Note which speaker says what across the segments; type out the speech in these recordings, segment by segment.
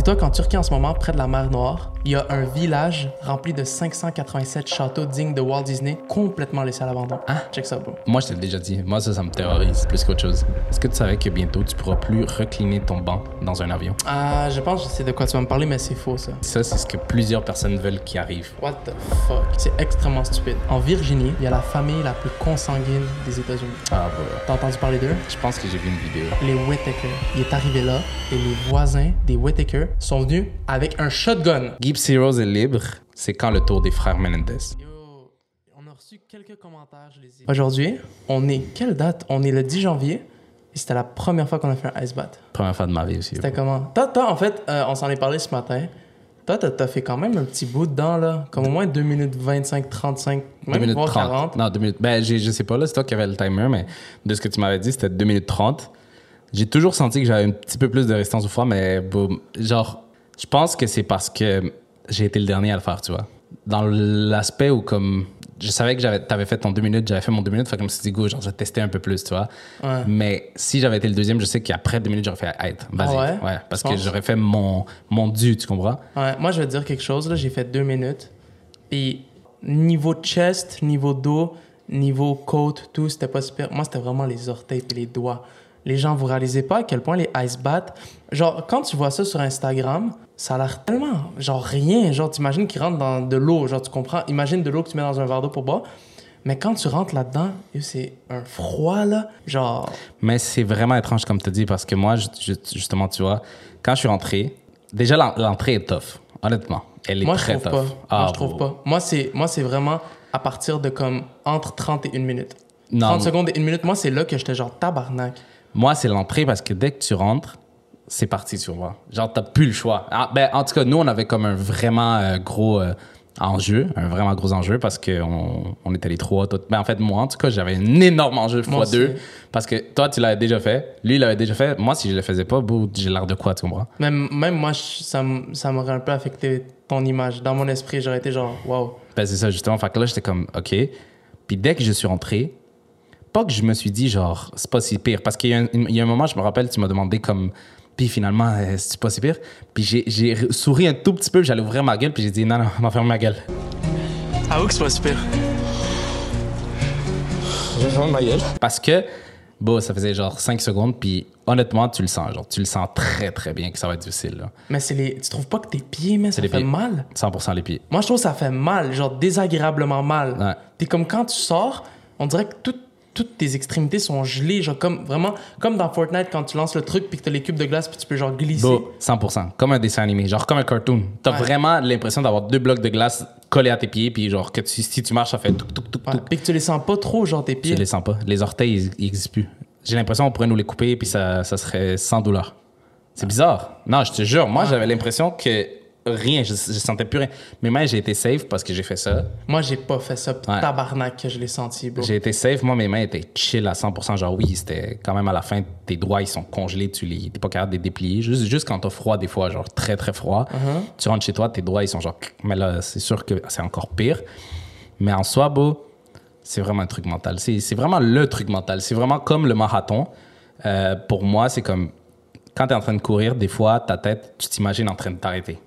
Speaker 1: dis-toi qu'en Turquie en ce moment, près de la mer Noire, il y a un village rempli de 587 châteaux dignes de Walt Disney, complètement laissés à l'abandon. Ah, check ça, bro.
Speaker 2: Moi, je te l'ai déjà dit. Moi, ça, ça me terrorise plus qu'autre chose. Est-ce que tu savais que bientôt, tu pourras plus recliner ton banc dans un avion?
Speaker 1: Ah, je pense que je sais de quoi tu vas me parler, mais c'est faux, ça.
Speaker 2: Ça, c'est ce que plusieurs personnes veulent qui arrive.
Speaker 1: What the fuck? C'est extrêmement stupide. En Virginie, il y a la famille la plus consanguine des États-Unis.
Speaker 2: Ah, bah.
Speaker 1: T'as entendu parler d'eux?
Speaker 2: Je pense que j'ai vu une vidéo.
Speaker 1: Les Whittaker. Il est arrivé là et les voisins des Whittaker sont venus avec un shotgun.
Speaker 2: Gypsy Rose est libre. C'est quand le tour des frères Menendez?
Speaker 1: Yo, on a reçu quelques commentaires, je les ai. Aujourd'hui, on est. Quelle date? On est le 10 janvier et c'était la première fois qu'on a fait un ice bath.
Speaker 2: Première fois de ma vie aussi.
Speaker 1: C'était comment? Toi, toi, en fait, euh, on s'en est parlé ce matin. Toi, t'as t'as fait quand même un petit bout dedans, là. Comme au moins 2 minutes 25, 35, même
Speaker 2: 2 minutes
Speaker 1: voire
Speaker 2: 30.
Speaker 1: 40.
Speaker 2: Non, 2 minutes. Ben, j'ai- je sais pas, là, c'est toi qui avais le timer, mais de ce que tu m'avais dit, c'était 2 minutes 30. J'ai toujours senti que j'avais un petit peu plus de résistance au froid, mais boum, genre, je pense que c'est parce que j'ai été le dernier à le faire, tu vois. Dans l'aspect où, comme, je savais que t'avais fait ton 2 minutes, j'avais fait mon 2 minutes, fait que je me suis dit, go, genre, je vais tester un peu plus, tu vois.
Speaker 1: Ouais.
Speaker 2: Mais si j'avais été le deuxième, je sais qu'après 2 minutes, j'aurais fait, hey, vas-y.
Speaker 1: Ah ouais?
Speaker 2: parce
Speaker 1: Tu
Speaker 2: que j'aurais fait mon, mon dû, tu comprends?
Speaker 1: Ouais, moi, je vais te dire quelque chose. Là, j'ai fait deux minutes. Puis, niveau chest, niveau dos, niveau côte, tout, c'était pas super. Moi, c'était vraiment les orteils et les doigts. Les gens, vous réalisez pas à quel point les ice baths. Genre, quand tu vois ça sur Instagram, ça a l'air tellement. Genre, rien. Genre, t'imagines qu'ils rentrent dans de l'eau. Genre, tu comprends? Imagine de l'eau que tu mets dans un verre d'eau pour boire. Mais quand tu rentres là-dedans, c'est un froid, là. Genre.
Speaker 2: Mais c'est vraiment étrange, comme tu dis, parce que moi, ju- ju- justement, tu vois, quand je suis rentré, déjà, l'en- l'entrée est tough, honnêtement. Elle est
Speaker 1: Moi, je
Speaker 2: très
Speaker 1: trouve
Speaker 2: tough.
Speaker 1: pas. moi,
Speaker 2: Ah,
Speaker 1: je trouve pas. Moi, c'est, moi, c'est vraiment à partir de comme entre 30 et 1 minute.
Speaker 2: Non,
Speaker 1: 30
Speaker 2: mais-
Speaker 1: secondes et 1 minute, moi, c'est là que j'étais genre tabarnak.
Speaker 2: Moi, c'est l'entrée parce que dès que tu rentres, c'est parti, tu vois. Genre, t'as plus le choix. Ah, ben, en tout cas, nous, on avait comme un vraiment euh, gros euh, enjeu, un vraiment gros enjeu parce qu'on on était les trois. tout- Ben, en fait, moi, en tout cas, j'avais un énorme enjeu
Speaker 1: Moi
Speaker 2: fois deux parce que toi, tu l'avais déjà fait, lui, il l'avait déjà fait. Moi, si je le faisais pas, j'ai l'air de quoi, tu comprends?
Speaker 1: Même, même moi, je- ça, ça m'aurait un peu affecté ton image. Dans mon esprit, j'aurais été genre, wow.
Speaker 2: Ben, c'est ça, justement. Fait que là, j'étais comme, OK. Puis dès que je suis rentré, pas que je me suis dit, genre, c'est pas si pire. Parce qu'il y, a un- il y a un moment, je me rappelle, tu m'as demandé comme, puis finalement, euh, c'est pas si pire. Puis j'ai, souri un tout petit peu, j'allais ouvrir ma gueule, puis j'ai dit, non, non, on va fermer ma gueule.
Speaker 1: Avoue que c'est pas super.
Speaker 2: Je vais fermer ma gueule. Parce que, bon, ça faisait genre 5 secondes, puis honnêtement, tu le sens, genre, tu le sens très, très bien que ça va être difficile, là.
Speaker 1: Mais c'est les. Tu trouves pas que tes pieds, mais ça
Speaker 2: les
Speaker 1: fait
Speaker 2: pieds.
Speaker 1: mal?
Speaker 2: 100% les pieds.
Speaker 1: Moi, je trouve que ça fait mal, genre désagréablement mal.
Speaker 2: Ouais.
Speaker 1: T'es comme quand tu sors, on dirait que tout- toutes tes extrémités sont gelées, genre comme vraiment, comme dans Fortnite quand tu lances le truc puis que t'as les cubes de glace puis tu peux genre glisser.
Speaker 2: Bon, 100%. Comme un dessin animé, genre comme un cartoon. T'as
Speaker 1: Ouais.
Speaker 2: vraiment l'impression d'avoir deux blocs de glace collés à tes pieds, puis genre que tu- si tu marches, ça fait tout, tout, tout.
Speaker 1: Puis que tu les sens pas trop, genre tes pieds.
Speaker 2: Tu les sens pas. Les orteils, ils, ils existent plus. J'ai l'impression qu'on pourrait nous les couper, puis ça, ça serait sans douleur. C'est bizarre. Non, je te jure, moi, j'avais l'impression que rien, je, je sentais plus rien. Mais moi, j'ai été safe parce que j'ai fait ça.
Speaker 1: Moi, j'ai pas fait ça,
Speaker 2: Ouais.
Speaker 1: tabarnak que je l'ai senti.
Speaker 2: J'ai été safe. Moi, mes mains étaient chill à 100%. Genre, oui, c'était quand même à la fin, tes doigts, ils sont congelés. Tu les, t'es pas capable de les déplier. Juste, juste quand t'as froid, des fois, genre très, très froid. Tu rentres chez toi, tes doigts, ils sont genre. Mais là, c'est sûr que c'est encore pire. Mais en soi, beau, c'est vraiment un truc mental. C'est, vraiment le truc mental. C'est vraiment comme le marathon. Euh, pour moi, c'est comme quand t'es en train de courir, des fois, ta tête, tu t'imagines en train de t'arrêter.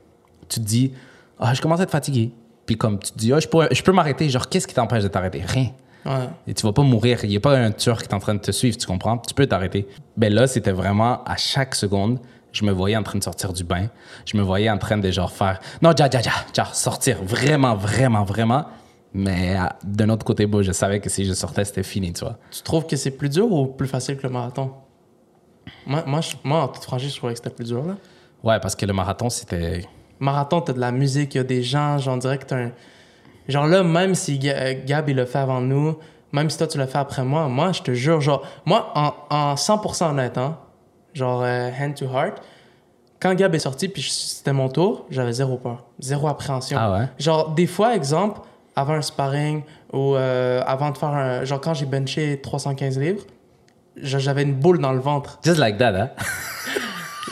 Speaker 2: Tu te dis, ah, je commence à être fatigué. Puis comme tu te dis, ah, je, pourrais- je peux m'arrêter. Genre, qu'est-ce qui t'empêche de t'arrêter? Rien.
Speaker 1: Ouais.
Speaker 2: Et tu vas pas mourir. Il n'y a pas un tueur qui est en train de te suivre, tu comprends? Tu peux t'arrêter. Ben là, c'était vraiment à chaque seconde, je me voyais en train de sortir du bain. Je me voyais en train de genre faire non, ja, ja, ja, ja, sortir vraiment, vraiment, vraiment. Mais euh, d'un autre côté, bon, je savais que si je sortais, c'était fini, tu vois.
Speaker 1: Tu trouves que c'est plus dur ou plus facile que le marathon? Moi, moi, je- moi en toute franchise, je trouvais que c'était plus dur, là.
Speaker 2: Ouais, parce que le marathon, c'était.
Speaker 1: Marathon, t'as de la musique, il y a des gens, genre, on dirait que t'as un... Genre là, même si euh, Gab, il l'a fait avant nous, même si toi, tu l'as fait après moi, moi, je te jure, genre, moi, en, en 100% honnête, hein, genre, euh, hand to heart, quand Gab est sorti, puis c'était mon tour, j'avais zéro peur, zéro appréhension.
Speaker 2: Ah ouais?
Speaker 1: Genre, des fois, exemple, avant un sparring ou euh, avant de faire un... Genre, quand j'ai benché 315 livres, j'avais une boule dans le ventre.
Speaker 2: Just like that, hein?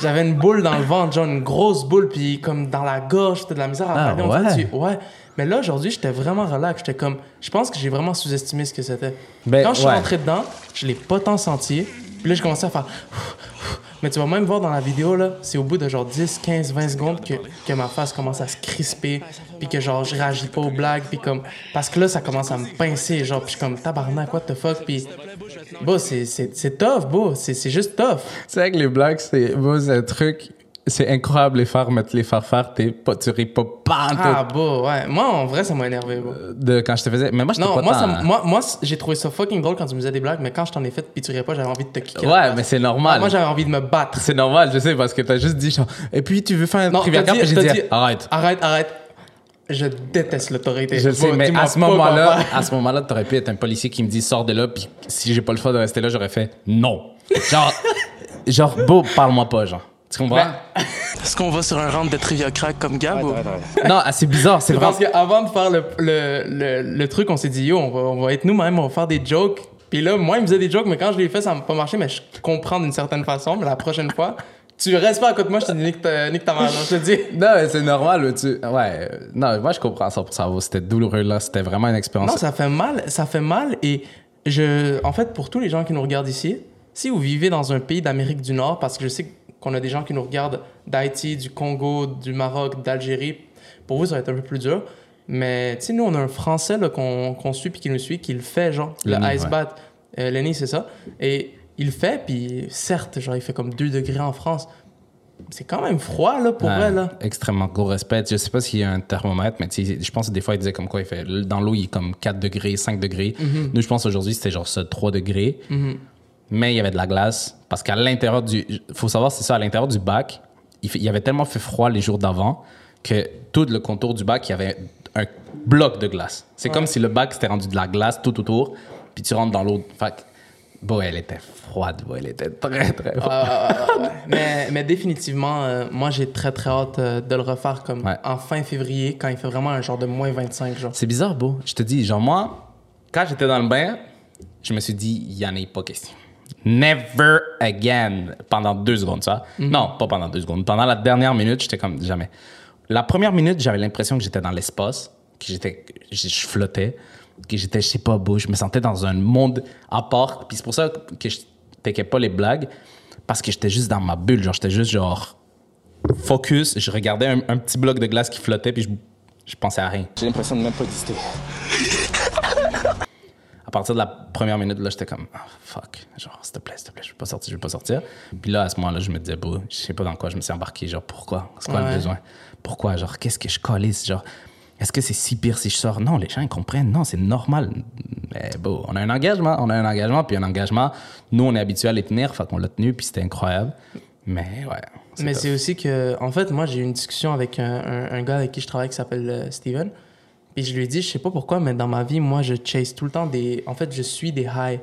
Speaker 1: J'avais une boule dans le ventre, genre une grosse boule, puis comme dans la gorge, c'était de la misère à
Speaker 2: Ah,
Speaker 1: parler.
Speaker 2: Ouais?
Speaker 1: ouais. Mais là, aujourd'hui, j'étais vraiment relax. J'étais comme. Je pense que j'ai vraiment sous-estimé ce que c'était.
Speaker 2: Ben,
Speaker 1: Quand je suis
Speaker 2: ouais.
Speaker 1: rentré dedans, je l'ai pas tant senti. Puis là, j'ai commencé à faire. Mais tu vas même voir dans la vidéo, là, c'est au bout de genre 10, 15, 20 secondes que, que ma face commence à se crisper, puis que genre je réagis pas aux blagues, puis comme. Parce que là, ça commence à me pincer, genre, puis je suis comme tabarnak, what the fuck, puis. Bon, c'est tough, beau, c'est juste tough.
Speaker 2: C'est vrai que les blagues, c'est bon, un truc. C'est incroyable les faire, mettre les faire faire. T'es pas, tu ris pas pantoute
Speaker 1: Ah, beau, ouais. Moi, en vrai, ça m'a énervé, beau.
Speaker 2: de quand je te faisais. Mais moi,
Speaker 1: Non,
Speaker 2: pas
Speaker 1: moi,
Speaker 2: tant,
Speaker 1: ça, moi, moi, j'ai trouvé ça fucking drôle quand tu me faisais des blagues, mais quand je t'en ai fait puis tu riais pas, j'avais envie de te kicker.
Speaker 2: Ouais, mais c'est normal.
Speaker 1: Moi, j'avais envie de me battre.
Speaker 2: C'est normal, je sais, parce que t'as juste dit genre. Et puis tu veux faire un et j'ai dit,
Speaker 1: dit-
Speaker 2: arrête.
Speaker 1: Arrête, arrête. Je déteste l'autorité.
Speaker 2: Je le sais,
Speaker 1: Bon,
Speaker 2: mais à ce moment-là, à ce moment-là, t'aurais pu être un policier qui me dit sors de là, puis si j'ai pas le choix de rester là, j'aurais fait non. Genre, genre, beau, parle-moi pas, genre. Tu comprends?
Speaker 1: Est-ce qu'on va sur un round de trivia crack comme Gab ou...
Speaker 2: Non, ah, c'est bizarre, c'est vraiment.
Speaker 1: Parce qu'avant de faire le, le, le, le truc, on s'est dit, yo, on va, on va être nous-mêmes, on va faire des jokes. Puis là, moi, il me faisait des jokes, mais quand je l'ai fait, ça m'a pas marché, mais je comprends d'une certaine façon. Mais la prochaine fois, tu restes pas à côté de moi, je te dis, nique ta, nique ta mère, je te dis.
Speaker 2: Non, mais c'est normal, tu. Ouais. Non, moi, je comprends ça pour ça. C'était douloureux, là. C'était vraiment une expérience.
Speaker 1: Non, ça fait mal, ça fait mal. Et je, en fait, pour tous les gens qui nous regardent ici, si vous vivez dans un pays d'Amérique du Nord, parce que je sais qu'on a des gens qui nous regardent d'Haïti, du Congo, du Maroc, d'Algérie, pour vous, ça va être un peu plus dur. Mais, tu sais, nous, on a un Français là, qu'on qu'on suit puis qui nous suit, qui le fait, genre,
Speaker 2: Lenny,
Speaker 1: le ice
Speaker 2: ouais.
Speaker 1: bath. Euh, Lenny, c'est ça. Et il le fait, puis certes, genre, il fait comme 2 degrés en France. C'est quand même froid, là, pour
Speaker 2: Ouais,
Speaker 1: là.
Speaker 2: Extrêmement gros respect. Je sais pas s'il y a un thermomètre, mais je pense que des fois, il disait comme quoi il fait. Dans l'eau, il est comme 4 degrés, 5 degrés.
Speaker 1: Mhm.
Speaker 2: Nous, je pense aujourd'hui, c'était genre ça, 3 degrés. Mais il y avait de la glace. Parce qu'à l'intérieur du. faut savoir, c'est ça, à l'intérieur du bac, il, fait- il y avait tellement fait froid les jours d'avant que tout le contour du bac, il y avait un bloc de glace. C'est comme si le bac s'était rendu de la glace tout autour, puis tu rentres dans l'eau. Fait bon, elle était froide, bon, elle était très, très froide.
Speaker 1: Ah, ouais, ouais. mais, mais définitivement, euh, moi, j'ai très, très hâte euh, de le refaire comme
Speaker 2: Ouais.
Speaker 1: en fin février, quand il fait vraiment un genre de moins 25, genre.
Speaker 2: C'est bizarre, beau. Je te dis, genre, moi, quand j'étais dans le bain, je me suis dit, il n'y en a pas question. Never again. Pendant deux secondes, ça. Non, pas pendant deux secondes. Pendant la dernière minute, j'étais comme jamais. La première minute, j'avais l'impression que j'étais dans l'espace, que j'étais, je flottais, que j'étais, je sais pas, beau. Je me sentais dans un monde à part. Puis c'est pour ça que je t'inquiète pas les blagues, parce que j'étais juste dans ma bulle. Genre, j'étais juste genre focus. Je regardais un, un petit bloc de glace qui flottait, puis je, je pensais à rien.
Speaker 3: J'ai l'impression de même pas exister.
Speaker 2: à partir de la première minute, là, j'étais comme, Ah, fuck, genre, s'il te plaît, s'il te plaît, je veux pas sortir, je veux pas sortir. Puis là, à ce moment-là, je me disais, bro, je sais pas dans quoi je me suis embarqué, genre, pourquoi? C'est quoi
Speaker 1: Ouais.
Speaker 2: le besoin? Pourquoi? Genre, qu'est-ce que je colisse? Genre, est-ce que c'est si pire si je sors? Non, les gens, ils comprennent, non, c'est normal. Mais bon, on a un engagement, on a un engagement, puis un engagement, nous, on est habitués à les tenir, fait qu'on l'a tenu, puis c'était incroyable. Mais ouais.
Speaker 1: Mais c'est aussi que, en fait, moi, j'ai eu une discussion avec un, un- un gars avec qui je travaille qui s'appelle euh, Steven. Puis je lui ai dit, je sais pas pourquoi, mais dans ma vie, moi, je chase tout le temps des. En fait, je suis des highs.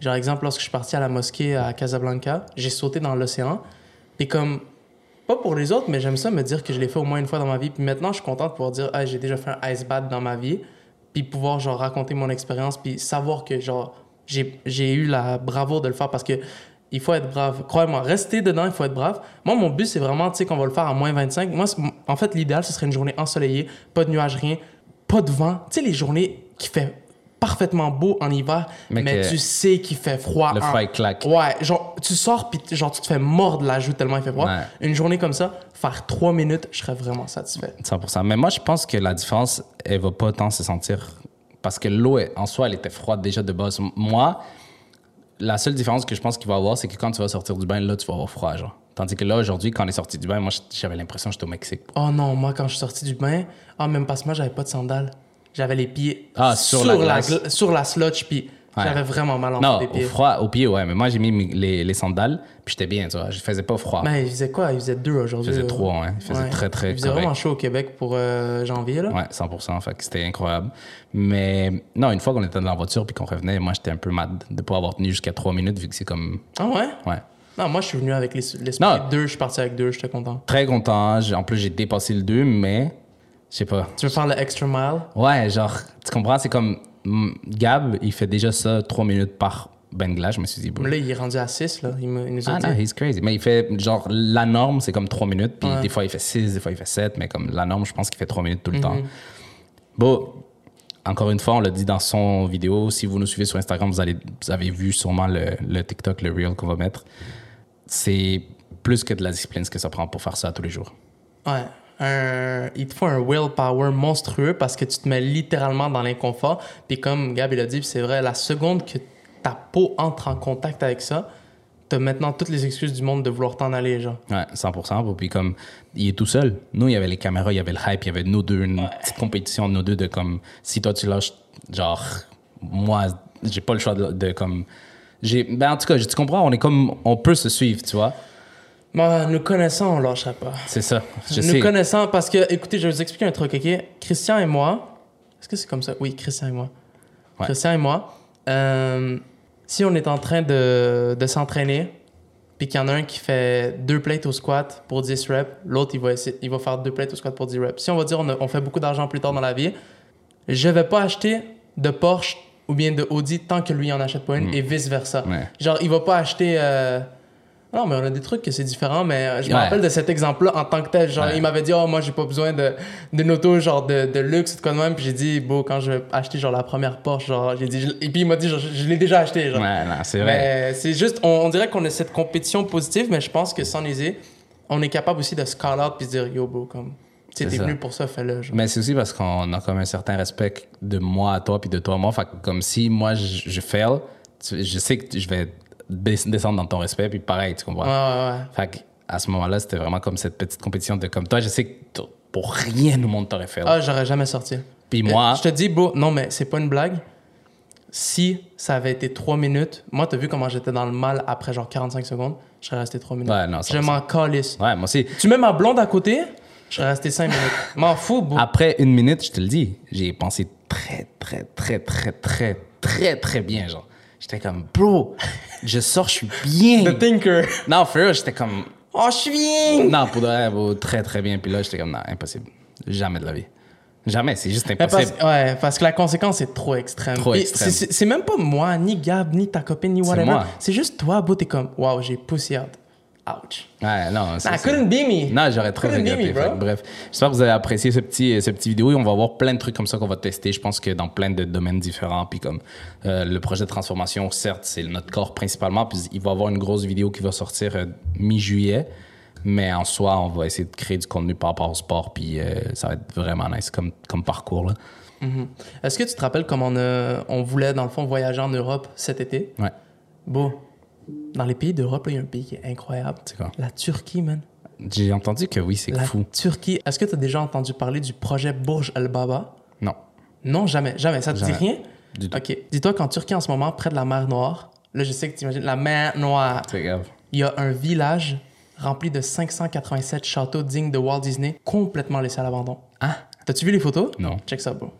Speaker 1: Genre, exemple, lorsque je suis parti à la mosquée à Casablanca, j'ai sauté dans l'océan. Puis comme. Pas pour les autres, mais j'aime ça me dire que je l'ai fait au moins une fois dans ma vie. Puis maintenant, je suis content de pouvoir dire, ah, j'ai déjà fait un ice bath dans ma vie. Puis pouvoir, genre, raconter mon expérience. Puis savoir que, genre, j'ai eu la bravoure de le faire parce que il faut être brave. Croyez-moi, rester dedans, il faut être brave. Moi, mon but, c'est vraiment, tu sais, qu'on va le faire à moins 25. Moi, en fait, l'idéal, ce serait une journée ensoleillée, pas de nuages, rien, pas de vent. Tu sais, les journées qui fait parfaitement beau en hiver,
Speaker 2: Mais
Speaker 1: mais, tu sais qu'il fait froid.
Speaker 2: Le froid, claque.
Speaker 1: Ouais, genre, tu sors, puis genre, tu te fais mordre la joue tellement il fait froid.
Speaker 2: Ouais.
Speaker 1: Une journée comme ça, faire trois minutes, je serais vraiment satisfait.
Speaker 2: 100%. Mais moi, je pense que la différence, elle va pas tant se sentir parce que l'eau, en soi, elle était froide déjà de base. Moi, la seule différence que je pense qu'il va y avoir, c'est que quand tu vas sortir du bain, là, tu vas avoir froid, genre. Tandis que là, aujourd'hui, quand on est sorti du bain, moi, j'avais l'impression que j'étais au Mexique.
Speaker 1: Oh non, moi, quand je suis sorti du bain, ah, même pas ce moi, j'avais pas de sandales. J'avais les pieds
Speaker 2: Ah, sur la glace.
Speaker 1: gla- sur la sludge, puis
Speaker 2: Ouais.
Speaker 1: j'avais vraiment mal en
Speaker 2: Non,
Speaker 1: des
Speaker 2: au
Speaker 1: pieds.
Speaker 2: froid, au pied, ouais. Mais moi, j'ai mis les, les sandales, puis j'étais bien, tu vois. Je faisais pas froid.
Speaker 1: Mais il faisait quoi? Il faisait deux aujourd'hui.
Speaker 2: Il faisait trois, hein. Il faisait très, très
Speaker 1: Il faisait
Speaker 2: correct.
Speaker 1: vraiment chaud au Québec pour euh, janvier, là.
Speaker 2: Ouais, 100%. Fait que c'était incroyable. Mais non, une fois qu'on était dans la voiture puis qu'on revenait, moi, j'étais un peu mad de pas avoir tenu jusqu'à trois minutes vu que c'est comme.
Speaker 1: Ah ouais?
Speaker 2: Ouais.
Speaker 1: Non, moi, je suis venu avec les- l'esprit de deux. Je suis parti avec deux, j'étais content.
Speaker 2: Très content. En plus, j'ai dépassé le 2, mais je sais pas.
Speaker 1: Tu veux faire le extra mile?
Speaker 2: Ouais, genre, tu comprends? C'est comme mm, Gab, il fait déjà ça trois minutes par Bengla. Je me suis dit, bon.
Speaker 1: Mais là, il est rendu à 6, là. Il, me- il nous a
Speaker 2: Ah
Speaker 1: dit.
Speaker 2: non, he's crazy. Mais il fait, genre, la norme, c'est comme trois minutes. Puis
Speaker 1: Ouais.
Speaker 2: des fois, il fait six, des fois, il fait sept. Mais comme la norme, je pense qu'il fait trois minutes tout le temps.
Speaker 1: Mhm.
Speaker 2: Bon, encore une fois, on l'a dit dans son vidéo. Si vous nous suivez sur Instagram, vous, allez, vous avez vu sûrement le, le TikTok, le Reel qu'on va mettre. c'est plus que de la discipline ce que ça prend pour faire ça tous les jours.
Speaker 1: Ouais. Un- il te faut un willpower monstrueux parce que tu te mets littéralement dans l'inconfort. Puis comme Gab il a dit, c'est vrai, la seconde que ta peau entre en contact avec ça, t'as maintenant toutes les excuses du monde de vouloir t'en aller, genre.
Speaker 2: Ouais, 100%. Puis comme, il est tout seul. Nous, il y avait les caméras, il y avait le hype, il y avait nous deux, une petite compétition de nous deux de comme, si toi tu lâches, genre, moi, j'ai pas le choix de, de comme, ben en tout cas, tu comprends, on est comme, on peut se suivre, tu vois.
Speaker 1: Moi, nous connaissant, on lâcherait pas.
Speaker 2: C'est ça. Je
Speaker 1: nous
Speaker 2: sais.
Speaker 1: connaissant, parce que, écoutez, je vais vous expliquer un truc, ok? Christian et moi, est-ce que c'est comme ça? Oui, Christian et moi.
Speaker 2: Ouais.
Speaker 1: Christian et moi, euh, si on est en train de, de s'entraîner, puis qu'il y en a un qui fait deux plates au squat pour 10 reps, l'autre, il va, essayer, il va faire deux plates au squat pour 10 reps. Si on va dire on, a- on fait beaucoup d'argent plus tard dans la vie, je vais pas acheter de Porsche ou bien de Audi tant que lui en achète pas une et vice-versa.
Speaker 2: Mm. Ouais.
Speaker 1: Genre, il va pas acheter... euh, non, mais on a des trucs que c'est différent, mais euh, je me
Speaker 2: Ouais.
Speaker 1: rappelle de cet exemple-là en tant que tel. Genre,
Speaker 2: Ouais.
Speaker 1: il m'avait dit, oh, moi, j'ai pas besoin de- d'une auto, genre, de, de luxe, de quoi de même. Puis j'ai dit, bon, quand je vais acheter, genre, la première Porsche, genre, j'ai dit, je- et puis il m'a dit, genre, je, l'ai déjà acheté, genre.
Speaker 2: Ouais, non, c'est vrai.
Speaker 1: C'est juste, on, on dirait qu'on a cette compétition positive, mais je pense que sans les on est capable aussi de se call out puis se dire, yo, bro, comme, tu t'es venu pour ça, fais-le, genre.
Speaker 2: Mais c'est aussi parce qu'on a comme un certain respect de moi à toi puis de toi à moi. Fait que comme si moi je, je fail, je sais que je vais descendre dans ton respect puis pareil, tu comprends?
Speaker 1: Ouais, ouais, ouais.
Speaker 2: Fait que à ce moment-là, c'était vraiment comme cette petite compétition de comme toi, je sais que pour rien au monde t'aurais fait.
Speaker 1: Ah, j'aurais jamais sorti.
Speaker 2: Puis moi,
Speaker 1: Je te dis, beau, non, mais c'est pas une blague. Si ça avait été 3 minutes, moi, t'as vu comment j'étais dans le mal après genre 45 secondes, je serais resté 3 minutes.
Speaker 2: Ouais, non, ça,
Speaker 1: je m'en calisse.
Speaker 2: ouais, moi aussi.
Speaker 1: Tu mets ma blonde à côté, je serais resté 5 minutes. M'en fous, beau.
Speaker 2: Après une minute, je te le dis, j'ai pensé très, très, très, très, très, très, très bien, genre. J'étais comme, bro, je sors, je suis bien.
Speaker 1: The Thinker.
Speaker 2: Non, for real, j'étais comme,
Speaker 1: Oh, je suis bien!
Speaker 2: non, pour de vrai, bro, très, très bien. Puis là, j'étais comme, non, impossible. Jamais de la vie. Jamais, c'est juste
Speaker 1: parce,
Speaker 2: impossible.
Speaker 1: ouais, parce que la conséquence est trop extrême.
Speaker 2: Trop extrême.
Speaker 1: c'est- même pas moi, ni Gab, ni ta copine, ni whatever. C'est juste toi, beau, t'es comme, wow, j'ai pussy out. Ouch.
Speaker 2: Ouais, non, c'est
Speaker 1: I
Speaker 2: c'est-
Speaker 1: couldn't be me.
Speaker 2: Non, j'aurais trop
Speaker 1: Couldn't be
Speaker 2: regretté. bref, j'espère que vous avez apprécié ce petit, ce petit vidéo et on va voir plein de trucs comme ça qu'on va tester. Je pense que dans plein de domaines différents. Puis comme euh, le projet de transformation, certes, c'est notre corps principalement. Puis il va y avoir une grosse vidéo qui va sortir euh, mi-juillet. Mais en soi, on va essayer de créer du contenu par rapport au sport. Puis euh, ça va être vraiment nice comme, comme parcours. Là.
Speaker 1: Est-ce que tu te rappelles comme on, on voulait, dans le fond, voyager en Europe cet été?
Speaker 2: Ouais.
Speaker 1: Beau. Dans les pays d'Europe, il y a un pays qui est incroyable.
Speaker 2: C'est quoi?
Speaker 1: La Turquie, man.
Speaker 2: J'ai entendu que oui, c'est
Speaker 1: La
Speaker 2: fou.
Speaker 1: Turquie. Est-ce que tu as déjà entendu parler du projet Burj Al Baba?
Speaker 2: Non.
Speaker 1: Non, jamais. Jamais. Ça te
Speaker 2: Jamais.
Speaker 1: dit rien?
Speaker 2: Du tout.
Speaker 1: OK. Dis-toi qu'en Turquie, en ce moment, près de la mer Noire, là, je sais que tu imagines la mer Noire,
Speaker 2: C'est grave.
Speaker 1: il y a un village rempli de 587 châteaux dignes de Walt Disney, complètement laissés à l'abandon.
Speaker 2: Ah?
Speaker 1: T'as-tu vu les photos?
Speaker 2: Non.
Speaker 1: Check ça, bro.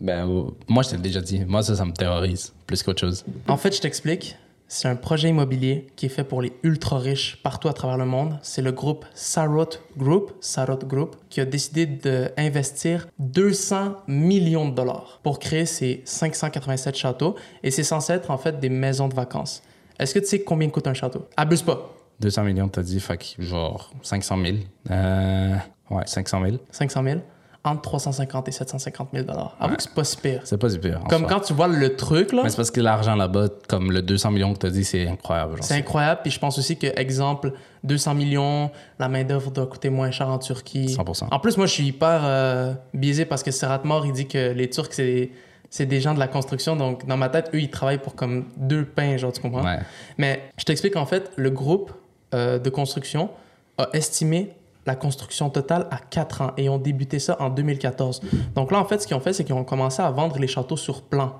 Speaker 2: Ben, euh, moi, je t'ai déjà dit. Moi, ça, ça me terrorise plus qu'autre chose.
Speaker 1: En fait, je t'explique. C'est un projet immobilier qui est fait pour les ultra riches partout à travers le monde. C'est le groupe Sarot Group, Sarot Group, qui a décidé d'investir 200 millions de dollars pour créer ces 587 châteaux. Et c'est censé être en fait des maisons de vacances. Est-ce que tu sais combien coûte un château? Abuse pas.
Speaker 2: 200 millions, t'as dit, fait que genre 500 000. Euh, ouais, 500 000.
Speaker 1: 500 000. Entre 350 et 750 000 dollars. Avoue que c'est pas si pire.
Speaker 2: C'est pas super. en
Speaker 1: Comme
Speaker 2: soi.
Speaker 1: quand tu vois le truc, là.
Speaker 2: Mais c'est parce que l'argent là-bas, comme le 200 millions que t'as dit, c'est incroyable. genre.
Speaker 1: C'est incroyable. Puis je pense aussi que, exemple, 200 millions, la main-d'œuvre doit coûter moins cher en Turquie.
Speaker 2: 100%.
Speaker 1: En plus, moi, je suis hyper euh, biaisé parce que Serhat Mor, il dit que les Turcs, c'est des, c'est des gens de la construction. Donc, dans ma tête, eux, ils travaillent pour comme deux pains, genre, tu comprends?
Speaker 2: Ouais.
Speaker 1: Mais je t'explique, en fait, le groupe euh, de construction a estimé la construction totale à 4 ans et ont débuté ça en 2014. Donc là, en fait, ce qu'ils ont fait, c'est qu'ils ont commencé à vendre les châteaux sur plan.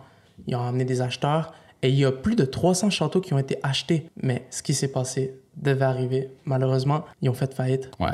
Speaker 1: Ils ont amené des acheteurs et il y a plus de 300 châteaux qui ont été achetés. Mais ce qui s'est passé devait arriver. Malheureusement, ils ont fait faillite.
Speaker 2: Ouais.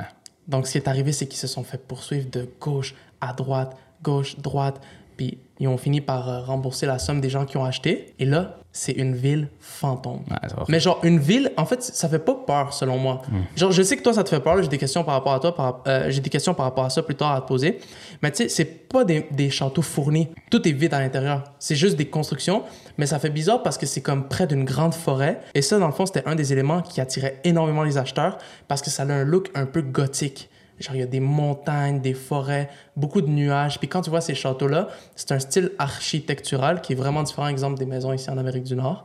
Speaker 1: Donc, ce qui est arrivé, c'est qu'ils se sont fait poursuivre de gauche à droite, gauche, droite. Puis, ils ont fini par euh, rembourser la somme des gens qui ont acheté. Et là, c'est une ville fantôme.
Speaker 2: Ouais.
Speaker 1: Mais genre, une ville, en fait, ça fait pas peur, selon moi. Genre, je sais que toi, ça te fait peur. J'ai des questions par rapport à toi. par- euh, J'ai des questions par rapport à ça plus tard à te poser. Mais tu sais, c'est pas des, des châteaux fournis. Tout est vide à l'intérieur. C'est juste des constructions. Mais ça fait bizarre parce que c'est comme près d'une grande forêt. Et ça, dans le fond, c'était un des éléments qui attirait énormément les acheteurs parce que ça a un look un peu gothique. Genre, il y a des montagnes, des forêts, beaucoup de nuages. Puis quand tu vois ces châteaux-là, c'est un style architectural qui est vraiment différent, exemple, des maisons ici en Amérique du Nord.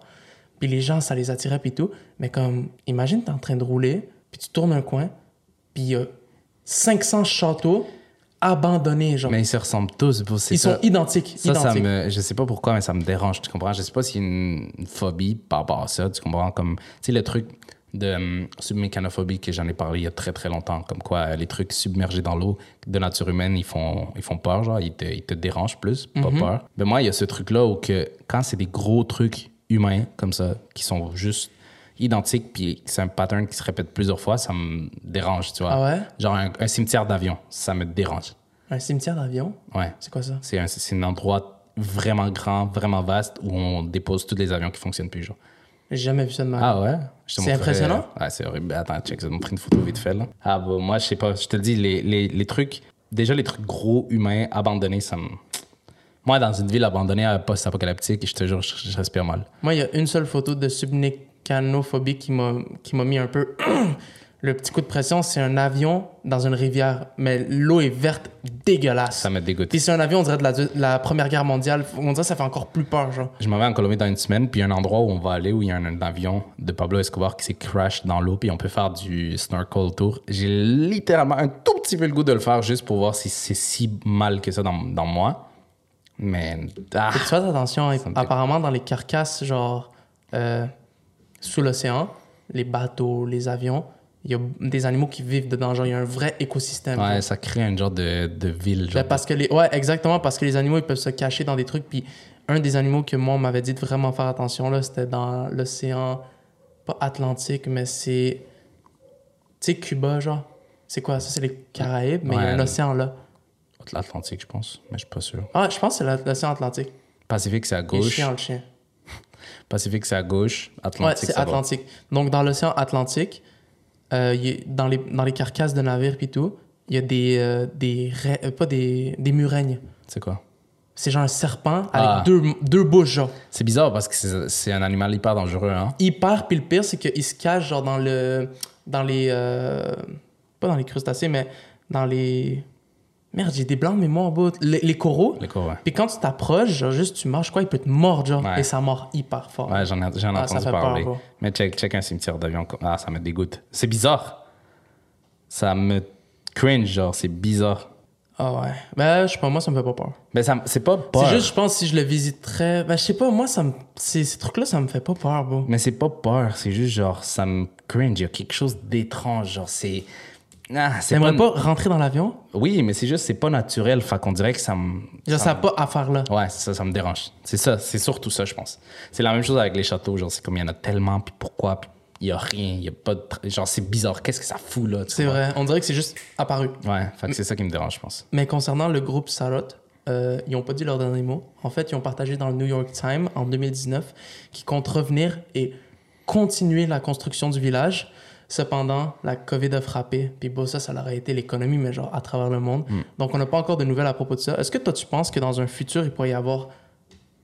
Speaker 1: puis les gens, ça les attirait, puis tout. Mais comme, imagine, t'es en train de rouler, puis tu tournes un coin, puis il y a 500 châteaux abandonnés, genre.
Speaker 2: Mais ils se ressemblent tous.
Speaker 1: Ils
Speaker 2: ça.
Speaker 1: sont identiques.
Speaker 2: Ça, ça
Speaker 1: identiques.
Speaker 2: me, je sais pas pourquoi, mais ça me dérange, tu comprends? Je sais pas s'il y a une, une phobie par rapport à ça, tu comprends? Comme, tu sais, le truc de hum, submécanophobie que j'en ai parlé il y a très très longtemps, comme quoi euh, les trucs submergés dans l'eau de nature humaine, ils font, ils font peur, genre, ils te, ils te dérangent plus, pas peur. Mais moi, il y a ce truc-là où que quand c'est des gros trucs humains comme ça, qui sont juste identiques, puis c'est un pattern qui se répète plusieurs fois, ça me dérange, tu vois?
Speaker 1: Ah ouais?
Speaker 2: Genre un, un cimetière d'avion, ça me dérange.
Speaker 1: Un cimetière d'avion?
Speaker 2: Ouais.
Speaker 1: C'est quoi ça?
Speaker 2: C'est un, c'est un endroit vraiment grand, vraiment vaste où on dépose tous les avions qui fonctionnent plus. Genre.
Speaker 1: J'ai jamais vu ça de ma vie.
Speaker 2: Ah ouais?
Speaker 1: C'est impressionnant?
Speaker 2: Ouais, c'est horrible. Attends, check, te montrer une photo vite fait. Là. Ah bah, moi, je sais pas. Je te le dis, les, les, les trucs, déjà les trucs gros, humains, abandonnés, ça me. Moi, dans une ville abandonnée à post-apocalyptique, je te jure, je, je respire mal.
Speaker 1: Moi, il y a une seule photo de m'a qui m'a mis un peu le petit coup de pression. C'est un avion dans une rivière, mais l'eau est verte dégueulasse.
Speaker 2: Ça me dégoûte.
Speaker 1: Puis c'est un avion, on dirait de la, de la Première Guerre mondiale. On dirait que ça fait encore plus peur, genre.
Speaker 2: Je m'en vais en Colombie dans une semaine, puis il y a un endroit où on va aller où il y a un, un avion de Pablo Escobar qui s'est crash dans l'eau, puis on peut faire du snorkel tour. J'ai littéralement un tout petit peu le goût de le faire juste pour voir si c'est si mal que ça dans, dans moi. Mais. Ah,
Speaker 1: tu fasses attention.
Speaker 2: fait-
Speaker 1: Apparemment, dans les carcasses, genre, euh, sous l'océan, les bateaux, les avions, il y a des animaux qui vivent dedans. Genre, il y a un vrai écosystème.
Speaker 2: ouais,
Speaker 1: genre.
Speaker 2: ça crée un genre de, de ville. Genre
Speaker 1: Ben, parce que les... Ouais, exactement, parce que les animaux, ils peuvent se cacher dans des trucs. Puis un des animaux que moi, on m'avait dit de vraiment faire attention, là, c'était dans l'océan, pas Atlantique, mais c'est... Tu sais, Cuba, genre. C'est quoi ça? C'est les Caraïbes, mais il y a un
Speaker 2: Ouais.
Speaker 1: océan là.
Speaker 2: L'Atlantique, je pense, mais je suis pas sûr.
Speaker 1: Ah, je pense que c'est l'océan Atlantique.
Speaker 2: Pacifique, c'est à gauche.
Speaker 1: chiant, le chien.
Speaker 2: Pacifique, c'est à gauche.
Speaker 1: Ouais,
Speaker 2: Atlantique,
Speaker 1: c'est
Speaker 2: ça va.
Speaker 1: Atlantique. Donc, dans l'océan Atlantique, euh, y dans, les, dans les carcasses de navires puis tout, il y a des, euh, des ra- euh, pas des, des murailles.
Speaker 2: C'est quoi?
Speaker 1: C'est genre un serpent avec
Speaker 2: Ah.
Speaker 1: deux, deux bouches, genre.
Speaker 2: C'est bizarre parce que c'est c'est un animal hyper dangereux, hein?
Speaker 1: Hyper, puis le pire, c'est qu'il se cache, genre, dans le... Dans les... euh, pas dans les crustacés, mais dans les... Merde, j'ai des blancs de mémoire, bout. Les, les coraux.
Speaker 2: Les coraux, ouais.
Speaker 1: Puis quand tu t'approches, genre, juste tu marches, quoi, il peut te mordre, genre.
Speaker 2: Ouais.
Speaker 1: Et ça mord hyper fort.
Speaker 2: Ouais, j'en ai, j'en ai
Speaker 1: Ah,
Speaker 2: entendu
Speaker 1: peur,
Speaker 2: parler. Mais check, check un cimetière d'avion. Ah, ça me dégoûte. C'est bizarre. Ça me cringe, genre, c'est bizarre.
Speaker 1: Ah ouais. Ben, je sais pas, moi, ça me fait pas peur.
Speaker 2: Mais ça, c'est pas peur.
Speaker 1: C'est juste, je pense, si je le visiterais. Ben, je sais pas, moi, ça me... ces, ces trucs-là, ça me fait pas peur, bro.
Speaker 2: Mais c'est pas peur, c'est juste genre, ça me cringe. Il y a quelque chose d'étrange, genre, c'est. Ah, c'est
Speaker 1: T'aimerais
Speaker 2: pas...
Speaker 1: pas rentrer dans l'avion?
Speaker 2: Oui, mais c'est juste, c'est pas naturel. Fait qu'on dirait que ça me.
Speaker 1: Genre,
Speaker 2: ça
Speaker 1: n'a pas à faire là.
Speaker 2: Ouais, ça, ça me dérange. C'est ça, c'est surtout ça, je pense. C'est la même chose avec les châteaux, genre, c'est comme il y en a tellement, puis pourquoi, puis il y a rien, il y a pas de. Genre, c'est bizarre, qu'est-ce que ça fout, là?
Speaker 1: C'est vrai. On dirait que c'est juste apparu.
Speaker 2: Ouais, fait que c'est ça qui me dérange, je pense.
Speaker 1: Mais concernant le groupe Sarot, euh, ils n'ont pas dit leur dernier mot. En fait, ils ont partagé dans le New York Times en 2019 qu'ils comptent revenir et continuer la construction du village. Cependant, la COVID a frappé. Puis bon, ça, ça leur a été l'économie, mais genre à travers le monde. Donc, on n'a pas encore de nouvelles à propos de ça. Est-ce que toi, tu penses que dans un futur, il pourrait y avoir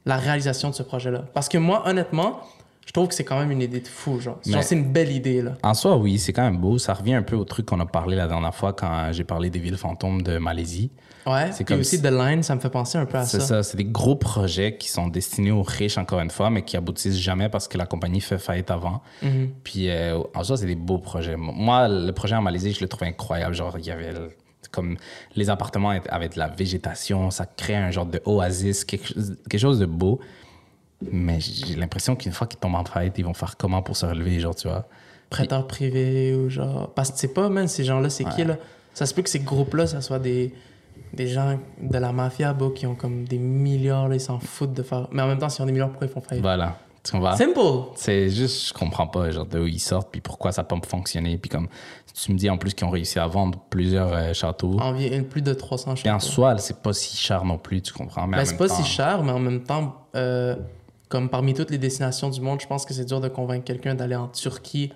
Speaker 1: la réalisation de ce projet-là? Parce que moi, honnêtement, je trouve que c'est quand même une idée de fou. Genre, c'est une belle idée, là.
Speaker 2: En soi, oui, c'est quand même beau. Ça revient un peu au truc qu'on a parlé la dernière fois quand j'ai parlé des villes fantômes de Malaisie.
Speaker 1: Ouais.
Speaker 2: C'est comme
Speaker 1: aussi,
Speaker 2: si-
Speaker 1: The Line, ça me fait penser un peu à
Speaker 2: C'est
Speaker 1: ça.
Speaker 2: ça, c'est des gros projets qui sont destinés aux riches, encore une fois, mais qui aboutissent jamais parce que la compagnie fait faillite avant.
Speaker 1: Mhm.
Speaker 2: Puis euh, en soi, c'est des beaux projets. Moi, le projet en Malaisie, je le trouvais incroyable. Genre, il y avait comme les appartements avec de la végétation, ça crée un genre de oasis, quelque, quelque chose de beau. Mais j'ai l'impression qu'une fois qu'ils tombent en faillite, ils vont faire comment pour se relever, genre, tu vois?
Speaker 1: prêteur privé ou genre. Parce que tu sais pas, man, ces gens-là, c'est qui, là? Ça se peut que ces groupes-là, ça soit des, des gens de la mafia, bro, qui ont comme des milliards, là, ils s'en foutent de faire. Mais en même temps, s'ils ont des milliards, pourquoi ils font faillite?
Speaker 2: Voilà. Tu comprends?
Speaker 1: Simple!
Speaker 2: C'est juste, je comprends pas, genre, d'où ils sortent, puis pourquoi ça peut pas fonctionner. Puis comme, tu me dis en plus qu'ils ont réussi à vendre plusieurs euh, châteaux.
Speaker 1: Environ plus de 300
Speaker 2: Puis en
Speaker 1: châteaux.
Speaker 2: soi, c'est pas si cher non plus, tu comprends? Mais en
Speaker 1: Ben, c'est
Speaker 2: même
Speaker 1: pas
Speaker 2: temps-
Speaker 1: si cher, mais en même temps, euh, comme parmi toutes les destinations du monde, je pense que c'est dur de convaincre quelqu'un d'aller en Turquie,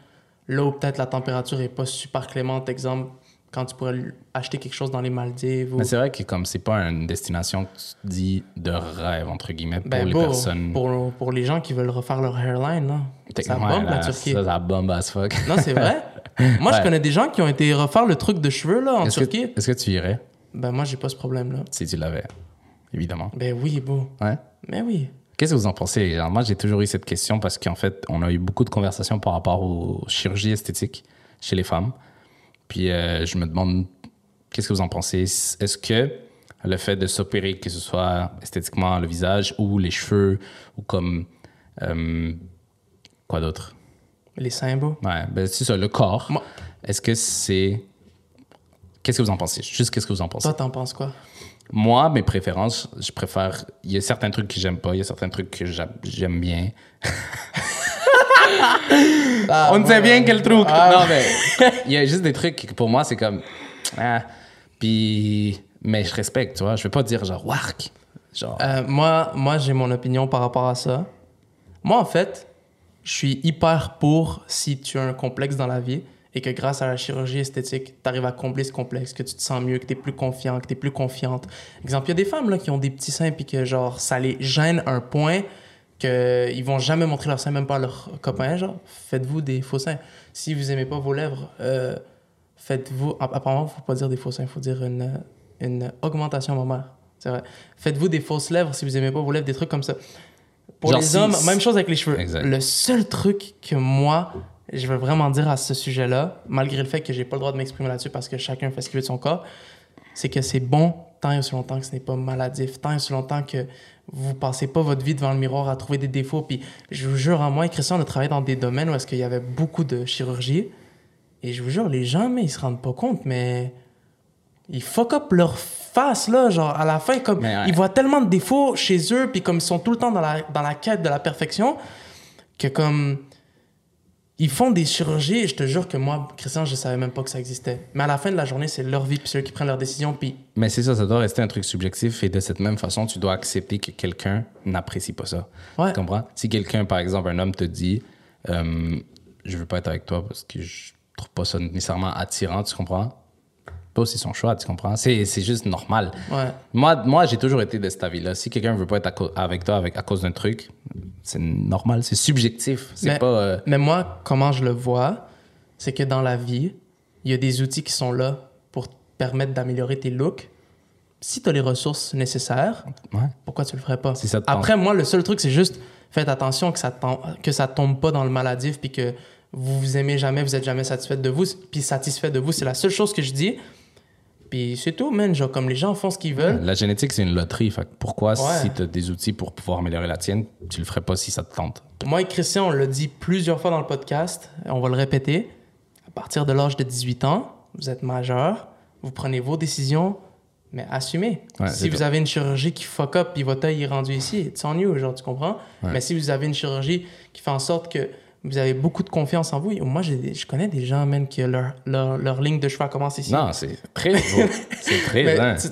Speaker 1: là où peut-être la température est pas super clémente. Exemple, quand tu pourrais acheter quelque chose dans les Maldives ou.
Speaker 2: Mais c'est vrai que comme c'est pas une destination que tu dis de rêve, entre guillemets, pour
Speaker 1: Ben,
Speaker 2: les personnes.
Speaker 1: pour, pour les gens qui veulent refaire leur hairline, là. Ça bombe, la Turquie.
Speaker 2: Ça, ça bombe as fuck.
Speaker 1: Non, c'est vrai. Moi, je connais des gens qui ont été refaire le truc de cheveux, là, en Turquie.
Speaker 2: est-ce que tu irais?
Speaker 1: Ben, moi, j'ai pas ce problème-là.
Speaker 2: si tu l'avais? Évidemment.
Speaker 1: Ben oui, beau.
Speaker 2: Ouais.
Speaker 1: Mais oui.
Speaker 2: Qu'est-ce que vous en pensez? Genre, moi, j'ai toujours eu cette question parce qu'en fait, on a eu beaucoup de conversations par rapport aux chirurgies esthétiques chez les femmes. Puis euh, je me demande, qu'est-ce que vous en pensez? Est-ce que le fait de s'opérer, que ce soit esthétiquement le visage ou les cheveux ou comme. euh, quoi d'autre?
Speaker 1: Les beaux.
Speaker 2: Ouais, ben c'est ça, le corps. Est-ce que c'est. Qu'est-ce que vous en pensez? Juste qu'est-ce que vous en pensez?
Speaker 1: Toi, t'en penses quoi?
Speaker 2: Moi, mes préférences, je préfère. Il y a certains trucs que j'aime pas, il y a certains trucs que j'a- j'aime bien. On ne sait bien quel truc. non, mais il y a juste des trucs que pour moi, c'est comme. Ah. Puis. Mais je respecte, tu vois. Je vais pas dire genre, wark. Genre.
Speaker 1: Euh, moi, moi j'ai mon opinion par rapport à ça. Moi, en fait, je suis hyper pour si tu as un complexe dans la vie et que grâce à la chirurgie esthétique, tu arrives à combler ce complexe, que tu te sens mieux, que tu es plus confiant, que tu es plus confiante. Exemple, il y a des femmes là, qui ont des petits seins puis que genre ça les gêne un point qu'ils vont jamais montrer leurs seins, même pas à leurs copains. Genre, faites-vous des faux seins. Si vous aimez pas vos lèvres, euh, faites-vous. Apparemment, faut pas dire des faux seins, il faut dire une, une augmentation mammaire. C'est vrai. Faites-vous des fausses lèvres si vous aimez pas vos lèvres, des trucs comme ça. Pour
Speaker 2: Genre
Speaker 1: les hommes, même chose avec les cheveux.
Speaker 2: Exact.
Speaker 1: Le seul truc que moi, je veux vraiment dire à ce sujet-là, malgré le fait que j'ai pas le droit de m'exprimer là-dessus parce que chacun fait ce qu'il veut de son corps, c'est que c'est bon tant et aussi longtemps que ce n'est pas maladif, tant et aussi longtemps que vous passez pas votre vie devant le miroir à trouver des défauts. Puis je vous jure, en moi et Christian, on a travaillé dans des domaines où est-ce qu'il y avait beaucoup de chirurgie. Et je vous jure, les gens, mais ils se rendent pas compte, mais ils fuck up leur face, là, genre, à la fin, comme,
Speaker 2: ouais.
Speaker 1: ils voient tellement de défauts chez eux, puis comme ils sont tout le temps dans la, dans la quête de la perfection, que comme, ils font des chirurgies, et je te jure que moi, Christian, je savais même pas que ça existait. Mais à la fin de la journée, c'est leur vie, puis c'est eux qui prennent leurs décisions, puis
Speaker 2: Mais c'est ça, ça doit rester un truc subjectif et de cette même façon, tu dois accepter que quelqu'un n'apprécie pas ça.
Speaker 1: Ouais.
Speaker 2: Tu comprends? Si quelqu'un, par exemple, un homme te dit euh, Je veux pas être avec toi parce que je trouve pas ça nécessairement attirant, tu comprends? Pas aussi son choix, tu comprends? C'est c'est juste normal.
Speaker 1: ouais.
Speaker 2: Moi, moi j'ai toujours été de cet avis-là. Si quelqu'un veut pas être co- avec toi avec, à cause d'un truc, c'est normal, c'est subjectif. C'est
Speaker 1: Mais-
Speaker 2: pas. euh,
Speaker 1: Mais moi, comment je le vois, c'est que dans la vie, il y a des outils qui sont là pour te permettre d'améliorer tes looks. Si tu as les ressources nécessaires,
Speaker 2: ouais.
Speaker 1: pourquoi tu le ferais pas?
Speaker 2: Si ça.
Speaker 1: Après, moi, le seul truc, c'est juste faites attention que ça, tom- que ça tombe pas dans le maladif puis que vous vous aimez jamais, vous êtes jamais satisfait de vous, puis satisfait de vous. C'est la seule chose que je dis. Puis c'est tout, man. Genre, comme les gens font ce qu'ils veulent.
Speaker 2: La génétique, c'est une loterie. Fait pourquoi,
Speaker 1: Ouais.
Speaker 2: si tu as des outils pour pouvoir améliorer la tienne, tu le ferais pas si ça te tente?
Speaker 1: Moi et Christian, on l'a dit plusieurs fois dans le podcast, on va le répéter. À partir de l'âge de 18 ans, vous êtes majeur, vous prenez vos décisions, mais assumez.
Speaker 2: Ouais,
Speaker 1: si vous
Speaker 2: tout.
Speaker 1: avez une chirurgie qui fuck up puis votre œil est rendu ici, it's on you, genre, tu comprends?
Speaker 2: Ouais.
Speaker 1: Mais si vous avez une chirurgie qui fait en sorte que vous avez beaucoup de confiance en vous, moi, je connais des gens, même, que leur, leur, leur ligne de cheveux commence ici.
Speaker 2: Non, c'est très beau. c'est très
Speaker 1: Mais
Speaker 2: hein.
Speaker 1: tu,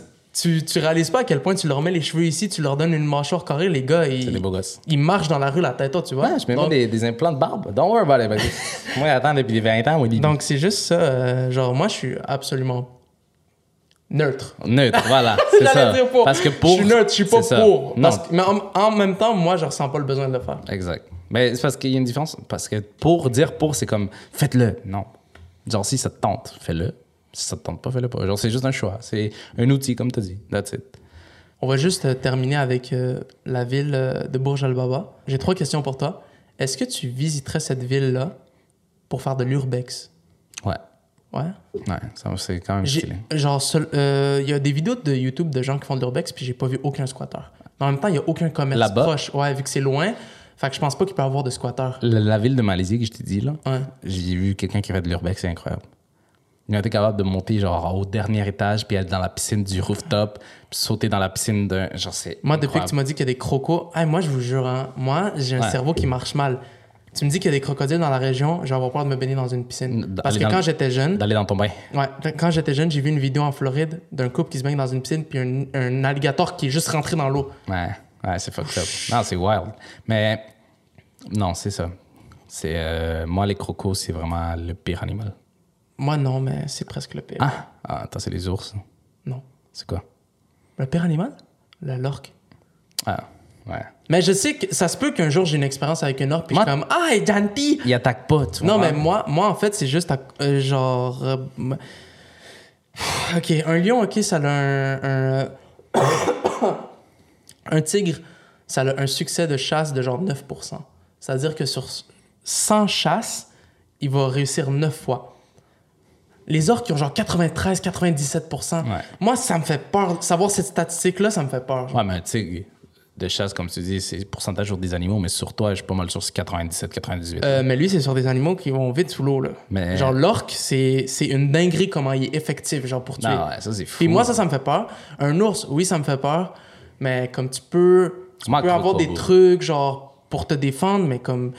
Speaker 1: tu, tu réalises pas à quel point tu leur mets les cheveux ici, tu leur donnes une mâchoire carrée, les gars, ils,
Speaker 2: des beaux gosses.
Speaker 1: ils marchent dans la rue la tête haute, tu vois?
Speaker 2: Ouais, je mets
Speaker 1: Donc-
Speaker 2: des, des implants de barbe. Don't worry about it. Moi, attends depuis 20 ans, oui.
Speaker 1: Donc, c'est juste ça. euh, genre, moi, je suis absolument neutre.
Speaker 2: Neutre, voilà. C'est ça.
Speaker 1: dire pour.
Speaker 2: Parce que pour.
Speaker 1: Je suis neutre, je suis pas pour. Parce que- mais en, en même temps, moi, je ressens pas le besoin de le faire.
Speaker 2: exact. Mais c'est parce qu'il y a une différence. Parce que pour dire pour, c'est comme faites-le. Non. Genre, si ça te tente, fais-le. Si ça te tente pas, fais-le pas. Genre, c'est juste un choix. C'est un outil, comme tu as dit. That's it.
Speaker 1: On va juste euh, terminer avec euh, la ville euh, de Bourj al-Baba. J'ai trois questions pour toi. Est-ce que tu visiterais cette ville-là pour faire de l'urbex?
Speaker 2: Ouais.
Speaker 1: Ouais?
Speaker 2: Ouais, ça, c'est quand même stylé.
Speaker 1: Genre, il y a des vidéos de YouTube de gens qui font de l'urbex, puis j'ai pas vu aucun squatter. Mais en même temps, il y a aucun commerce
Speaker 2: Là-bas?
Speaker 1: proche. Ouais, vu que c'est loin. Fait que je pense pas qu'il peut y avoir de squatter.
Speaker 2: La, la ville de Malaisie que je t'ai dit, là,
Speaker 1: Ouais.
Speaker 2: j'ai vu quelqu'un qui fait de l'urbex, c'est incroyable. Il a été capable de monter genre au dernier étage, puis aller dans la piscine du rooftop, puis sauter dans la piscine d'un. Genre, c'est.
Speaker 1: Moi, depuis que tu m'as dit qu'il y a des crocos, hey, moi, je vous jure, hein, moi, j'ai un
Speaker 2: Ouais.
Speaker 1: cerveau qui marche mal. Tu me dis qu'il y a des crocodiles dans la région, je vais avoir peur de me baigner dans une piscine. Parce que quand j'étais jeune,
Speaker 2: D'aller dans ton bain.
Speaker 1: ouais, quand j'étais jeune, j'ai vu une vidéo en Floride d'un couple qui se baigne dans une piscine, puis un, un alligator qui est juste rentré dans l'eau.
Speaker 2: Ouais, ouais, c'est fucked up. Non, c'est wild. Mais non, c'est ça. C'est euh, moi les crocos, c'est vraiment le pire animal.
Speaker 1: Moi, non, mais c'est presque le pire.
Speaker 2: Ah, ah attends, c'est les ours.
Speaker 1: Non.
Speaker 2: C'est quoi?
Speaker 1: Le pire animal? Le lorque.
Speaker 2: Ah, ouais.
Speaker 1: Mais je sais que ça se peut qu'un jour j'ai une expérience avec un orque, puis
Speaker 2: Moi-
Speaker 1: je suis comme, ah, est gentil!
Speaker 2: Il attaque pas, tu
Speaker 1: Non,
Speaker 2: vois.
Speaker 1: mais moi, moi, en fait, c'est juste à- euh, genre. euh, ok, un lion, ok, ça a un. Un, un tigre, ça a un succès de chasse de genre 9%. C'est-à-dire que sur 100 chasses, il va réussir 9 fois. Les orques qui ont genre 93, 97%.
Speaker 2: Ouais.
Speaker 1: Moi, ça me fait peur. Savoir cette statistique-là, ça me fait peur. genre.
Speaker 2: Ouais, mais tu sais, de chasse, comme tu dis, c'est pourcentage sur des animaux, mais sur toi, je suis pas mal sur 97, 98.
Speaker 1: Euh, mais lui, c'est sur des animaux qui vont vite sous l'eau. là.
Speaker 2: Mais-
Speaker 1: Genre, l'orque, c'est c'est une dinguerie comment il est effectif, genre pour tuer.
Speaker 2: non, ouais, ça, c'est fou.
Speaker 1: Puis moi, ça, ça me fait peur. Un ours, oui, ça me fait peur. Mais comme tu peux, tu peux avoir des trucs, genre, pour te défendre, mais comme.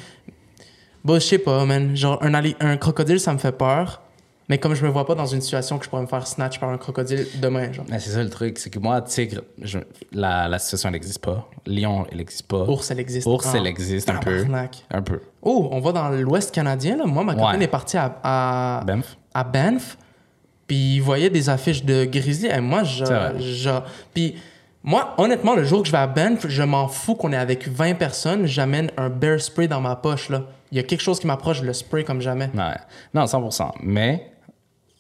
Speaker 1: Bon, je sais pas, man. Genre, un, ali- un crocodile, ça me fait peur. Mais comme je me vois pas dans une situation que je pourrais me faire snatch par un crocodile demain, genre.
Speaker 2: Mais c'est ça le truc, c'est que moi, tigre, je- la, la situation, elle n'existe pas. Lion, elle n'existe pas.
Speaker 1: Ours, elle existe.
Speaker 2: Ours, elle existe un peu. Un peu.
Speaker 1: Oh, on va dans l'Ouest canadien, là. Moi, ma copine
Speaker 2: Ouais.
Speaker 1: est partie à, à,
Speaker 2: Banff.
Speaker 1: à Banff, puis il voyait des affiches de grizzly. Et moi, je, je- Puis moi, honnêtement, le jour que je vais à Banff, je m'en fous qu'on est avec 20 personnes. J'amène un bear spray dans ma poche, là. Il y a quelque chose qui m'approche, le spray comme jamais.
Speaker 2: Ouais. Non, 100%. Mais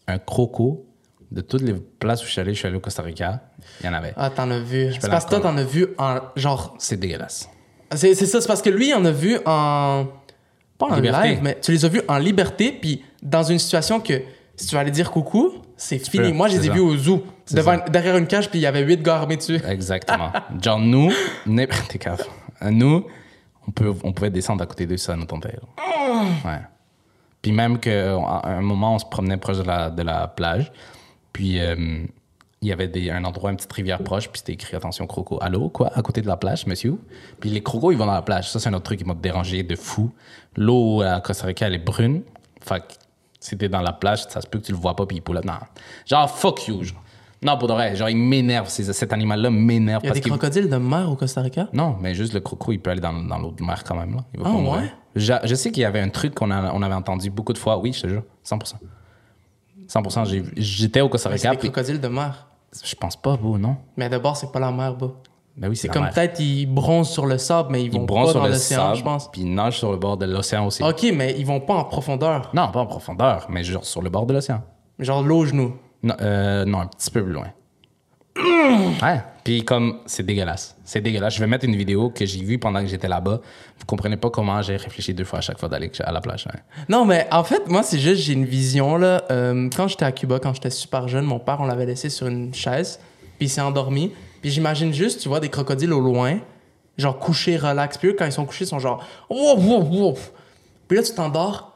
Speaker 2: un croco, de toutes les places où je suis allé, je suis allé au Costa Rica, il y en avait.
Speaker 1: Ah, t'en as vu. C'est parce que toi, t'en as vu en. Genre.
Speaker 2: C'est dégueulasse.
Speaker 1: C'est c'est ça, c'est parce que lui, il en a vu en. Pas en
Speaker 2: Liberté.
Speaker 1: live, mais tu les as vus en liberté, puis dans une situation que si tu vas aller dire coucou, c'est fini.
Speaker 2: peux,
Speaker 1: Moi, je les ai
Speaker 2: ça.
Speaker 1: vus au zoo, devant,
Speaker 2: ça.
Speaker 1: derrière une cage, puis il y avait huit gars armés dessus.
Speaker 2: Exactement. Genre, nous, t'es cave. Nous, on, peut, on pouvait descendre à côté d'eux sur notre hôtel. Ouais. Puis même qu'à un moment, on se promenait proche de la, de la plage, puis euh, il y avait des, un endroit, une petite rivière proche, puis c'était écrit attention croco. Allô, quoi, à côté de la plage, monsieur? Puis les crocos, ils vont dans la plage. Ça, c'est un autre truc qui m'a dérangé de fou. L'eau à Costa Rica, elle est brune. Fait que si t'es dans la plage, ça se peut que tu le vois pas, puis il pull up. Non. Genre, fuck you, genre. Non, pour de vrai, genre, il m'énerve. Cet animal-là m'énerve
Speaker 1: Il y a
Speaker 2: parce
Speaker 1: des crocodiles de mer au Costa Rica?
Speaker 2: non, mais juste le croco, il peut aller dans, dans l'eau de mer quand même. Là. Il va
Speaker 1: Ah,
Speaker 2: pas mourir.
Speaker 1: ouais?
Speaker 2: Je, je sais qu'il y avait un truc qu'on a- on avait entendu beaucoup de fois. Oui, je te jure, 100%. 100%. j'ai- J'étais au Costa
Speaker 1: Mais C'est
Speaker 2: Rica,
Speaker 1: des crocodiles de mer.
Speaker 2: je pense pas, beau, non?
Speaker 1: Mais d'abord, c'est pas la mer, bas.
Speaker 2: Ben oui, c'est
Speaker 1: comme peut-être ils bronzent sur le sable, mais ils
Speaker 2: Ils
Speaker 1: vont pas
Speaker 2: sur
Speaker 1: dans l'océan, je pense.
Speaker 2: puis ils nagent sur le bord de l'océan aussi.
Speaker 1: Ok, mais ils vont pas en profondeur.
Speaker 2: Non, pas en profondeur, mais genre sur le bord de l'océan.
Speaker 1: Genre l'eau au genou.
Speaker 2: Non, euh, non, un petit peu plus loin. Ouais. Puis comme c'est dégueulasse, c'est dégueulasse. Je vais mettre une vidéo que j'ai vue pendant que j'étais là-bas. Vous comprenez pas comment j'ai réfléchi deux fois à chaque fois d'aller à la plage.
Speaker 1: Non, mais en fait, moi, c'est juste, j'ai une vision, là. Euh, quand j'étais à Cuba, quand j'étais super jeune, mon père, on l'avait laissé sur une chaise, puis il s'est endormi. Puis j'imagine juste, tu vois, des crocodiles au loin, genre couchés, relax. Puis eux, quand ils sont couchés, ils sont genre... Wouf, wouf, wouf. Puis là, tu t'endors,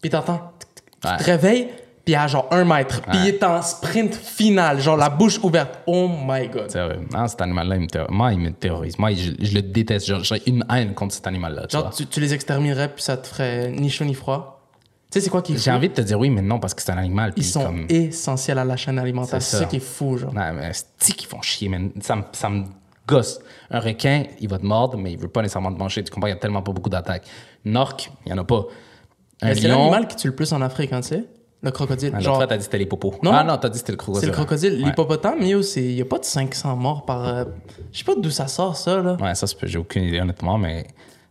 Speaker 1: puis t'entends... Tu
Speaker 2: Ouais.
Speaker 1: te réveilles, puis à genre un mètre. Puis il est en sprint final, genre la bouche ouverte. Oh my God.
Speaker 2: C'est vrai. Non, cet animal-là, il me terrorise. Moi, il me terrorise. Moi, je, je le déteste. J'ai une haine contre cet animal-là.
Speaker 1: Genre, tu, tu les exterminerais, puis ça te ferait ni chaud ni froid. Tu sais, c'est quoi qui
Speaker 2: J'ai envie de te dire oui, mais non, parce que c'est un animal.
Speaker 1: Ils sont
Speaker 2: comme...
Speaker 1: essentiels à la chaîne alimentaire.
Speaker 2: C'est
Speaker 1: ça qui est fou, genre.
Speaker 2: Non, mais c'est qu'ils font chier, man? Ça, me- ça me gosse. Un requin, il va te mordre, mais il veut pas nécessairement te manger. Tu comprends, il y a tellement pas beaucoup d'attaques. Orque, il y en a pas. Un
Speaker 1: c'est l'animal qui tue le plus en Afrique, hein, tu sais? Le crocodile.
Speaker 2: Ah, L'autre
Speaker 1: Genre,
Speaker 2: fois, t'as dit que c'était les popos.
Speaker 1: Non.
Speaker 2: Ah non, t'as dit que c'était le crocodile.
Speaker 1: c'est le crocodile.
Speaker 2: Ouais.
Speaker 1: L'hippopotame, il n'y a pas de 500 morts par. euh, Je sais pas d'où ça sort, ça, là.
Speaker 2: Ouais, ça, j'ai aucune idée, honnêtement, mais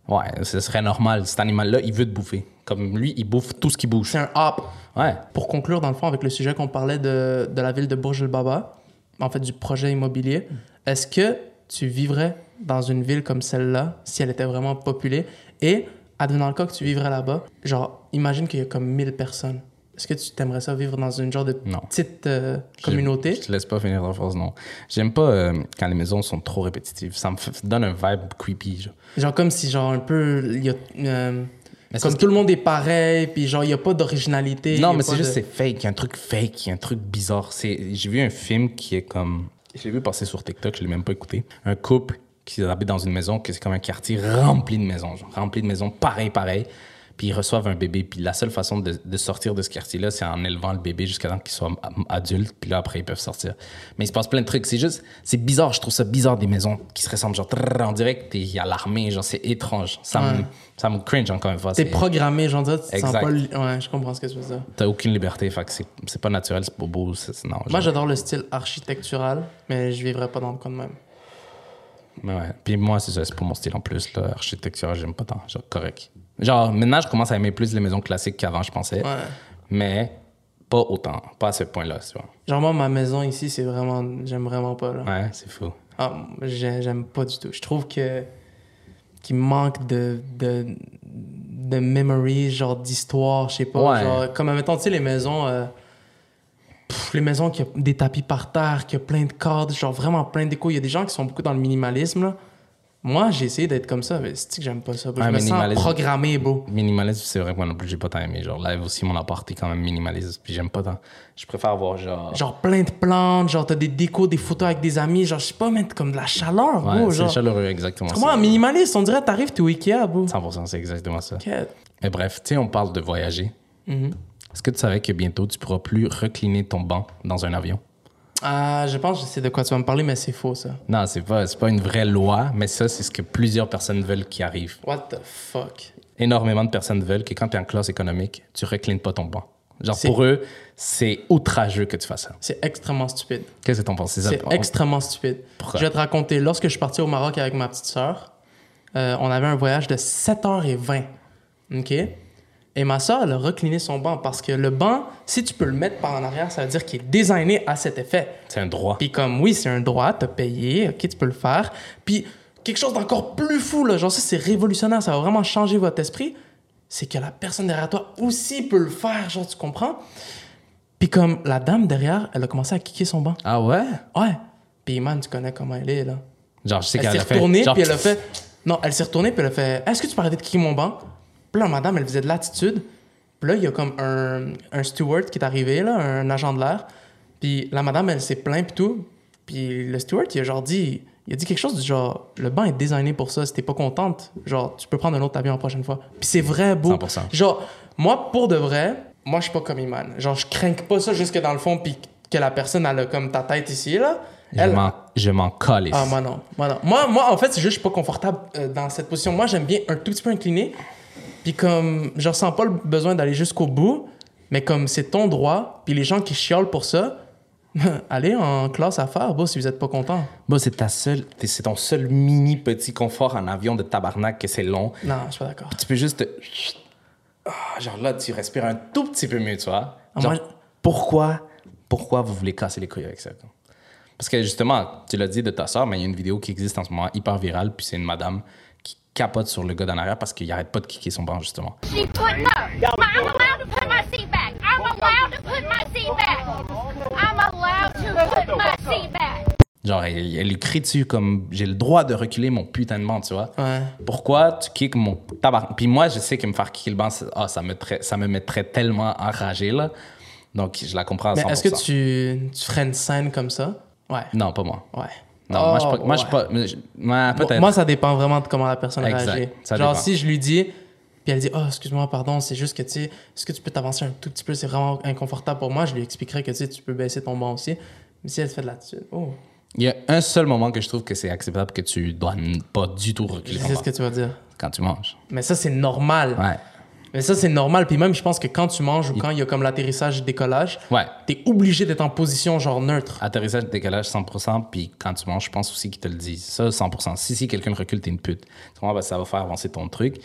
Speaker 2: ouais, ce serait normal. Cet animal-là, il veut te bouffer. Comme lui, il bouffe tout ce qui bouge.
Speaker 1: C'est un hop.
Speaker 2: Ouais.
Speaker 1: Pour conclure, dans le fond, avec le sujet qu'on parlait de, de la ville de Bourj el-Baba, en fait, du projet immobilier, est-ce que tu vivrais dans une ville comme celle-là si elle était vraiment populée? Et, advenant le cas que tu vivrais là-bas, genre, imagine qu'il y a comme 1000 personnes. Est-ce que tu t'aimerais ça vivre dans une genre de
Speaker 2: Non.
Speaker 1: petite euh,
Speaker 2: Je-
Speaker 1: communauté?
Speaker 2: Je te laisse pas finir la phrase, non. J'aime pas euh, quand les maisons sont trop répétitives. Ça me donne un vibe creepy. Genre.
Speaker 1: Genre comme si genre un peu il y a euh, comme tout le monde est pareil puis genre il y a pas d'originalité.
Speaker 2: Non, mais c'est juste c'est fake. Il y a un truc fake, il y a un truc bizarre. C'est, j'ai vu un film qui est comme, je l'ai vu passer sur TikTok, je l'ai même pas écouté. Un couple qui habite dans une maison, que c'est comme un quartier rempli de maisons, genre, rempli de maisons, pareil, pareil. Puis ils reçoivent un bébé. Puis la seule façon de, de sortir de ce quartier-là, c'est en élevant le bébé jusqu'à temps qu'il soit adulte. Puis là, après, ils peuvent sortir. Mais il se passe plein de trucs. C'est juste, c'est bizarre. Je trouve ça bizarre des maisons qui se ressemblent. Genre, trrr, en direct, il y a l'armée. Genre, c'est étrange. Ça, me, ça me cringe encore une fois.
Speaker 1: T'es
Speaker 2: C'est-
Speaker 1: programmé, genre tu sens
Speaker 2: Exact.
Speaker 1: pas li- ouais, je comprends ce que tu veux dire.
Speaker 2: T'as aucune liberté. Fait que c'est, pas naturel, c'est pas beau. non,
Speaker 1: Moi j'adore le style architectural, mais je vivrais pas dans le coin de même.
Speaker 2: Ouais. Puis moi, c'est ça, c'est pas mon style en plus. Là. Architecture, j'aime pas tant. Genre, correct. Genre, maintenant, je commence à aimer plus les maisons classiques qu'avant, je pensais.
Speaker 1: Ouais.
Speaker 2: Mais pas autant. Pas à ce point-là, tu vois.
Speaker 1: Genre moi ma maison ici, c'est vraiment j'aime vraiment pas là.
Speaker 2: Ouais, c'est fou.
Speaker 1: Ah, j'ai- j'aime pas du tout. Je trouve que qu'il manque de, de, de memory, genre d'histoire, je sais pas.
Speaker 2: Ouais.
Speaker 1: Genre, comme, mettons, tu sais, les maisons... euh, pff, les maisons qui ont des tapis par terre, qui ont plein de cadres, genre vraiment plein de déco. Il y a des gens qui sont beaucoup dans le minimalisme, là. Moi, j'ai essayé d'être comme ça, mais c'est que j'aime pas ça?
Speaker 2: Ouais,
Speaker 1: je me sens programmé, bro.
Speaker 2: Minimaliste, c'est vrai que moi non plus, j'ai pas tant aimé. Genre, live aussi, mon appart est quand même minimaliste. Puis j'aime pas tant. Je préfère avoir genre.
Speaker 1: Genre plein de plantes, genre t'as des décos, des photos avec des amis, genre je sais pas, mettre comme de la chaleur,
Speaker 2: ouais,
Speaker 1: bro.
Speaker 2: c'est chaleureux, exactement.
Speaker 1: Comment minimaliste, on dirait t'arrives, t'es au Ikea, bro.
Speaker 2: 100%, c'est exactement ça. Mais bref, tu sais, on parle de voyager.
Speaker 1: Mhm.
Speaker 2: Est-ce que tu savais que bientôt, tu pourras plus recliner ton banc dans un avion?
Speaker 1: Ah, je pense que je sais de quoi tu vas me parler, mais c'est faux, ça.
Speaker 2: Non, c'est pas, c'est pas une vraie loi, mais ça, c'est ce que plusieurs personnes veulent qui arrive.
Speaker 1: What the fuck?
Speaker 2: Énormément de personnes veulent que quand tu es en classe économique, tu reclines pas ton banc. Genre,
Speaker 1: C'est-
Speaker 2: pour eux, c'est outrageux que tu fasses ça.
Speaker 1: C'est extrêmement stupide.
Speaker 2: Qu'est-ce que t'en penses?
Speaker 1: C'est
Speaker 2: ça?
Speaker 1: extrêmement stupide.
Speaker 2: Pourquoi?
Speaker 1: Je vais te raconter, lorsque je suis parti au Maroc avec ma petite sœur, euh, on avait un voyage de 7h20. OK? Et ma sœur, elle a recliné son banc parce que le banc, si tu peux le mettre par en arrière, ça veut dire qu'il est designé à cet effet.
Speaker 2: C'est un droit.
Speaker 1: Puis comme, oui, c'est un droit, t'as payé, OK, tu peux le faire. Puis quelque chose d'encore plus fou, là, genre ça, c'est révolutionnaire, ça va vraiment changer votre esprit, c'est que la personne derrière toi aussi peut le faire, genre, tu comprends? Puis comme, la dame derrière, elle a commencé à kicker son banc.
Speaker 2: Ah ouais?
Speaker 1: Ouais. Puis man, tu connais comment elle est, là.
Speaker 2: Genre, je sais
Speaker 1: Elle
Speaker 2: qu'elle
Speaker 1: s'est
Speaker 2: a fait.
Speaker 1: retournée,
Speaker 2: genre,
Speaker 1: puis elle a fait... Non, elle s'est retournée, puis elle a fait, est-ce que tu peux arrêter de kicker mon banc? Puis là, madame, elle faisait de l'attitude. Puis là, il y a comme un, un steward qui est arrivé, là, un agent de l'air. Puis la madame, elle s'est plainte, puis tout. Puis le steward, il a genre dit... Il a dit quelque chose du genre, le banc est designé pour ça. Si t'es pas contente, genre, tu peux prendre un autre avion la prochaine fois. Puis c'est vrai, beau.
Speaker 2: 100%.
Speaker 1: Genre, moi, pour de vrai, moi, je suis pas comme Iman. Genre, je crains pas ça jusque dans le fond, puis que la personne, elle a comme ta tête ici, là.
Speaker 2: Je
Speaker 1: Elle,
Speaker 2: m'en- je m'en colle
Speaker 1: ah, moi non. Moi, non. Moi, moi, en fait, c'est juste je suis pas confortable euh, dans cette position. Moi, j'aime bien un tout petit peu incliné. Puis comme, je ressens pas le besoin d'aller jusqu'au bout, mais comme c'est ton droit, puis les gens qui chiolent pour ça, allez en classe à faire, bon, si vous êtes pas content.
Speaker 2: Bon, c'est ta seule, c'est ton seul mini petit confort en avion de tabarnak que c'est long.
Speaker 1: Non, je suis pas d'accord.
Speaker 2: Tu peux juste. te- Ah, genre là, tu respires un tout petit peu mieux, tu vois.
Speaker 1: Ah,
Speaker 2: Genre,
Speaker 1: moi-
Speaker 2: pourquoi, pourquoi vous voulez casser les couilles avec ça? Parce que justement, tu l'as dit de ta soeur, mais il y a une vidéo qui existe en ce moment hyper virale, puis c'est une madame capote sur le gars d'en arrière parce qu'il arrête pas de kicker son banc, justement.
Speaker 3: She put no. I'm allowed to put my seat back. I'm allowed to put my seat back. I'm allowed to put my seat back.
Speaker 2: Genre, elle, elle lui crie dessus comme j'ai le droit de reculer mon putain de banc, tu vois.
Speaker 1: Ouais.
Speaker 2: Pourquoi tu kicks mon tabac? Puis moi, je sais que me faire kicker le banc, ah, ça, me ça me mettrait tellement enragé, là. Donc, je la comprends à 100%.
Speaker 1: Mais est-ce que tu, tu ferais une scène comme ça? Ouais.
Speaker 2: Non, pas moi.
Speaker 1: Ouais.
Speaker 2: Non, moi, je
Speaker 1: Oh,
Speaker 2: pas. Moi, je suis pas. je- ouais,
Speaker 1: Moi- ça dépend vraiment de comment la personne
Speaker 2: Exact.
Speaker 1: réagit.
Speaker 2: Ça
Speaker 1: Genre,
Speaker 2: dépend.
Speaker 1: si je lui dis, puis elle dit, oh, excuse-moi, pardon, c'est juste que, tu sais, est-ce que tu peux t'avancer un tout petit peu, c'est vraiment inconfortable pour moi, je lui expliquerai que, tu sais, tu peux baisser ton banc aussi. Mais si elle fait de l'attitude, oh,
Speaker 2: Il y a un seul moment que je trouve que c'est acceptable que tu dois pas du tout
Speaker 1: je
Speaker 2: reculer
Speaker 1: sais ce que tu vas dire.
Speaker 2: quand tu manges.
Speaker 1: Mais ça, c'est normal.
Speaker 2: Ouais.
Speaker 1: Mais ça, c'est normal. Puis même, je pense que quand tu manges ou quand il y a comme l'atterrissage, décollage,
Speaker 2: Ouais.
Speaker 1: t'es obligé d'être en position genre neutre.
Speaker 2: Atterrissage, décalage 100%, puis quand tu manges, je pense aussi qu'ils te le disent. Ça, 100%. Si, si quelqu'un recule, t'es une pute. Tu? Ben, ça va faire avancer ton truc.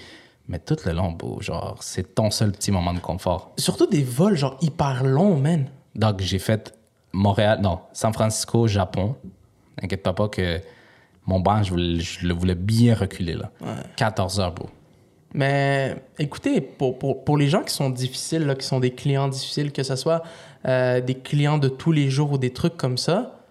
Speaker 2: Mais tout le long, beau, genre, c'est ton seul petit moment de confort.
Speaker 1: Surtout des vols genre hyper longs, man.
Speaker 2: Donc, j'ai fait Montréal, non, San Francisco, Japon. T'inquiète pas, pas que mon banc, je, voulais- je le voulais bien reculer, là. 14 heures, beau.
Speaker 1: Mais écoutez, pour, pour, pour les gens qui sont difficiles, là, qui sont des clients difficiles, que ce soit euh, des clients de tous les jours ou des trucs comme ça,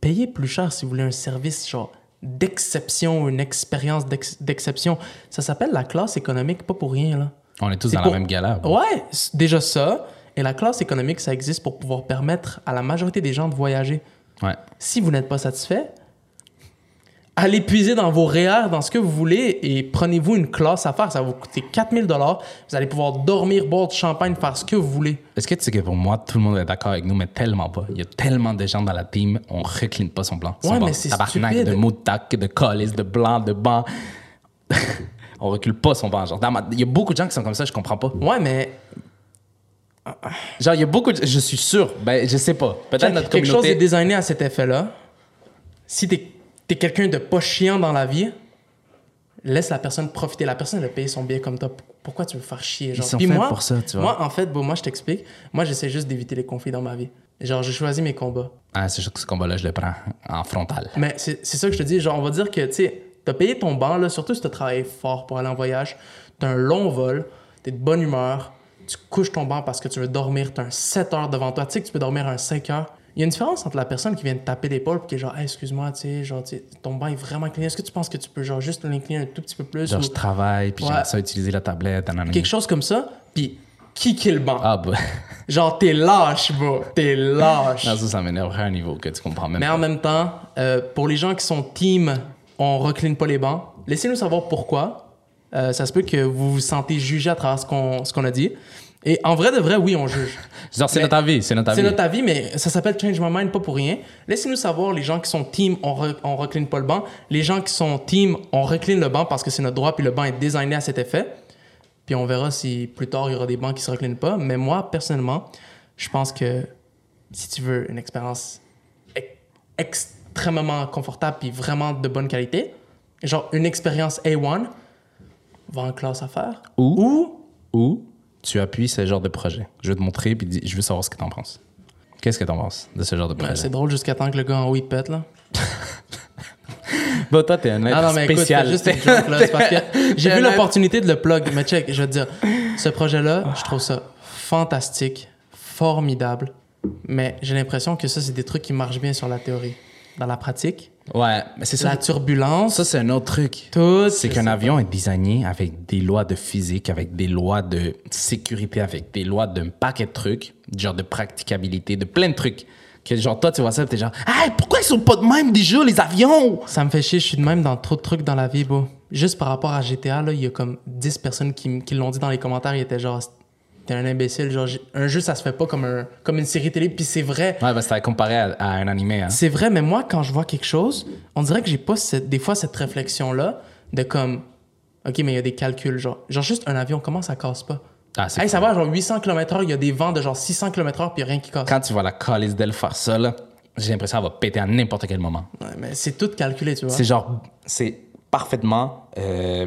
Speaker 1: payez plus cher si vous voulez un service genre d'exception, une expérience d'ex- d'exception. Ça s'appelle la classe économique, pas pour rien. Là.
Speaker 2: On est tous dans
Speaker 1: pour-
Speaker 2: la même galère.
Speaker 1: Ouais, déjà ça. Et la classe économique, ça existe pour pouvoir permettre à la majorité des gens de voyager.
Speaker 2: Ouais.
Speaker 1: Si vous n'êtes pas satisfait, allez puiser dans vos REER, dans ce que vous voulez, et prenez-vous une classe à faire. Ça va vous coûter 4000 dollars. Vous allez pouvoir dormir, boire du champagne, faire ce que vous voulez.
Speaker 2: Est-ce que tu sais que pour moi, tout le monde est d'accord avec nous, mais tellement pas. Il y a tellement de gens dans la team, on recline pas son. Son
Speaker 1: Ouais, mais c'est stupide.
Speaker 2: de moutac, de colis, de blanc, de banc. on recule pas son banc. Genre, Il y a beaucoup de gens qui sont comme ça, je comprends pas.
Speaker 1: Ouais, mais
Speaker 2: Genre, il y a beaucoup de... Je suis sûr, ben, je sais pas. Peut-être notre
Speaker 1: quelque chose est
Speaker 2: communauté...
Speaker 1: designé à cet effet-là. Si t'es es, quelqu'un de pas chiant dans la vie, laisse la personne profiter. La personne, elle a payé son billet comme toi. Pourquoi tu veux faire chier? Genre?
Speaker 2: sont
Speaker 1: Puis
Speaker 2: faits
Speaker 1: moi,
Speaker 2: pour ça, tu vois.
Speaker 1: Moi, en fait, bon, moi, je t'explique. Moi, j'essaie juste d'éviter les conflits dans ma vie. Genre, j'ai choisi mes combats.
Speaker 2: Ah, c'est sûr que ce combat-là, je le prends en frontal.
Speaker 1: Mais c'est c'est ça que je te dis. Genre, on va dire que, tu sais, t'as payé ton banc, là, surtout si t'as travaillé fort pour aller en voyage. T'as un long vol, t'es de bonne humeur, tu couches ton banc parce que tu veux dormir, t'as un 7 heures devant toi. Tu sais que tu peux dormir un 5 heures. Il y a une différence entre la personne qui vient te taper l'épaule et qui est genre, Hey, excuse-moi, tu sais, genre, tu sais, ton banc est vraiment incliné. Est-ce que tu penses que tu peux, genre, juste l'incliner un tout petit peu plus?
Speaker 2: Genre,
Speaker 1: ou
Speaker 2: je travaille, puis
Speaker 1: Ouais.
Speaker 2: j'aime ça utiliser la tablette. nanana.
Speaker 1: quelque chose comme ça, puis kicker le banc?
Speaker 2: Ah, bah.
Speaker 1: Genre, t'es lâche, bro. T'es lâche.
Speaker 2: Non, ça, ça m'énerve à un niveau que tu comprends même
Speaker 1: Mais
Speaker 2: pas.
Speaker 1: en même temps, euh, pour les gens qui sont team, on recline pas les bancs, laissez-nous savoir pourquoi. Euh, ça se peut que vous vous sentez jugé à travers ce qu'on ce qu'on a dit. Et en vrai de vrai, oui, on juge.
Speaker 2: Genre, c'est notre avis, c'est notre
Speaker 1: C'est
Speaker 2: avis.
Speaker 1: notre avis, mais ça s'appelle Change My Mind, pas pour rien. Laissez-nous savoir, les gens qui sont team, on, re- on recline pas le banc. Les gens qui sont team, on recline le banc parce que c'est notre droit, puis le banc est designé à cet effet. Puis on verra si plus tard, il y aura des bancs qui se reclinent pas. Mais moi, personnellement, je pense que si tu veux une expérience ex- extrêmement confortable puis vraiment de bonne qualité, genre une expérience A1, va en classe à faire.
Speaker 2: Ou,
Speaker 1: Ou
Speaker 2: ou tu appuies ce genre de projet. Je vais te montrer, puis je veux savoir ce que t'en penses. Qu'est-ce que t'en penses de ce genre de
Speaker 1: Ouais,
Speaker 2: projet?
Speaker 1: c'est drôle jusqu'à temps que le gars en haut il pète là.
Speaker 2: Bon, toi, t'es un être
Speaker 1: Ah non, mais écoute,
Speaker 2: spécial.
Speaker 1: c'est juste une joke, là. C'est parce que j'ai vu
Speaker 2: un
Speaker 1: l'opportunité de le plug. Mais check, je veux te dire, ce projet-là, je trouve ça fantastique, formidable. Mais j'ai l'impression que ça, c'est des trucs qui marchent bien sur la théorie. Dans la pratique,
Speaker 2: Ouais, mais c'est ça.
Speaker 1: la turbulence,
Speaker 2: Ça, c'est un autre truc.
Speaker 1: tout.
Speaker 2: C'est qu'un avion est designé avec des lois de physique, avec des lois de sécurité, avec des lois d'un paquet de trucs, genre de practicabilité, de plein de trucs. Que genre, toi, tu vois ça, t'es genre, hey, pourquoi ils sont pas de même déjà, les avions?
Speaker 1: Ça me fait chier, je suis de même dans trop de trucs dans la vie, bro. Juste par rapport à GTA, là, il y a comme 10 personnes qui, qui l'ont dit dans les commentaires, ils étaient genre, t'es un imbécile. Genre, un jeu, ça se fait pas comme, un, comme une série télé, puis c'est vrai.
Speaker 2: Ouais, bah, c'était comparé à, à un animé, hein.
Speaker 1: C'est vrai, mais moi, quand je vois quelque chose, on dirait que j'ai pas cette- des fois cette réflexion-là de comme, OK, mais il y a des calculs. Genre, genre juste un avion, comment ça casse pas?
Speaker 2: Ah,
Speaker 1: Hey,
Speaker 2: fou.
Speaker 1: ça va, genre 800 km/h, il y a des vents de genre 600 km/h, puis rien qui casse.
Speaker 2: Quand tu vois la calice d'elle faire ça, là, j'ai l'impression qu'elle va péter à n'importe quel moment.
Speaker 1: Ouais, mais c'est tout calculé, tu vois.
Speaker 2: C'est genre, c'est parfaitement euh,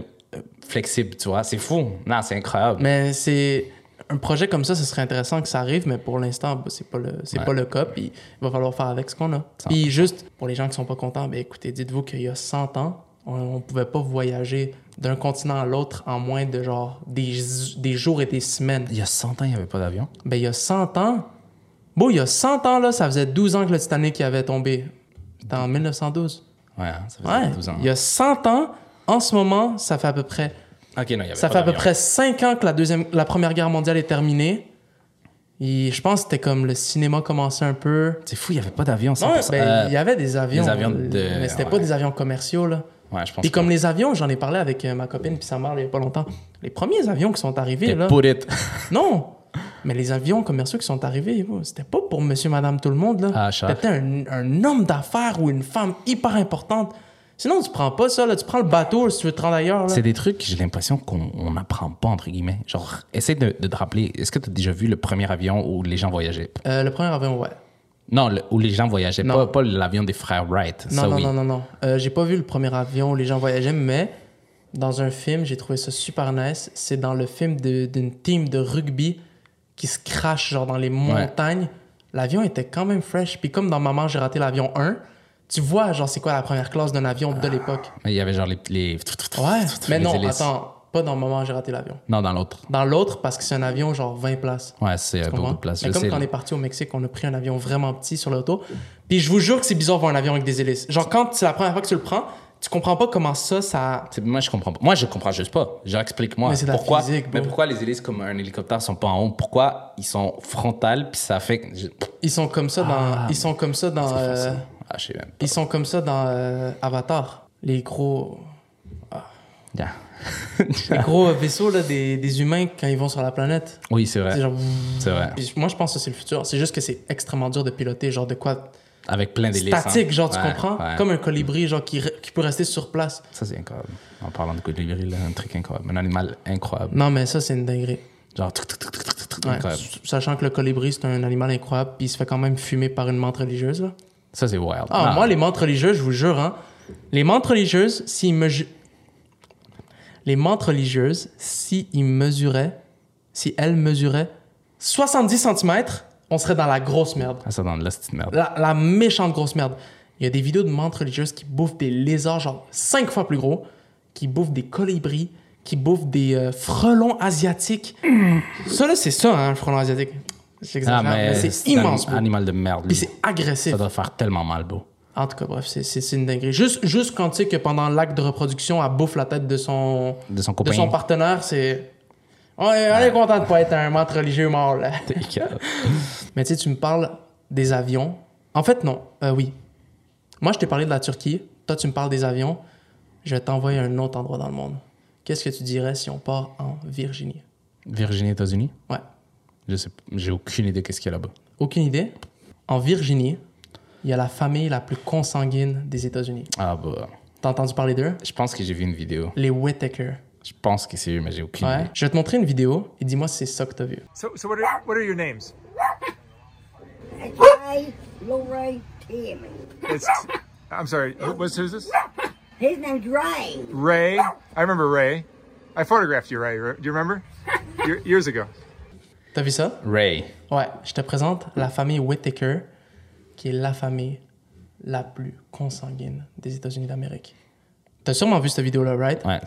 Speaker 2: flexible, tu vois. C'est fou. Non, c'est incroyable.
Speaker 1: Mais c'est un projet comme ça, ce serait intéressant que ça arrive, mais pour l'instant, bah, c'est pas le c'est
Speaker 2: Ouais.
Speaker 1: pas le cas, puis il va falloir faire avec ce qu'on a. Puis juste pour les gens qui sont pas contents, ben écoutez, dites-vous qu'il y a 100 ans, on, on pouvait pas voyager d'un continent à l'autre en moins de genre des, des jours et des semaines.
Speaker 2: Il y a 100 ans, il n'y avait pas d'avion.
Speaker 1: Ben il y a 100 ans. Bon, il y a 100 ans là, ça faisait 12 ans que le Titanic avait tombé. C'était en 1912.
Speaker 2: Ouais, hein, ça faisait
Speaker 1: Ouais.
Speaker 2: 12 ans.
Speaker 1: Il y a 100 ans, en ce moment, ça fait à peu près
Speaker 2: Ok, non, il y avait
Speaker 1: ça
Speaker 2: pas
Speaker 1: fait à peu près 5 ans que la, deuxième, la Première Guerre mondiale est terminée. Et je pense que c'était comme le cinéma commençait un peu.
Speaker 2: C'est fou, il n'y avait pas d'avion.
Speaker 1: Non,
Speaker 2: 100%.
Speaker 1: ben,
Speaker 2: Euh,
Speaker 1: il y avait des avions.
Speaker 2: des avions
Speaker 1: euh,
Speaker 2: de-
Speaker 1: Mais c'était
Speaker 2: ouais.
Speaker 1: pas des avions commerciaux, là.
Speaker 2: ouais, je pense que-
Speaker 1: comme les avions, j'en ai parlé avec euh, ma copine puis sa mère il y a pas longtemps. Les premiers avions qui sont arrivés,
Speaker 2: They
Speaker 1: là. Non! Mais les avions commerciaux qui sont arrivés, c'était pas pour monsieur, madame, tout le monde, là.
Speaker 2: Ah.
Speaker 1: C'était un, un homme d'affaires ou une femme hyper importante. Sinon, tu prends pas ça, là. Tu prends le bateau si tu veux te rendre ailleurs.
Speaker 2: C'est des trucs, j'ai l'impression qu'on on n'apprend pas, entre guillemets. Genre, essaie de, de te rappeler, est-ce que tu as déjà vu le premier avion où les gens voyageaient?
Speaker 1: Euh, le premier avion, ouais.
Speaker 2: Non, le- où les gens voyageaient,
Speaker 1: Non.
Speaker 2: pas, pas l'avion des frères Wright.
Speaker 1: Non,
Speaker 2: ça,
Speaker 1: non,
Speaker 2: oui.
Speaker 1: non, non, non. Euh, j'ai pas vu le premier avion où les gens voyageaient, mais dans un film, j'ai trouvé ça super nice. C'est dans le film d'une team de rugby qui se crache genre dans les montagnes. L'avion était quand même fresh. Puis comme dans Maman, j'ai raté l'avion 1, tu vois, genre, c'est quoi la première classe d'un avion de l'époque?
Speaker 2: Mais Il y avait genre les. les
Speaker 1: Ouais, mais non, attends, pas dans Maman, j'ai raté l'avion.
Speaker 2: Non, dans l'autre.
Speaker 1: Dans l'autre, parce que c'est un avion genre 20 places.
Speaker 2: Ouais, c'est beaucoup de place.
Speaker 1: Mais
Speaker 2: Je
Speaker 1: comme
Speaker 2: sais.
Speaker 1: quand on est parti au Mexique, on a pris un avion vraiment petit sur l'auto. Puis je vous jure que c'est bizarre de voir un avion avec des hélices. Genre, quand c'est la première fois que tu le prends, tu comprends pas comment ça, ça.
Speaker 2: Moi, je comprends pas. Moi, je comprends juste pas. Genre, explique-moi.
Speaker 1: Mais c'est
Speaker 2: pourquoi,
Speaker 1: physique,
Speaker 2: mais pourquoi les hélices comme un hélicoptère sont pas en haut? Pourquoi ils sont frontales, puis ça fait je-
Speaker 1: Ils sont comme ça dans.
Speaker 2: Ah.
Speaker 1: ils sont comme ça dans.
Speaker 2: Ah, je sais même pas.
Speaker 1: ils sont comme ça dans euh, Avatar. Les gros.
Speaker 2: Yeah.
Speaker 1: Les gros vaisseaux là, des, des humains quand ils vont sur la planète.
Speaker 2: Oui, c'est vrai.
Speaker 1: C'est genre.
Speaker 2: C'est vrai.
Speaker 1: Puis moi, je pense que c'est le futur. C'est juste que c'est extrêmement dur de piloter, genre de quoi.
Speaker 2: Avec plein d'hélices. hein.
Speaker 1: Statique, genre, tu
Speaker 2: Ouais,
Speaker 1: comprends?
Speaker 2: ouais.
Speaker 1: Comme un colibri, genre, qui, qui peut rester sur place.
Speaker 2: Ça, c'est incroyable. En parlant de colibri, là, un truc incroyable. Un animal incroyable.
Speaker 1: Non, mais ça, c'est une dinguerie.
Speaker 2: Genre,
Speaker 1: Ouais.
Speaker 2: incroyable.
Speaker 1: Sachant que le colibri, c'est un animal incroyable, puis il se fait quand même fumer par une menthe religieuse. Là.
Speaker 2: Ça, c'est wild.
Speaker 1: Ah, moi, les menthes religieuses, je vous jure, hein, les menthes religieuses, s'ils me... Les menthes religieuses, s'ils mesuraient, si elles mesuraient 70 cm, on serait dans la grosse merde.
Speaker 2: Ah, ça dans la petite merde.
Speaker 1: La, la méchante grosse merde. Il y a des vidéos de menthes religieuses qui bouffent des lézards, genre cinq fois plus gros, qui bouffent des colibris, qui bouffent des euh, frelons asiatiques. ça, là, c'est ça, hein, un frelon asiatique. J'exagère,
Speaker 2: Ah,
Speaker 1: mais,
Speaker 2: mais
Speaker 1: c'est immense,
Speaker 2: un animal de merde.
Speaker 1: Puis
Speaker 2: lui.
Speaker 1: c'est agressif.
Speaker 2: Ça doit faire tellement mal, beau.
Speaker 1: En tout cas, bref, c'est- c'est c'est une dinguerie. Juste, juste quand tu sais que pendant l'acte de reproduction, elle bouffe la tête de son,
Speaker 2: De son
Speaker 1: de son partenaire, c'est. On est, on est content de pas être un mentre religieux mort, là. Mais tu sais, tu me parles des avions. En fait, non. Euh, oui. Moi, je t'ai parlé de la Turquie. Toi, tu me parles des avions. Je vais t'envoyer à un autre endroit dans le monde. Qu'est-ce que tu dirais si on part en Virginie?
Speaker 2: Virginie, États-Unis?
Speaker 1: Ouais.
Speaker 2: Je sais, j'ai aucune idée qu'est-ce qu'il y a là-bas.
Speaker 1: Aucune idée. En Virginie, il y a la famille la plus consanguine des États-Unis.
Speaker 2: Ah, bah.
Speaker 1: T'as entendu parler d'eux?
Speaker 2: Je pense que j'ai vu une vidéo.
Speaker 1: Les Whittaker.
Speaker 2: Je pense que c'est eux, mais j'ai aucune
Speaker 1: Ouais.
Speaker 2: idée.
Speaker 1: Je vais te montrer une vidéo et dis-moi si c'est ça que t'as vu.
Speaker 4: So, so what are, what are your names?
Speaker 5: Ray, Lori, Timmy.
Speaker 4: It's, I'm sorry, who- what's, who's this?
Speaker 5: His name's Ray.
Speaker 4: Ray? I remember Ray. I photographed you, Ray. Do you remember? Year- years ago.
Speaker 1: T'as vu ça?
Speaker 2: Ray.
Speaker 1: Ouais, je te présente la famille Whittaker, qui est la famille la plus consanguine des États-Unis d'Amérique. T'as sûrement vu cette vidéo-là, right?
Speaker 2: Ouais.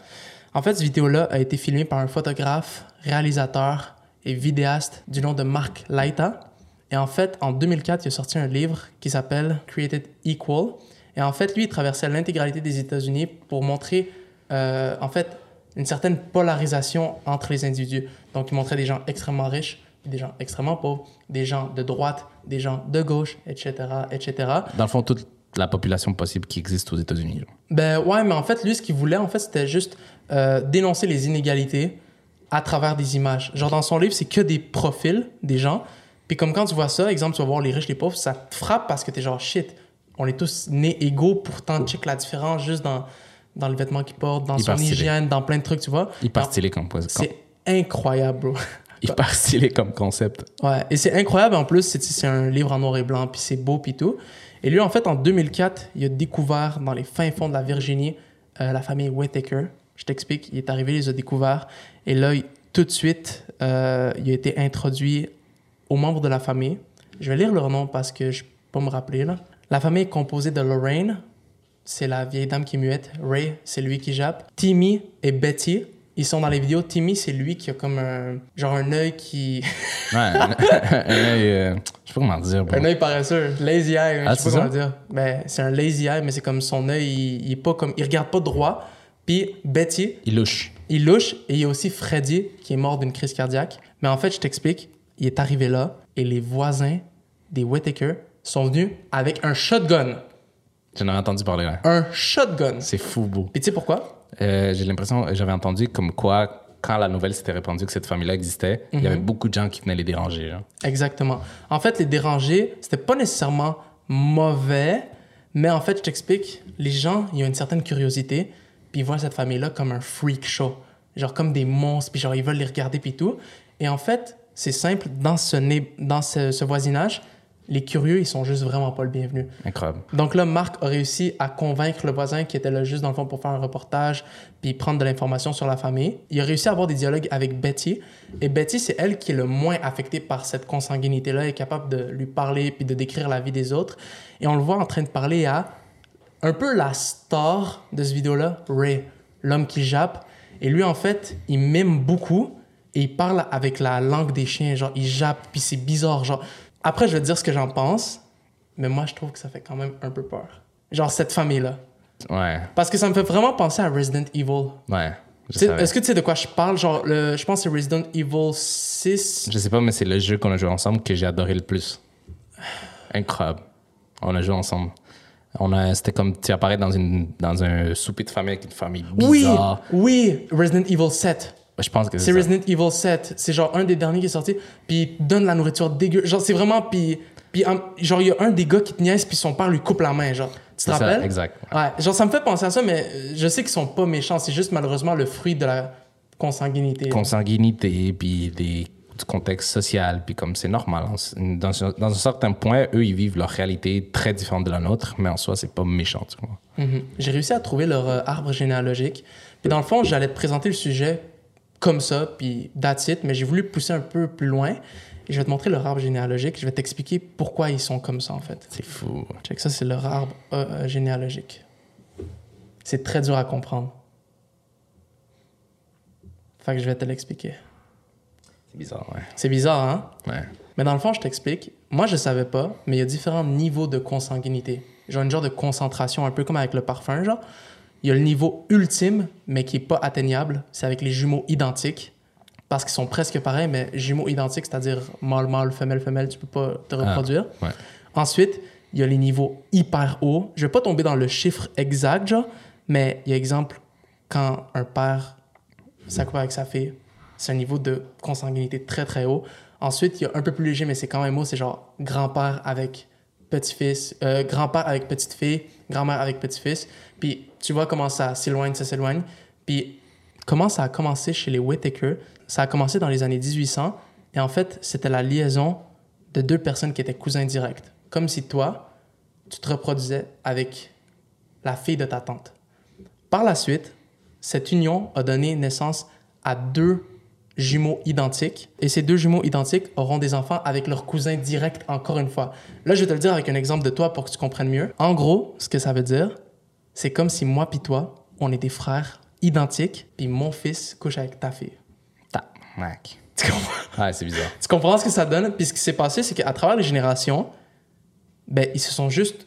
Speaker 1: En fait, cette vidéo-là a été filmée par un photographe, réalisateur et vidéaste du nom de Mark Laita. Et en fait, en 2004, il a sorti un livre qui s'appelle Created Equal. Et en fait, lui, il traversait l'intégralité des États-Unis pour montrer, euh, en fait, une certaine polarisation entre les individus. Donc, il montrait des gens extrêmement riches, puis des gens extrêmement pauvres, des gens de droite, des gens de gauche, etc., etc.
Speaker 2: Dans le fond, toute la population possible qui existe aux États-Unis.
Speaker 1: Ben ouais, mais en fait, lui, ce qu'il voulait, en fait, c'était juste euh, dénoncer les inégalités à travers des images. Genre, dans son livre, c'est que des profils des gens. Puis comme quand tu vois ça, exemple, tu vas voir les riches, les pauvres, ça te frappe parce que t'es genre, shit, on est tous nés égaux, pourtant, check la différence juste dans, dans le vêtement qu'ils portent, dans
Speaker 2: Hyper
Speaker 1: son
Speaker 2: stylé.
Speaker 1: hygiène, dans plein de trucs, tu vois.
Speaker 2: Hyper
Speaker 1: Alors,
Speaker 2: stylé comme, comme-
Speaker 1: C'est incroyable, bro.
Speaker 2: hyper stylé comme concept.
Speaker 1: Ouais, et c'est incroyable en plus, c'est c'est un livre en noir et blanc, puis c'est beau, puis tout. Et lui, en fait, en 2004, il a découvert dans les fins fonds de la Virginie euh, la famille Whittaker. Je t'explique, il est arrivé, il les a découverts. Et là, il- tout de suite, euh, il a été introduit aux membres de la famille. Je vais lire leur nom parce que je peux pas me rappeler. Là. La famille est composée de Lorraine, c'est la vieille dame qui est muette. Ray, c'est lui qui jappe. Timmy et Betty, ils sont dans les vidéos. Timmy, c'est lui qui a comme un genre un œil qui
Speaker 2: Ouais, un- œil, euh, je sais pas comment dire. bro.
Speaker 1: Un œil paresseux, lazy eye,
Speaker 2: Ah,
Speaker 1: je sais pas comment dire. Ben, c'est un lazy eye, mais c'est comme son œil, il, il est pas comme, il regarde pas droit. Puis Betty,
Speaker 2: Il louche.
Speaker 1: il louche, et il y a aussi Freddy qui est mort d'une crise cardiaque. Mais en fait, je t'explique, il est arrivé là, et les voisins des Whittaker sont venus avec un shotgun.
Speaker 2: J'en ai entendu parler.
Speaker 1: Un shotgun.
Speaker 2: C'est fou, beau.
Speaker 1: Puis tu sais pourquoi?
Speaker 2: Euh, j'ai l'impression, j'avais entendu comme quoi, quand la nouvelle s'était répandue que cette famille-là existait, il y avait beaucoup de gens qui venaient les déranger. genre.
Speaker 1: Exactement. En fait, les déranger, c'était pas nécessairement mauvais, mais en fait, je t'explique, les gens, ils ont une certaine curiosité, puis ils voient cette famille-là comme un freak show. Genre comme des monstres, puis genre ils veulent les regarder, puis tout. Et en fait, c'est simple, dans ce, dans ce, ce voisinage, les curieux, ils sont juste vraiment pas le bienvenu.
Speaker 2: Incroyable.
Speaker 1: Donc là, Marc a réussi à convaincre le voisin qui était là juste dans le fond pour faire un reportage puis prendre de l'information sur la famille. Il a réussi à avoir des dialogues avec Betty. Et Betty, c'est elle qui est le moins affectée par cette consanguinité-là, est capable de lui parler puis de décrire la vie des autres. Et on le voit en train de parler à un peu la star de ce vidéo-là, Ray, l'homme qui jappe. Et lui, en fait, il mime beaucoup et il parle avec la langue des chiens. Genre, il jappe, puis c'est bizarre. Genre, après, je vais te dire ce que j'en pense, mais moi, je trouve que ça fait quand même un peu peur. Genre, cette famille-là.
Speaker 2: Ouais,
Speaker 1: Parce que ça me fait vraiment penser à Resident Evil.
Speaker 2: ouais.
Speaker 1: Est-ce que tu sais de quoi je parle? Genre, le, je pense que c'est Resident Evil 6.
Speaker 2: Je sais pas, mais c'est le jeu qu'on a joué ensemble que j'ai adoré le plus. Incroyable. On a joué ensemble. On a, c'était comme tu apparais dans une dans un souper de famille avec une famille
Speaker 1: Oui,
Speaker 2: bizarre.
Speaker 1: oui, Resident Evil 7.
Speaker 2: Je pense que
Speaker 1: C'est. Resident Evil 7. C'est genre un des derniers qui est sorti. Puis il donne la nourriture dégueu. Genre, c'est vraiment. Puis, puis genre, il y a un des gars qui te niaise, puis son père lui coupe la main. Genre, tu te
Speaker 2: C'est ça,
Speaker 1: rappelles?
Speaker 2: exact.
Speaker 1: Ouais, genre, ça me fait penser à ça, mais euh, je sais qu'ils sont pas méchants. C'est juste malheureusement le fruit de la consanguinité.
Speaker 2: Consanguinité, puis des, du contexte social, puis comme c'est normal. Dans, un- dans un certain point, eux, ils vivent leur réalité très différente de la nôtre, mais en soi, c'est pas méchant, tu vois.
Speaker 1: Mhm. J'ai réussi à trouver leur euh, arbre généalogique. Puis dans le fond, j'allais te présenter le sujet comme ça, puis that's it, mais j'ai voulu pousser un peu plus loin. et je vais te montrer leur arbre généalogique. Je vais t'expliquer pourquoi ils sont comme ça, en fait.
Speaker 2: C'est fou.
Speaker 1: Check, ça, c'est leur arbre euh, euh, généalogique. C'est très dur à comprendre. Fait que je vais te l'expliquer.
Speaker 2: C'est bizarre, ouais.
Speaker 1: C'est bizarre, hein?
Speaker 2: Ouais.
Speaker 1: Mais dans le fond, je t'explique. Moi, je savais pas, mais il y a différents niveaux de consanguinité. Genre une genre de concentration, un peu comme avec le parfum, genre. Il y a le niveau ultime, mais qui est pas atteignable. C'est avec les jumeaux identiques. Parce qu'ils sont presque pareils, mais jumeaux identiques, c'est-à-dire mâle, mâle, femelle, femelle, tu peux pas te reproduire.
Speaker 2: ouais.
Speaker 1: Ensuite, il y a les niveaux hyper hauts. Je vais pas tomber dans le chiffre exact, genre, mais il y a exemple, quand un père s'accouple avec sa fille, c'est un niveau de consanguinité très très haut. Ensuite, il y a un peu plus léger, mais c'est quand même haut, c'est genre grand-père avec petit-fils, euh, grand-père avec petite-fille, grand-mère avec petit-fils. Puis tu vois comment ça s'éloigne, ça s'éloigne. Puis comment ça a commencé chez les Whittaker, ça a commencé dans les années 1800. Et en fait, c'était la liaison de deux personnes qui étaient cousins directs. Comme si toi, tu te reproduisais avec la fille de ta tante. Par la suite, cette union a donné naissance à deux jumeaux identiques. Et ces deux jumeaux identiques auront des enfants avec leurs cousins directs encore une fois. Là, je vais te le dire avec un exemple de toi pour que tu comprennes mieux. En gros, ce que ça veut dire, c'est comme si moi puis toi, on des frères identiques, puis mon fils couche avec ta fille.
Speaker 2: Tac.
Speaker 1: Tu comprends?
Speaker 2: Ouais, c'est bizarre.
Speaker 1: Tu comprends ce que ça donne? Puis ce qui s'est passé, c'est qu'à travers les générations, ben, ils se sont juste,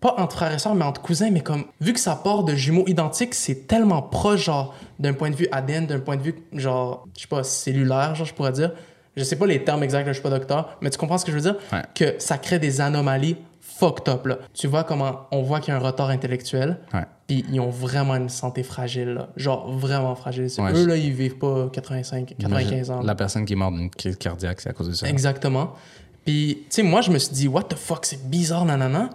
Speaker 1: pas entre frères et sœurs, mais entre cousins, mais comme, vu que ça part de jumeaux identiques, c'est tellement proche, genre, d'un point de vue ADN, d'un point de vue, genre, je sais pas, cellulaire, genre, je pourrais dire. Je sais pas les termes exacts, je suis pas docteur, mais tu comprends ce que je veux dire?
Speaker 2: Ouais.
Speaker 1: Que ça crée des anomalies fucked up, là. Tu vois comment on voit qu'il y a un retard intellectuel, puis ils ont vraiment une santé fragile, là. Genre, vraiment fragile.
Speaker 2: Ouais,
Speaker 1: Eux, là, ils vivent pas 85, 95 ans.
Speaker 2: La personne qui est morte d'une crise cardiaque, c'est à cause de ça.
Speaker 1: Exactement. Puis, tu sais, moi, je me suis dit, what the fuck, c'est bizarre, nanana.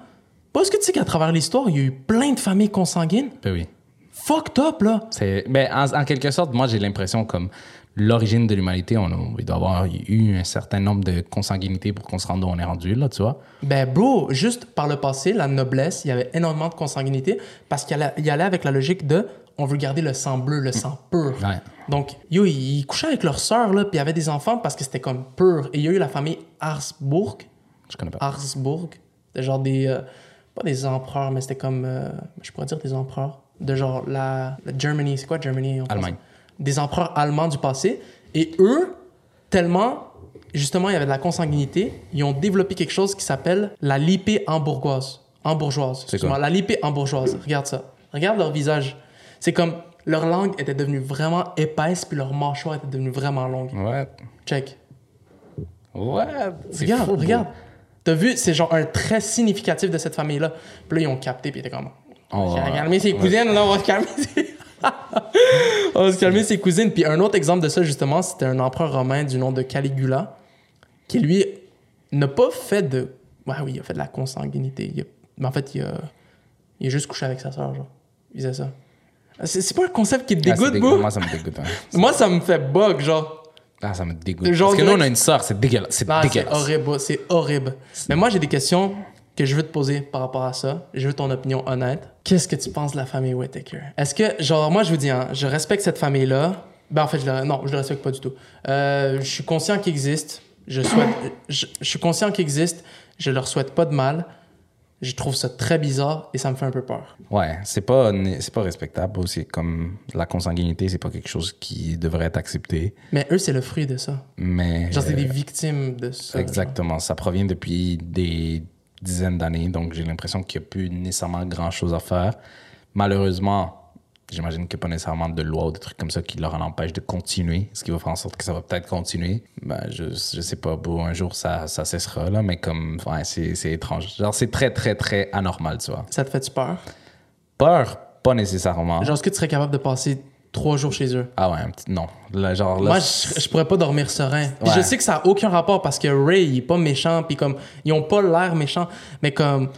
Speaker 1: Parce que tu sais qu'à travers l'histoire, il y a eu plein de familles consanguines.
Speaker 2: Ben oui.
Speaker 1: Fucked up, là.
Speaker 2: C'est, ben, en, en quelque sorte, moi, j'ai l'impression comme l'origine de l'humanité, on a- il doit y avoir eu un certain nombre de consanguinités pour qu'on se rende où on est rendu, là, tu vois.
Speaker 1: Ben, bro, juste par le passé, la noblesse, il y avait énormément de consanguinité parce qu'il allait, il allait avec la logique de on veut garder le sang bleu, le sang pur.
Speaker 2: Ouais.
Speaker 1: Donc, yo, ils couchaient avec leur sœur, là, puis il y avait des enfants parce que c'était comme pur. Et il y a eu la famille Habsbourg.
Speaker 2: Je connais pas.
Speaker 1: Habsbourg. C'était genre des. euh, pas des empereurs, mais c'était comme. euh, je pourrais dire des empereurs. De genre la, la Germany. C'est quoi Germany en?
Speaker 2: Allemagne.
Speaker 1: Des empereurs allemands du passé. Et eux, tellement. Justement, il y avait de la consanguinité. Ils ont développé quelque chose qui s'appelle la lipée hambourgeoise. Hambourgeoise.
Speaker 2: C'est
Speaker 1: excuse-moi,
Speaker 2: quoi?
Speaker 1: La lipée hambourgeoise. Regarde ça. Regarde leur visage. C'est comme leur langue était devenue vraiment épaisse, puis leur mâchoire était devenue vraiment longue.
Speaker 2: Ouais.
Speaker 1: Check.
Speaker 2: Ouais.
Speaker 1: Regarde,
Speaker 2: fou,
Speaker 1: regarde. T'as vu, c'est genre un trait significatif de cette famille-là. Puis là, ils ont capté, puis ils étaient comme.
Speaker 2: On
Speaker 1: va calmer ses cousines, là, on va se calmer ses... on va se calmer ses cousines. Puis un autre exemple de ça, justement, c'était un empereur romain du nom de Caligula, qui lui n'a pas fait de. Ouais, oui, il a fait de la consanguinité. Il a- Mais en fait, il a... il a juste couché avec sa soeur, genre. Il faisait ça. C'est c'est pas un concept qui te
Speaker 2: Ah, c'est
Speaker 1: dégoûte, bro?
Speaker 2: Moi, ça me dégoûte. hein.
Speaker 1: Moi, ça me fait bug, genre.
Speaker 2: Ah, ça me dégoûte.
Speaker 1: Genre,
Speaker 2: Parce que nous, on a une sœur, c'est dégueulasse. C'est
Speaker 1: c'est
Speaker 2: dégueulasse.
Speaker 1: horrible, c'est horrible. Mais moi, j'ai des questions que je veux te poser par rapport à ça. Je veux ton opinion honnête. Qu'est-ce que tu penses de la famille Whittaker? Est-ce que, genre, moi, je vous dis, hein, je respecte cette famille-là. Ben, en fait, je la- non, je la respecte pas du tout. Euh, je suis conscient qu'il existe. Je souhaite, je, je suis conscient qu'il existe. Je leur souhaite pas de mal. Je trouve ça très bizarre et ça me fait un peu peur.
Speaker 2: Ouais, c'est pas, c'est pas respectable aussi. Comme la consanguinité, c'est pas quelque chose qui devrait être accepté.
Speaker 1: Mais eux, c'est le fruit de ça.
Speaker 2: Mais.
Speaker 1: Genre, c'est
Speaker 2: euh,
Speaker 1: des victimes de ça.
Speaker 2: Exactement. Ça provient depuis des dizaines d'années, donc j'ai l'impression qu'il n'y a plus nécessairement grand-chose à faire. Malheureusement, j'imagine qu'il n'y a pas nécessairement de loi ou de trucs comme ça qui leur en empêche de continuer, ce qui va faire en sorte que ça va peut-être continuer. Ben, je, je sais pas, bon, un jour ça, ça cessera, là, mais comme, ouais, c'est c'est étrange. Genre, c'est très, très, très anormal, tu vois.
Speaker 1: Ça te fait-tu peur?
Speaker 2: Peur, pas nécessairement.
Speaker 1: Genre, est-ce que tu serais capable de passer trois jours chez eux?
Speaker 2: Ah ouais, un petit, non. Là, genre, là,
Speaker 1: Moi, je, je pourrais pas dormir serein. Puis
Speaker 2: Ouais.
Speaker 1: Je sais que ça a aucun rapport parce que Ray, il est pas méchant, puis comme, ils ont pas l'air méchants, mais comme,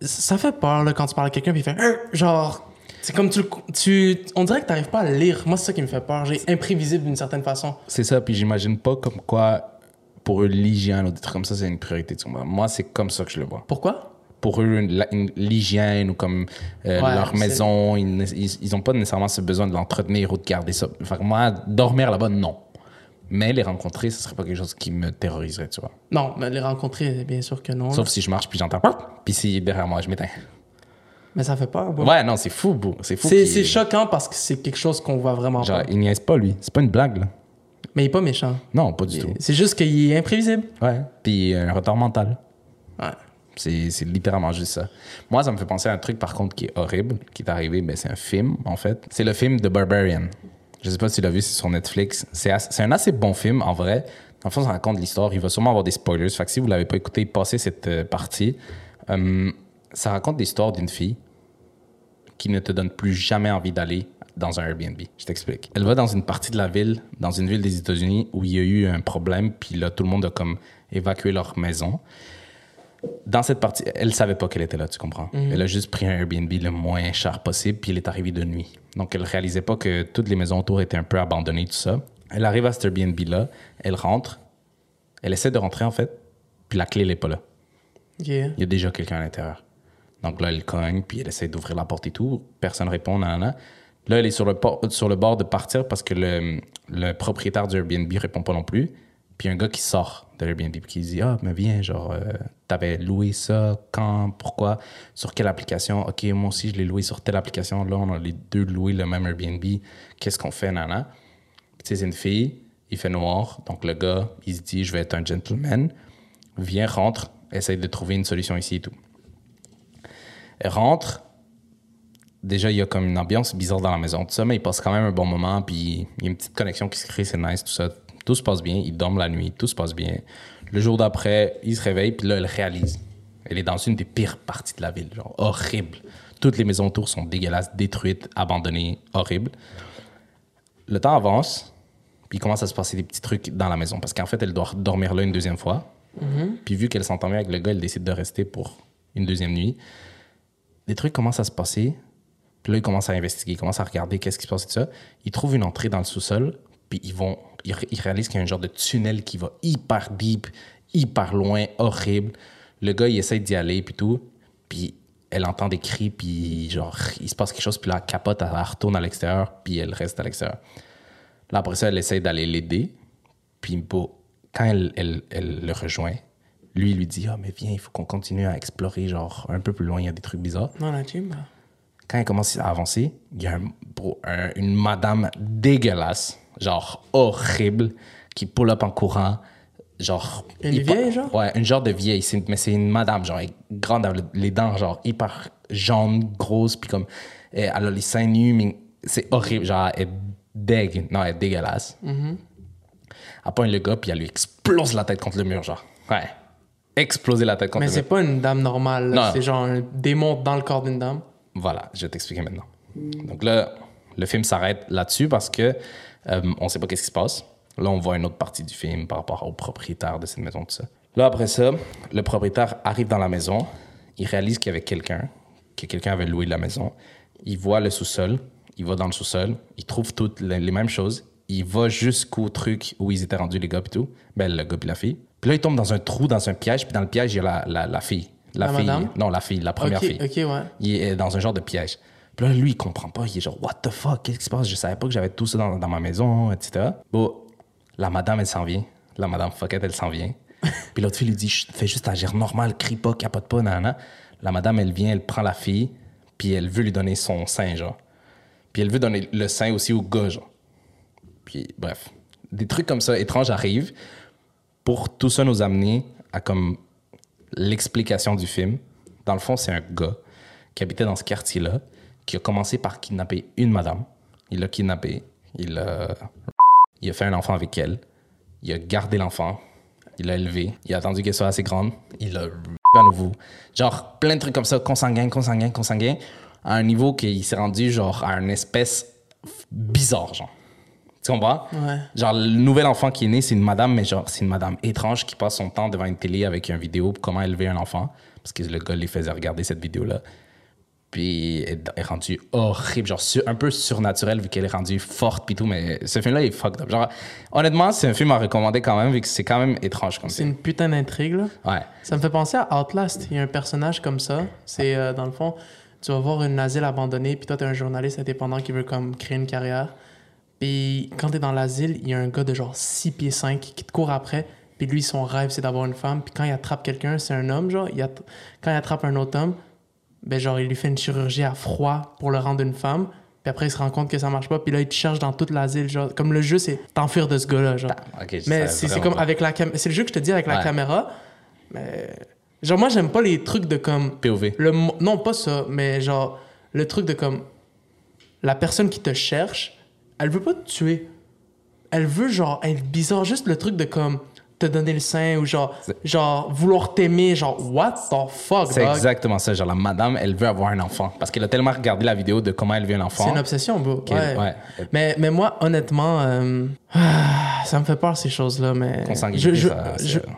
Speaker 1: ça fait peur, là, quand tu parles à quelqu'un, puis il fait, Euh genre, c'est comme tu, le- tu, on dirait que t'arrives pas à lire. Moi, c'est ça qui me fait peur. J'ai imprévisible d'une certaine façon.
Speaker 2: C'est ça, puis j'imagine pas comme quoi, pour eux, l'hygiène ou des trucs comme ça, c'est une priorité. Moi, c'est comme ça que je le vois.
Speaker 1: Pourquoi?
Speaker 2: Pour eux, l'hygiène ou comme euh,
Speaker 1: Ouais,
Speaker 2: leur maison, ils, ils, ils ont pas nécessairement ce besoin de l'entretenir ou de garder ça. Moi, dormir là-bas, non. Mais les rencontrer, ce serait pas quelque chose qui me terroriserait, tu vois.
Speaker 1: Non, mais les rencontrer, bien sûr que non.
Speaker 2: Sauf si je marche puis j'entends puis si derrière moi je m'éteins.
Speaker 1: Mais ça fait peur.
Speaker 2: Ouais, non, c'est fou, bro. C'est fou.
Speaker 1: C'est c'est choquant parce que c'est quelque chose qu'on voit vraiment
Speaker 2: Genre,
Speaker 1: pas.
Speaker 2: il niaise pas, lui. C'est pas une blague, là.
Speaker 1: Mais il est pas méchant.
Speaker 2: Non, pas du tout.
Speaker 1: C'est juste qu'il est imprévisible.
Speaker 2: Ouais. Puis un retard mental.
Speaker 1: Ouais.
Speaker 2: C'est littéralement juste ça. Moi, ça me fait penser à un truc, par contre, qui est horrible, qui est arrivé. Ben, c'est un film, en fait. C'est le film The Barbarian. Je sais pas si tu l'as vu, sur Netflix. C'est un assez bon film, en vrai. Le fond, ça raconte l'histoire. Il va sûrement avoir des spoilers. Fait que si vous l'avez pas écouté, passez cette euh, partie. Hum, ça raconte l'histoire d'une fille qui ne te donne plus jamais envie d'aller dans un Airbnb. Je t'explique. Elle va dans une partie de la ville, dans une ville des États-Unis où il y a eu un problème, puis là, tout le monde a comme évacué leur maison. Dans cette partie, elle savait pas qu'elle était là, tu comprends? Elle a juste pris un Airbnb le moins cher possible, puis elle est arrivée de nuit. Donc, elle réalisait pas que toutes les maisons autour étaient un peu abandonnées, tout ça. Elle arrive à cet Airbnb-là, elle rentre, elle essaie de rentrer, en fait, puis la clé, elle est pas là
Speaker 1: Ok.
Speaker 2: il y a déjà quelqu'un à l'intérieur. Donc là, elle cogne, puis elle essaie d'ouvrir la porte et tout. Personne répond, nanana. Là, elle est sur le, por- sur le bord de partir parce que le, le propriétaire du Airbnb répond pas non plus. Puis un gars qui sort de l'Airbnb qui dit Ah, mais viens, genre, euh, t'avais loué ça, quand, pourquoi, sur quelle application? Ok, moi aussi, je l'ai loué sur telle application. Là, on a les deux loué le même Airbnb. Qu'est-ce qu'on fait, nana? Tu sais, c'est une fille, il fait noir. Donc le gars, il se dit Je vais être un gentleman. Viens, rentre, essaye de trouver une solution ici et tout. Rentre. Déjà, il y a comme une ambiance bizarre dans la maison, tout ça, mais il passe quand même un bon moment, puis il y a une petite connexion qui se crée, c'est nice, tout ça. Tout se passe bien, il dorment la nuit, tout se passe bien. Le jour d'après, il se réveille, puis là, elle réalise. Elle est dans une des pires parties de la ville, genre horrible. Toutes les maisons autour sont dégueulasses, détruites, abandonnées, horribles. Le temps avance, puis il commence à se passer des petits trucs dans la maison, parce qu'en fait, elle doit dormir là une deuxième fois. Puis vu qu'elle s'entend bien avec le gars, elle décide de rester pour une deuxième nuit. Des trucs commencent à se passer. Puis là, ils commencent à investiguer, ils commencent à regarder qu'est-ce qui se passe et tout ça. Ils trouvent une entrée dans le sous-sol, puis ils vont, ils, ré- ils réalisent qu'il y a un genre de tunnel qui va hyper deep, hyper loin, horrible. Le gars, il essaie d'y aller, puis tout. Puis elle entend des cris, puis genre, il se passe quelque chose, puis là, elle capote, elle retourne à l'extérieur, puis elle reste à l'extérieur. Là, après ça, elle essaie d'aller l'aider. Puis bon, quand elle, elle, elle le rejoint, lui, il lui dit Ah, mais viens, il faut qu'on continue à explorer, genre, un peu plus loin, il y a des trucs bizarres.
Speaker 1: Non, la gym.
Speaker 2: Quand elle commence à avancer, il y a un- bro, un- une madame dégueulasse, genre horrible, qui pull up en courant. Genre.
Speaker 1: Une vieille, genre?
Speaker 2: Ouais, une genre de vieille. c'est- Mais c'est une madame, genre, elle est grande, les dents, genre, hyper jaunes, grosses, puis comme. Elle a les seins nus, mais c'est horrible. Genre, elle est dégue. Non, elle est dégueulasse.
Speaker 1: Mm-hmm.
Speaker 2: Elle pointe le gars, puis elle lui explose la tête contre le mur, genre. Ouais. Exploser la tête contre
Speaker 1: Mais
Speaker 2: le
Speaker 1: c'est
Speaker 2: mur.
Speaker 1: pas une dame normale. C'est genre un démon dans le corps d'une dame.
Speaker 2: Voilà, je vais t'expliquer maintenant. Donc là, le film s'arrête là-dessus parce que euh, on sait pas qu'est-ce qui se passe. Là, on voit une autre partie du film par rapport au propriétaire de cette maison, tout ça. Là, après ça, le propriétaire arrive dans la maison. Il réalise qu'il y avait quelqu'un, que quelqu'un avait loué la maison. Il voit le sous-sol. Il va dans le sous-sol. Il trouve toutes les, mêmes choses. Il va jusqu'au truc où ils étaient rendus, les gars, et tout. Ben, le gars puis la fille. Puis là, il tombe dans un trou, dans un piège. Puis dans le piège, il y a la, la, la fille. La,
Speaker 1: La
Speaker 2: fille.
Speaker 1: madame?
Speaker 2: Non, la fille, la première fille.
Speaker 1: ok, ouais.
Speaker 2: Il est dans un genre de piège. Puis là, lui, il comprend pas. Il est genre, what the fuck, qu'est-ce qui se passe? Je savais pas que j'avais tout ça dans, dans ma maison, etc. Bon, la madame, elle s'en vient. La madame fuckette, elle s'en vient. Puis l'autre fille lui dit, fais juste agir normal, crie pas, capote pas, nanana. La madame, elle vient, elle prend la fille, puis elle veut lui donner son sein, genre. Puis elle veut donner le sein aussi au gars, genre. Puis bref, des trucs comme ça étranges arrivent pour tout ça nous amener à comme l'explication du film. Dans le fond, c'est un gars qui habitait dans ce quartier-là, qui a commencé par kidnapper une madame. Il l'a kidnappée, il a... il a fait un enfant avec elle, il a gardé l'enfant, il l'a élevé, il a attendu qu'elle soit assez grande, il l'a à nouveau. Genre, plein de trucs comme ça, consanguin, consanguin, consanguin, à un niveau qu'il s'est rendu, genre, à une espèce bizarre, genre. Tu comprends?
Speaker 1: Ouais.
Speaker 2: Genre, le nouvel enfant qui est né, c'est une madame, mais genre, c'est une madame étrange qui passe son temps devant une télé avec une vidéo pour comment élever un enfant. Parce que le gars les faisait regarder cette vidéo-là. Puis elle est rendue horrible, genre un peu surnaturelle vu qu'elle est rendue forte puis tout, mais ce film-là est fucked up. Genre, honnêtement, c'est un film à recommander quand même vu que c'est quand même étrange comme
Speaker 1: C'est une putain d'intrigue, là.
Speaker 2: Ouais.
Speaker 1: Ça me fait penser à Outlast. Il y a un personnage comme ça. C'est, euh, dans le fond, tu vas voir une asile abandonnée, puis toi, t'es un journaliste indépendant qui veut comme créer une carrière. Puis quand t'es dans l'asile, il y a un gars de genre 6 pieds 5 qui te court après. Puis lui, son rêve, c'est d'avoir une femme. Puis quand il attrape quelqu'un, c'est un homme, genre. Il att- Quand il attrape un autre homme, ben genre, il lui fait une chirurgie à froid pour le rendre une femme. Puis après, il se rend compte que ça marche pas. Puis là, il te cherche dans toute l'asile, genre. Comme le jeu, c'est t'enfuir de ce gars-là, genre.
Speaker 2: Ok, je
Speaker 1: Mais c'est comme avec la caméra. C'est le jeu que je te dis avec la
Speaker 2: Ouais.
Speaker 1: caméra. Mais. Genre, moi, j'aime pas les trucs de comme.
Speaker 2: POV.
Speaker 1: Le, non, pas ça, mais genre, le truc de comme. La personne qui te cherche, elle veut pas te tuer. Elle veut, genre, être bizarre. Juste le truc de comme. Te donner le sein ou genre. Genre, vouloir t'aimer. Genre, what the fuck,
Speaker 2: C'est exactement ça. Genre, la madame, elle veut avoir un enfant. Parce qu'elle a tellement regardé la vidéo de comment elle veut un enfant.
Speaker 1: C'est une obsession, bro. Ouais.
Speaker 2: ouais.
Speaker 1: Mais, mais moi, honnêtement, euh, ah, ça me fait peur ces choses-là. Mais
Speaker 2: Consanguinité,
Speaker 1: je- je-
Speaker 2: ça, c'est
Speaker 1: je-
Speaker 2: étrange.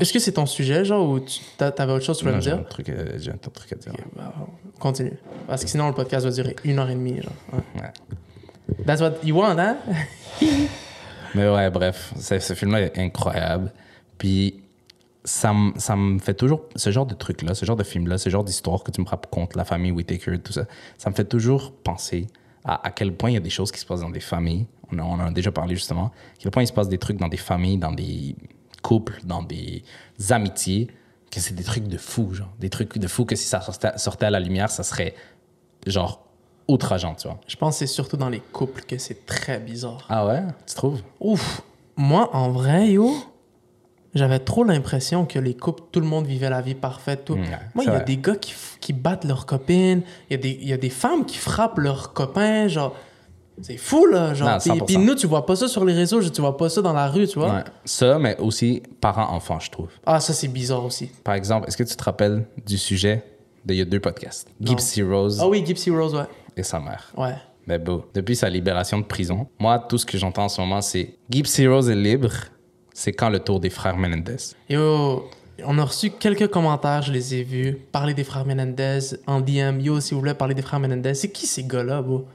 Speaker 1: Est-ce que c'est ton sujet, genre, ou tu t'avais autre chose que tu voulais me dire?
Speaker 2: un, truc, euh, j'ai un autre truc à dire.
Speaker 1: Bah, continue. Parce que sinon, le podcast va durer une heure et demie. Genre. Ouais.
Speaker 2: Ouais.
Speaker 1: That's what you want, hein?
Speaker 2: Mais ouais, bref, ce, film-là est incroyable. Puis ça me fait toujours, ce genre de truc-là, ce genre de film-là, ce genre d'histoire que tu me racontes, la famille Whitaker, tout ça, ça me fait toujours penser à, à quel point il y a des choses qui se passent dans des familles. On, en a déjà parlé justement. À quel point il se passe des trucs dans des familles, dans des couples, dans des amitiés, que c'est des trucs de fou, genre. Des trucs de fou que si ça sortait à la lumière, ça serait genre outrageant, tu vois.
Speaker 1: Je pense que c'est surtout dans les couples que c'est très bizarre.
Speaker 2: Ah ouais, tu trouves?
Speaker 1: Ouf! Moi, en vrai, yo, j'avais trop l'impression que les couples, tout le monde vivait la vie parfaite. Tout.
Speaker 2: Ouais,
Speaker 1: Moi, il y a
Speaker 2: vrai.
Speaker 1: des gars qui, qui battent leurs copines. Il y, a des- il y a des femmes qui frappent leurs copains. Genre, c'est fou, là. Genre,
Speaker 2: Non,
Speaker 1: Puis-
Speaker 2: 100%.
Speaker 1: puis nous, tu vois pas ça sur les réseaux, tu vois pas ça dans la rue, tu vois.
Speaker 2: Ouais. Ça, mais aussi parents-enfants, je trouve.
Speaker 1: Ah, ça, c'est bizarre aussi.
Speaker 2: Par exemple, est-ce que tu te rappelles du sujet d'il y a deux podcasts? Gypsy Rose
Speaker 1: Ah oui, Gypsy Rose, ouais.
Speaker 2: Et sa mère.
Speaker 1: Ouais.
Speaker 2: Mais bon, depuis sa libération de prison, moi, tout ce que j'entends en ce moment, c'est Gypsy Rose est libre, c'est quand le tour des frères Menendez.
Speaker 1: Yo, on a reçu quelques commentaires, je les ai vus. Parler des frères Menendez en DM. Yo, si vous voulez parler des frères Menendez, c'est qui ces gars-là, bro?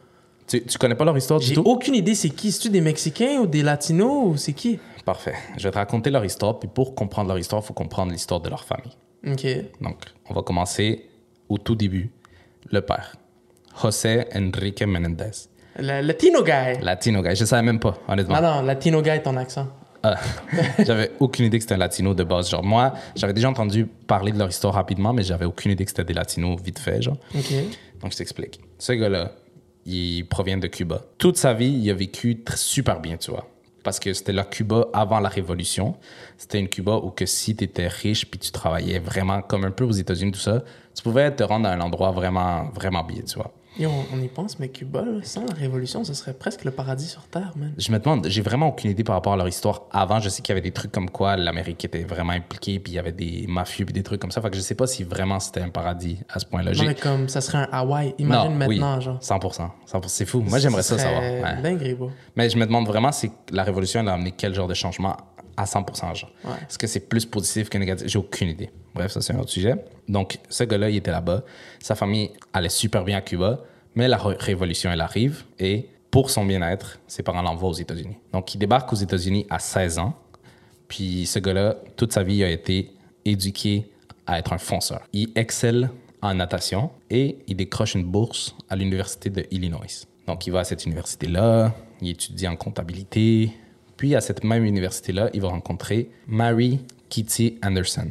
Speaker 2: Tu, tu connais pas leur histoire du
Speaker 1: J'ai
Speaker 2: tout?
Speaker 1: aucune idée, c'est qui? C'est-tu des Mexicains ou des Latinos ou c'est qui?
Speaker 2: Parfait. Je vais te raconter leur histoire, puis pour comprendre leur histoire, il faut comprendre l'histoire de leur famille.
Speaker 1: Ok.
Speaker 2: Donc, on va commencer au tout début. Le père, José Enrique Menendez.
Speaker 1: Le Latino guy.
Speaker 2: Latino, gars. Je savais même pas, honnêtement.
Speaker 1: Ah non, Latino guy, ton accent.
Speaker 2: Ah, j'avais aucune idée que c'était un latino de base. Genre, moi, j'avais déjà entendu parler de leur histoire rapidement, mais j'avais aucune idée que c'était des latinos vite fait, genre.
Speaker 1: Ok.
Speaker 2: Donc, je t'explique. Ce gars-là, il provient de Cuba. Toute sa vie, il a vécu super bien, tu vois. Parce que c'était le Cuba avant la Révolution. C'était une Cuba où que si tu étais riche puis tu travaillais vraiment comme un peu aux États-Unis, tout ça, tu pouvais te rendre à un endroit vraiment, vraiment bien, tu vois.
Speaker 1: On, on y pense, mais Cuba, là, sans la révolution, ce serait presque le paradis sur Terre, man.
Speaker 2: Je me demande, j'ai vraiment aucune idée par rapport à leur histoire. Avant, je sais qu'il y avait des trucs comme quoi l'Amérique était vraiment impliquée, puis il y avait des mafieux, puis des trucs comme ça. Fait que je sais pas si vraiment c'était un paradis à ce point-là.
Speaker 1: Non,
Speaker 2: J'ai-
Speaker 1: mais comme ça serait un Hawaï. Imagine
Speaker 2: Non, oui,
Speaker 1: maintenant, genre.
Speaker 2: 100%. 100%. C'est fou. Moi, j'aimerais ça, savoir. Ouais. Mais je me demande vraiment si la révolution elle a amené quel genre de changement à 100%. Genre.
Speaker 1: Ouais.
Speaker 2: Est-ce que c'est plus positif que négatif? J'ai aucune idée. Bref, ça, c'est un autre sujet. Donc, ce gars-là, il était là-bas. Sa famille allait super bien à Cuba, mais la ré- révolution, elle arrive et pour son bien-être, ses parents l'envoient aux États-Unis. Donc, il débarque aux États-Unis à 16 ans. Puis, ce gars-là, toute sa vie, il a été éduqué à être un fonceur. Il excelle en natation et il décroche une bourse à l'Université de Illinois. Donc, il va à cette université-là, il étudie en comptabilité. Puis, à cette même université-là, il va rencontrer Mary Kitty Anderson.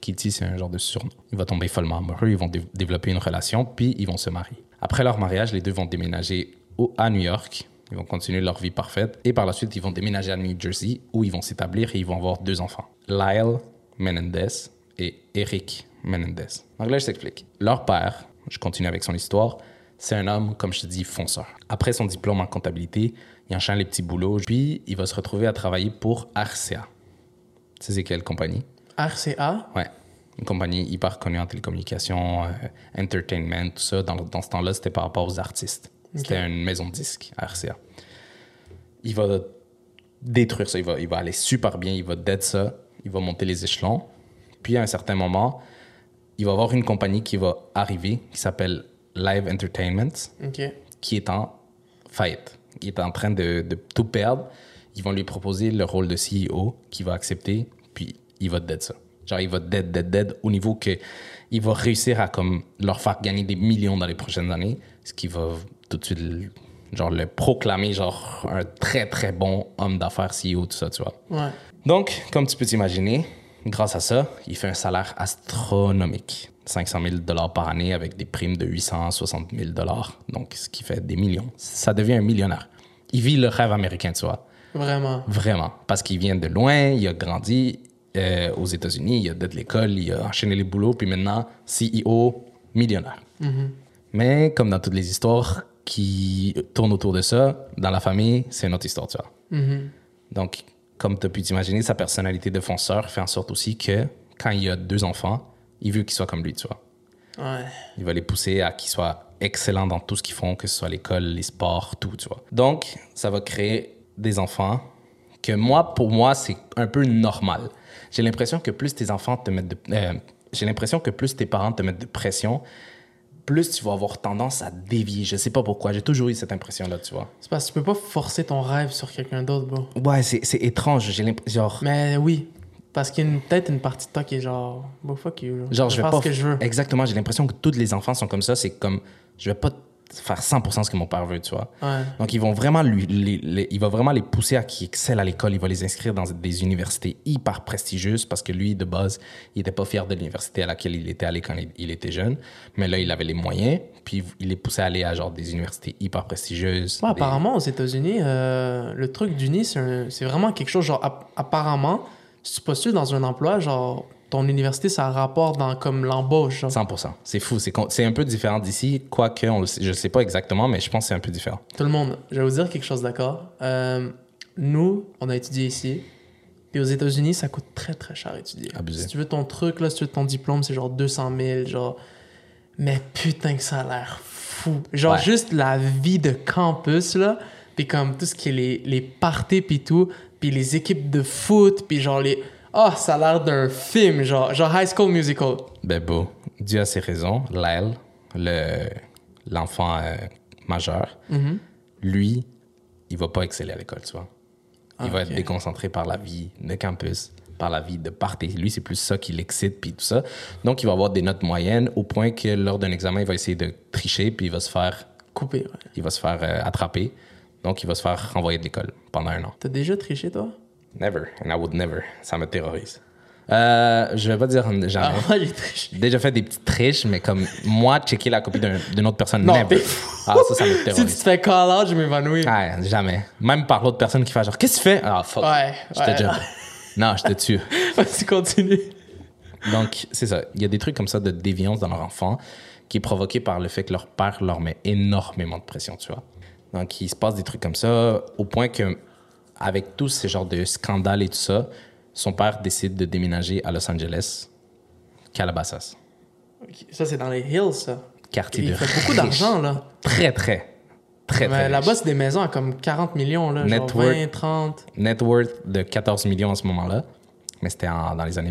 Speaker 2: Kitty, c'est un genre de surnom. Il va tomber follement amoureux, ils vont dé- développer une relation, puis ils vont se marier. Après leur mariage, les deux vont déménager au- à New York. Ils vont continuer leur vie parfaite. Et par la suite, ils vont déménager à New Jersey, où ils vont s'établir et ils vont avoir deux enfants. Lyle Menendez et Eric Menendez. Donc là, je t'explique. Leur père, je continue avec son histoire, c'est un homme, comme je te dis, fonceur. Après son diplôme en comptabilité, il enchaîne les petits boulots, puis il va se retrouver à travailler pour RCA. Tu sais, c'est quelle compagnie?
Speaker 1: RCA,
Speaker 2: Ouais. Une compagnie hyper connue en télécommunications, euh, entertainment, tout ça. Dans, dans ce temps-là, c'était par rapport aux artistes. C'était une maison de disques, RCA. Il va détruire ça. Il va, il va aller super bien. Il va dead ça. Il va monter les échelons. Puis, à un certain moment, il va avoir une compagnie qui va arriver qui s'appelle Live Entertainment qui est en faillite. Il est en train de, de tout perdre. Ils vont lui proposer le rôle de CEO qui va accepter, puis il va dead ça. Genre, il va dead, dead, dead au niveau que il va réussir à comme leur faire gagner des millions dans les prochaines années, ce qui va tout de suite genre le proclamer genre un très très bon homme d'affaires CEO, tout ça, tu vois.
Speaker 1: Ouais.
Speaker 2: Donc, comme tu peux t'imaginer, grâce à ça, il fait un salaire astronomique. 500 000 dollars par année avec des primes de 860 000 dollars. Donc, ce qui fait des millions. Ça devient un millionnaire. Il vit le rêve américain, tu vois.
Speaker 1: Vraiment.
Speaker 2: Vraiment. Parce qu'il vient de loin, il a grandi euh, aux États-Unis, il a de l'école, il a enchaîné les boulots, puis maintenant, CEO, millionnaire. Mais comme dans toutes les histoires qui tournent autour de ça, dans la famille, c'est une autre histoire, tu vois. Donc, comme tu as pu t'imaginer, sa personnalité de fonceur fait en sorte aussi que quand il a deux enfants, il veut qu'ils soient comme lui, tu vois.
Speaker 1: Ouais.
Speaker 2: Il va les pousser à qu'ils soient excellents dans tout ce qu'ils font, que ce soit l'école, les sports, tout, tu vois. Donc, ça va créer des enfants que moi, pour moi, c'est un peu normal. J'ai l'impression que plus tes enfants te mettent de... euh, j'ai l'impression que plus tes parents te mettent de pression, plus tu vas avoir tendance à dévier. Je sais pas pourquoi. J'ai toujours eu cette impression-là, tu vois.
Speaker 1: C'est parce que tu peux pas forcer ton rêve sur quelqu'un d'autre, bro.
Speaker 2: Ouais, c'est c'est étrange. J'ai l'impression... Genre,
Speaker 1: Mais oui. Parce qu'il y a une- peut-être une partie de toi qui est genre, bon, fuck you.
Speaker 2: Genre, je vais
Speaker 1: faire
Speaker 2: pas.
Speaker 1: ce que je veux.
Speaker 2: Exactement, j'ai l'impression que tous les enfants sont comme ça. C'est comme, je vais pas faire 100% ce que mon père veut, tu vois.
Speaker 1: Ouais.
Speaker 2: Donc, ils vont vraiment lui, les, les- il va vraiment les pousser à qu'ils excellent à l'école. Il va les inscrire dans des universités hyper prestigieuses parce que lui, de base, il était pas fier de l'université à laquelle il était allé quand il, il était jeune. Mais là, il avait les moyens. Puis, il les poussait à aller à genre des universités hyper prestigieuses.
Speaker 1: Ouais,
Speaker 2: des-
Speaker 1: apparemment, aux États-Unis, euh, le truc d'Uni, c'est un- c'est vraiment quelque chose, genre, app- apparemment, si tu postules dans un emploi, genre, ton université, ça rapporte dans comme l'embauche. genre?
Speaker 2: 100%. C'est fou. C'est un peu différent d'ici, quoique on le sait- je sais pas exactement, mais je pense que c'est un peu différent.
Speaker 1: Tout le monde, je vais vous dire quelque chose d'accord? Euh, nous, on a étudié ici. Puis aux États-Unis, ça coûte très très cher à étudier.
Speaker 2: Abusé.
Speaker 1: Si tu veux ton truc, là, si tu veux ton diplôme, c'est genre 200 000. Genre... Mais putain que ça a l'air fou. Genre
Speaker 2: Ouais.
Speaker 1: juste la vie de campus, là. Puis comme tout ce qui est les, les parties, puis tout. Puis les équipes de foot, puis genre les. Oh, ça a l'air d'un film, genre, genre High School Musical.
Speaker 2: Ben beau. Dieu a ses raisons. Lyle, le, l'enfant euh, majeur,
Speaker 1: Mhm.
Speaker 2: lui, il va pas exceller à l'école, tu vois. Il va
Speaker 1: Ah,
Speaker 2: être déconcentré par la vie de campus, par la vie de party. Lui, c'est plus ça qui l'excite, puis tout ça. Donc, il va avoir des notes moyennes au point que lors d'un examen, il va essayer de tricher, puis il va se faire,
Speaker 1: Coupé, ouais.
Speaker 2: il va se faire euh, attraper. Donc, il va se faire renvoyer de l'école pendant un an.
Speaker 1: T'as déjà triché, toi?
Speaker 2: Never, and I would never. Ça me terrorise. Euh, je vais pas dire jamais.
Speaker 1: Ah, moi, j'ai triché.
Speaker 2: déjà fait des petites triches, mais comme moi, checker la copie d'un- d'une autre personne,
Speaker 1: Non,
Speaker 2: never.
Speaker 1: t'es
Speaker 2: Ah, ça, ça me
Speaker 1: Si tu te
Speaker 2: terrorise.
Speaker 1: fais call out, je m'évanouis.
Speaker 2: Ah, jamais. Même par l'autre personne qui fait genre, qu'est-ce que tu fais? Ah, fuck.
Speaker 1: Ouais,
Speaker 2: Je te
Speaker 1: ouais.
Speaker 2: jure. Non, je te tue.
Speaker 1: Vas-y, continue.
Speaker 2: Donc, c'est ça. Il y a des trucs comme ça de déviance dans leur enfant qui est provoqué par le fait que leur père leur met énormément de pression, tu vois. Donc, il se passe des trucs comme ça au point que, avec tous ces genres de scandales et tout ça, son père décide de déménager à Los Angeles, Calabasas,
Speaker 1: Ça, c'est dans les hills, ça.
Speaker 2: quartier
Speaker 1: Il
Speaker 2: de
Speaker 1: fait beaucoup d'argent, là.
Speaker 2: Très, très, très, très
Speaker 1: là-bas, c'est des maisons à comme 40 millions, là. Genre
Speaker 2: Net worth.
Speaker 1: 20, 30.
Speaker 2: Net worth de 14 millions à ce moment-là, mais c'était dans les années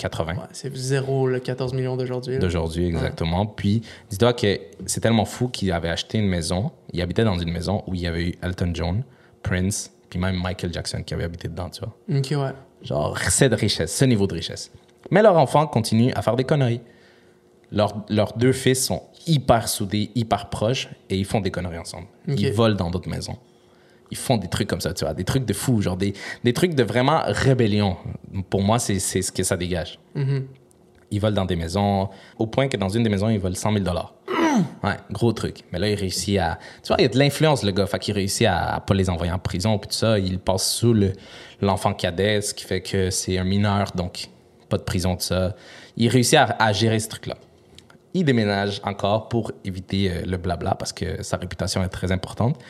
Speaker 2: 1980.
Speaker 1: Ouais, c'est zéro, le 14 millions d'aujourd'hui.
Speaker 2: d'aujourd'hui, exactement. Puis, dis-toi que c'est tellement fou qu'il avait acheté une maison. Il habitait dans une maison où il y avait eu Elton John, Prince, puis même Michael Jackson qui avait habité dedans, tu vois.
Speaker 1: Ok, ouais.
Speaker 2: Genre, c'est de richesse, ce niveau de richesse. Mais leur enfant continue à faire des conneries. Leurs, leurs deux fils sont hyper soudés, hyper proches, et ils font des conneries ensemble. Ils volent dans d'autres maisons. Ils font des trucs comme ça, tu vois, des trucs de fou, genre des, des trucs de vraiment rébellion. Pour moi, c'est ce que ça dégage. Ils volent dans des maisons, au point que dans une des maisons, ils volent 100 000 Ouais, gros truc. Mais là, il réussit à. Tu vois, il y a de l'influence, le gars. Fait qu'il réussit à, à pas les envoyer en prison, puis tout ça. Il passe sous le- l'enfant cadet, ce qui fait que c'est un mineur, donc pas de prison, tout ça. Il réussit à, à gérer ce truc-là. Il déménage encore pour éviter euh, le blabla, parce que sa réputation est très importante.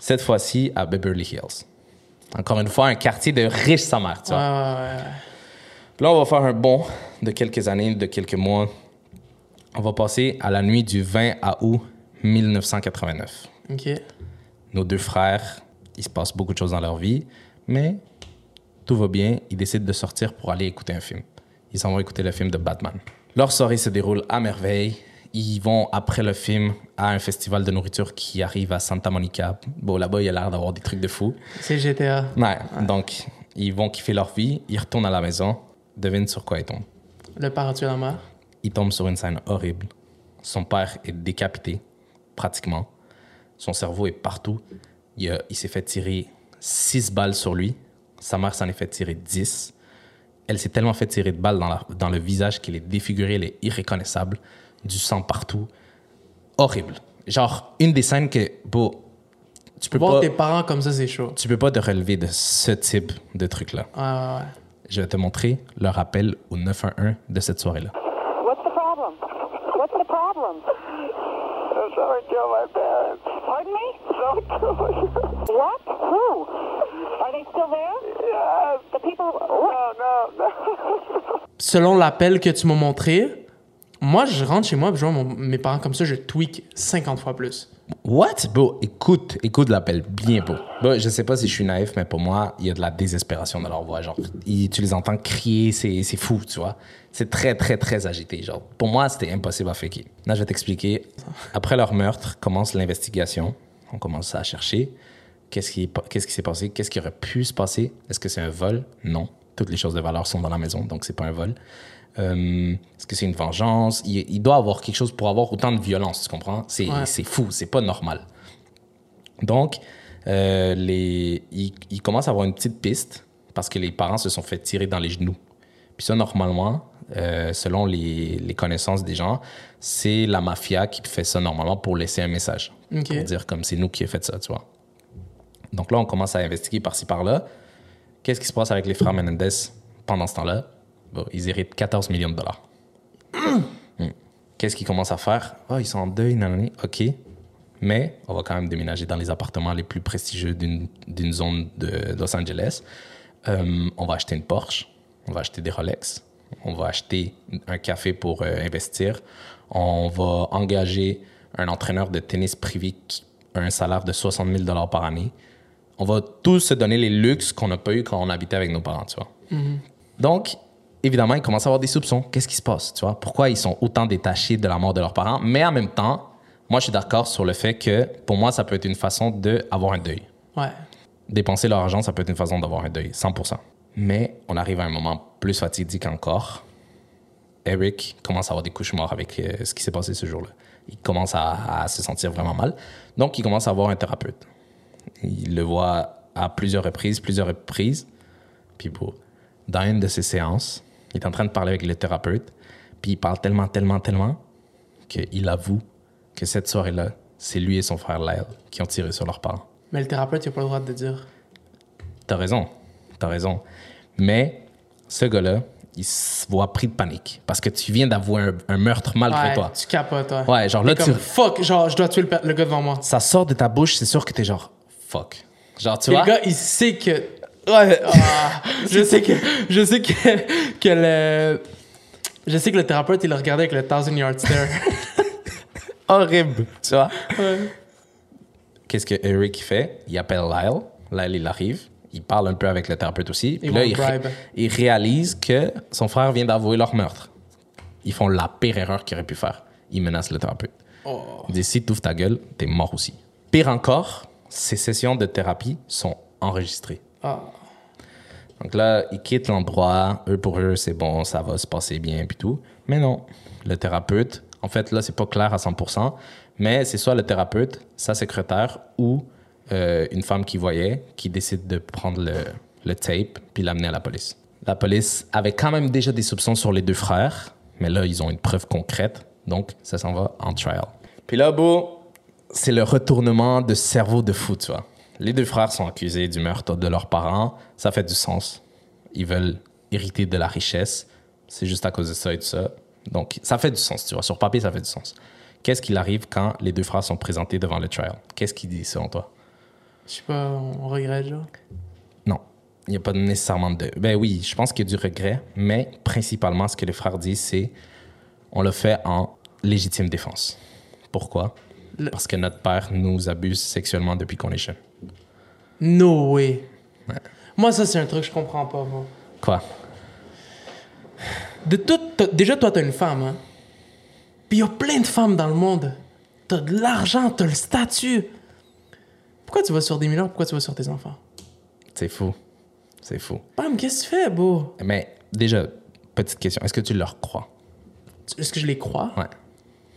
Speaker 2: Cette fois-ci, à Beverly Hills. Encore une fois, un quartier de riches sa mère, tu vois.
Speaker 1: ouais, ouais.
Speaker 2: Puis là, on va faire un bond de quelques années, de quelques mois. On va passer à la nuit du 20 à août 1989.
Speaker 1: Ok.
Speaker 2: Nos deux frères, il se passe beaucoup de choses dans leur vie, mais tout va bien. Ils décident de sortir pour aller écouter un film. Ils s'en vont écouter le film de Batman. Leur soirée se déroule à merveille. Ils vont, après le film, à un festival de nourriture qui arrive à Santa Monica. Bon, là-bas, il y a l'air d'avoir des trucs de fou.
Speaker 1: C'est GTA.
Speaker 2: Ouais, donc, ils vont kiffer leur vie. Ils retournent à la maison. Devine sur quoi ils tombent.
Speaker 1: Le père a tué la mère.
Speaker 2: il tombe sur une scène horrible. Son père est décapité, pratiquement. Son cerveau est partout. Il, a- il s'est fait tirer 6 balles sur lui. Sa mère s'en est fait tirer 10. Elle s'est tellement fait tirer de balles dans, la- dans le visage qu'elle est défigurée, elle est irreconnaissable. Du sang partout. Horrible. Genre, une des scènes que, beau, tu peux
Speaker 1: Voir
Speaker 2: pas,
Speaker 1: tes parents comme ça, c'est chaud.
Speaker 2: tu peux pas te relever de ce type de truc-là.
Speaker 1: Ouais, ouais, ouais.
Speaker 2: Je vais te montrer leur appel au 911 de cette soirée-là.
Speaker 6: What's the problem? What's the problem?
Speaker 4: Someone killed my parents.
Speaker 6: Pardon me?
Speaker 4: Someone killed my
Speaker 6: What? Who? Are they still there?
Speaker 4: Yes.
Speaker 6: The people.
Speaker 4: No, no, no.
Speaker 1: Selon l'appel que tu m'as montré, moi, je rentre chez moi je vois mes parents comme ça, je tweak 50 fois plus.
Speaker 2: What? Bro, écoute, écoute l'appel bien, bro. Bro, je sais pas si je suis naïf, mais pour moi, il y a de la désespération dans leur voix. Genre, tu les entends crier, c'est fou, tu vois. C'est très, très, très agité. Genre, pour moi, c'était impossible à faker. Là, je vais t'expliquer. Après leur meurtre, commence l'investigation. On commence à chercher. Qu'est-ce qui qu'est-ce s'est passé? Qu'est-ce qui aurait pu se passer? Est-ce que c'est un vol? Non. Toutes les choses de valeur sont dans la maison, donc c'est pas un vol. Euh, Est-ce que c'est une vengeance? Il, il doit avoir quelque chose pour avoir autant de violence, tu comprends? C'est
Speaker 1: Ouais.
Speaker 2: fou, c'est pas normal. Donc, euh, les, ils commencent à avoir une petite piste parce que les parents se sont fait tirer dans les genoux. Puis ça, normalement, euh, selon les, les connaissances des gens, c'est la mafia qui fait ça normalement pour laisser un message.
Speaker 1: Ok.
Speaker 2: Pour dire comme c'est nous qui avons fait ça, tu vois. Donc là, on commence à investiguer par-ci par-là. Qu'est-ce qui se passe avec les frères Menendez pendant ce temps-là? Bon, ils héritent 14 millions de dollars. Hmm. Qu'est-ce qu'ils commencent à faire? Oh, ils sont en deuil, nanani. OK. Mais on va quand même déménager dans les appartements les plus prestigieux d'une zone de Los Angeles. Euh, on va acheter une Porsche. On va acheter des Rolex. On va acheter un café pour euh, investir. On va engager un entraîneur de tennis privé qui a un salaire de 60 000 par année. On va tous se donner les luxes qu'on n'a pas eu quand on habitait avec nos parents, tu vois. Donc, évidemment, ils commencent à avoir des soupçons. Qu'est-ce qui se passe, tu vois? Pourquoi ils sont autant détachés de la mort de leurs parents? Mais en même temps, moi, je suis d'accord sur le fait que, pour moi, ça peut être une façon d'avoir un deuil.
Speaker 1: Ouais.
Speaker 2: Dépenser leur argent, ça peut être une façon d'avoir un deuil, 100%. Mais on arrive à un moment plus fatidique encore. Eric commence à avoir des cauchemars avec euh, ce qui s'est passé ce jour-là. Il commence à, à se sentir vraiment mal. Donc, il commence à avoir un thérapeute. Il le voit à plusieurs reprises, plusieurs reprises. Puis, bon, dans une de ces séances, il est en train de parler avec le thérapeute. Puis, il parle tellement, tellement, tellement qu'il avoue que cette soirée-là, c'est lui et son frère Lyle qui ont tiré sur leurs parents.
Speaker 1: Mais le thérapeute, il a pas le droit de dire.
Speaker 2: T'as raison, t'as raison. Mais ce gars-là, il se voit pris de panique parce que tu viens d'avouer un, un meurtre malgré
Speaker 1: Ouais,
Speaker 2: toi.
Speaker 1: tu capotes, ouais.
Speaker 2: Ouais, genre là,
Speaker 1: comme,
Speaker 2: tu-
Speaker 1: fuck, genre, je dois tuer le gars devant moi.
Speaker 2: Ça sort de ta bouche, c'est sûr que t'es genre fuck. Genre, tu
Speaker 1: Et
Speaker 2: vois?
Speaker 1: le gars, il sait que. Ouais, ah, je sais que. Je sais que, que le. Je sais que le thérapeute, il le regardait avec le Thousand Yard Stare.
Speaker 2: horrible, tu vois?
Speaker 1: Ouais.
Speaker 2: Qu'est-ce que Eric fait? Il appelle Lyle. Lyle, il arrive. Il parle un peu avec le thérapeute aussi. Puis
Speaker 1: Ils
Speaker 2: là, il, ré-
Speaker 1: bribe.
Speaker 2: il réalise que son frère vient d'avouer leur meurtre. Ils font la pire erreur qu'il aurait pu faire. Ils menacent le thérapeute.
Speaker 1: Oh.
Speaker 2: Il dit si tu ouvres ta gueule, t'es mort aussi. Pire encore, ces sessions de thérapie sont enregistrées.
Speaker 1: Ah.
Speaker 2: Donc là, ils quittent l'endroit. Eux, pour eux, c'est bon, ça va se passer bien, puis tout. Mais non, le thérapeute, en fait, là, c'est pas clair à 100%, mais c'est soit le thérapeute, sa secrétaire ou euh, une femme qui voyait qui décide de prendre le, le tape puis l'amener à la police. La police avait quand même déjà des soupçons sur les deux frères, mais là, ils ont une preuve concrète, donc ça s'en va en trial. Puis là, beau, c'est le retournement de cerveau de fou, tu vois. Les deux frères sont accusés du meurtre de leurs parents. Ça fait du sens. Ils veulent hériter de la richesse. C'est juste à cause de ça et tout ça. Donc, ça fait du sens, tu vois. Sur papier, ça fait du sens. Qu'est-ce qu'il arrive quand les deux frères sont présentés devant le trial? Qu'est-ce qu'il dit selon toi?
Speaker 1: Je sais pas, on regrette, genre?
Speaker 2: Non. Il n'y a pas nécessairement de... Ben oui, je pense qu'il y a du regret, mais principalement, ce que les frères disent, c'est on le fait en légitime défense. Pourquoi? Parce que notre père nous abuse sexuellement depuis qu'on est jeune.
Speaker 1: No way. Moi, ça, c'est un truc que je comprends pas, moi.
Speaker 2: Quoi?
Speaker 1: De tout, déjà, toi, t'as une femme, hein. Puis il y a plein de femmes dans le monde. T'as de l'argent, t'as le statut. Pourquoi tu vas sur des millions? Pourquoi tu vas sur tes enfants?
Speaker 2: C'est fou. C'est fou.
Speaker 1: Bam, qu'est-ce que tu fais, beau?
Speaker 2: Mais déjà, petite question. Est-ce que tu leur crois?
Speaker 1: Est-ce que je les crois?
Speaker 2: Ouais.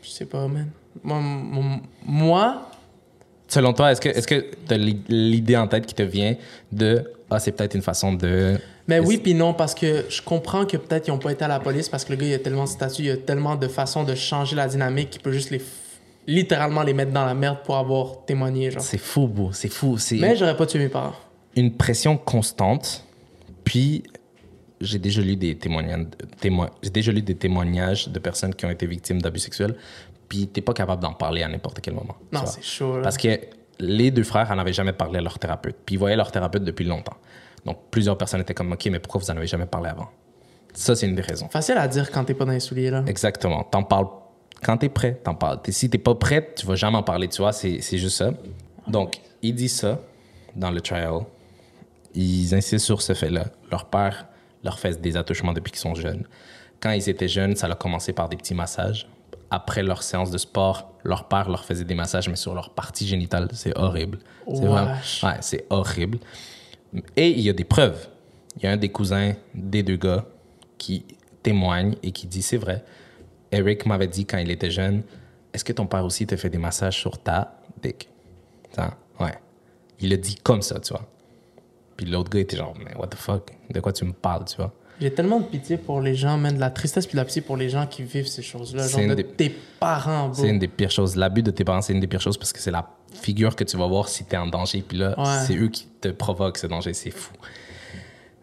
Speaker 1: Je sais pas, man. Moi,
Speaker 2: Selon toi, est-ce que est-ce que t'as l'i- l'idée en tête qui te vient de ah c'est peut-être une façon de
Speaker 1: Mais oui, puis non, parce que je comprends que peut-être ils n'ont pas été à la police parce que le gars, il a tellement de statut, il a tellement de façons de changer la dynamique qu'il peut juste les littéralement les mettre dans la merde pour avoir témoigné, genre.
Speaker 2: c'est fou beau, c'est fou, c'est
Speaker 1: Mais j'aurais pas tué mes parents.
Speaker 2: une pression constante. Puis j'ai déjà lu des témoignages, témoin- j'ai déjà lu des témoignages de personnes qui ont été victimes d'abus sexuels. Puis t'es pas capable d'en parler à n'importe quel moment.
Speaker 1: Non, c'est chaud, là.
Speaker 2: Parce que les deux frères en avaient jamais parlé à leur thérapeute. Puis ils voyaient leur thérapeute depuis longtemps. Donc plusieurs personnes étaient comme ok, mais pourquoi vous en avez jamais parlé avant? Ça c'est une des raisons.
Speaker 1: Facile à dire quand t'es pas dans les souliers, là.
Speaker 2: Exactement. T'en parles quand t'es prêt. T'en parles. Si t'es pas prêt, tu vas jamais en parler. Tu vois, c'est c'est juste ça. Donc, il dit ça dans le trial. Ils insistent sur ce fait-là. Leur père leur fait des attouchements depuis qu'ils sont jeunes. Quand ils étaient jeunes, ça a commencé par des petits massages. Après leur séance de sport, leur père leur faisait des massages, mais sur leur partie génitale. C'est horrible. C'est vraiment- ouais, c'est horrible. Et il y a des preuves. Il y a un des cousins des deux gars qui témoigne et qui dit c'est vrai. Eric m'avait dit quand il était jeune, est-ce que ton père aussi te fait des massages sur ta dick? Ça, ouais. Il le dit comme ça, tu vois. Puis l'autre gars était genre, mais what the fuck? De quoi tu me parles, tu vois?
Speaker 1: J'ai tellement de pitié pour les gens, même de la tristesse puis de la pitié pour les gens qui vivent ces choses-là.
Speaker 2: C'est
Speaker 1: Genre
Speaker 2: une
Speaker 1: de
Speaker 2: des-
Speaker 1: tes parents.
Speaker 2: C'est une des pires choses. L'abus de tes parents, c'est une des pires choses parce que c'est la figure que tu vas voir si tu es en danger. Puis là,
Speaker 1: Ouais.
Speaker 2: c'est eux qui te provoquent ce danger. C'est fou.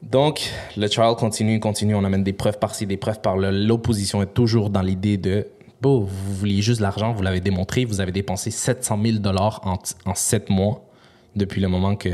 Speaker 2: Donc, le trial continue, continue. On amène des preuves par-ci, des preuves par-là. L'opposition est toujours dans l'idée de Bon, vous vouliez juste l'argent, vous l'avez démontré, vous avez dépensé 700 000 en, t- en 7 mois depuis le moment que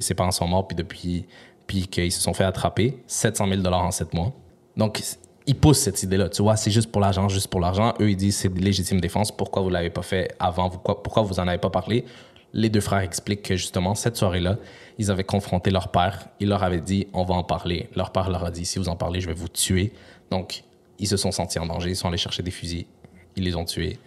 Speaker 2: ses parents sont morts, puis depuis puis qu'ils se sont fait attraper. 700 000 en 7 mois. Donc, ils poussent cette idée-là. Tu vois, c'est juste pour l'argent, juste pour l'argent. Eux, ils disent c'est légitime défense. Pourquoi vous l'avez pas fait avant? Pourquoi, vous en avez pas parlé? Les deux frères expliquent que justement, cette soirée-là, ils avaient confronté leur père. Il leur avait dit on va en parler. Leur père leur a dit si vous en parlez, je vais vous tuer. Donc, ils se sont sentis en danger. Ils sont allés chercher des fusils. Ils les ont tués.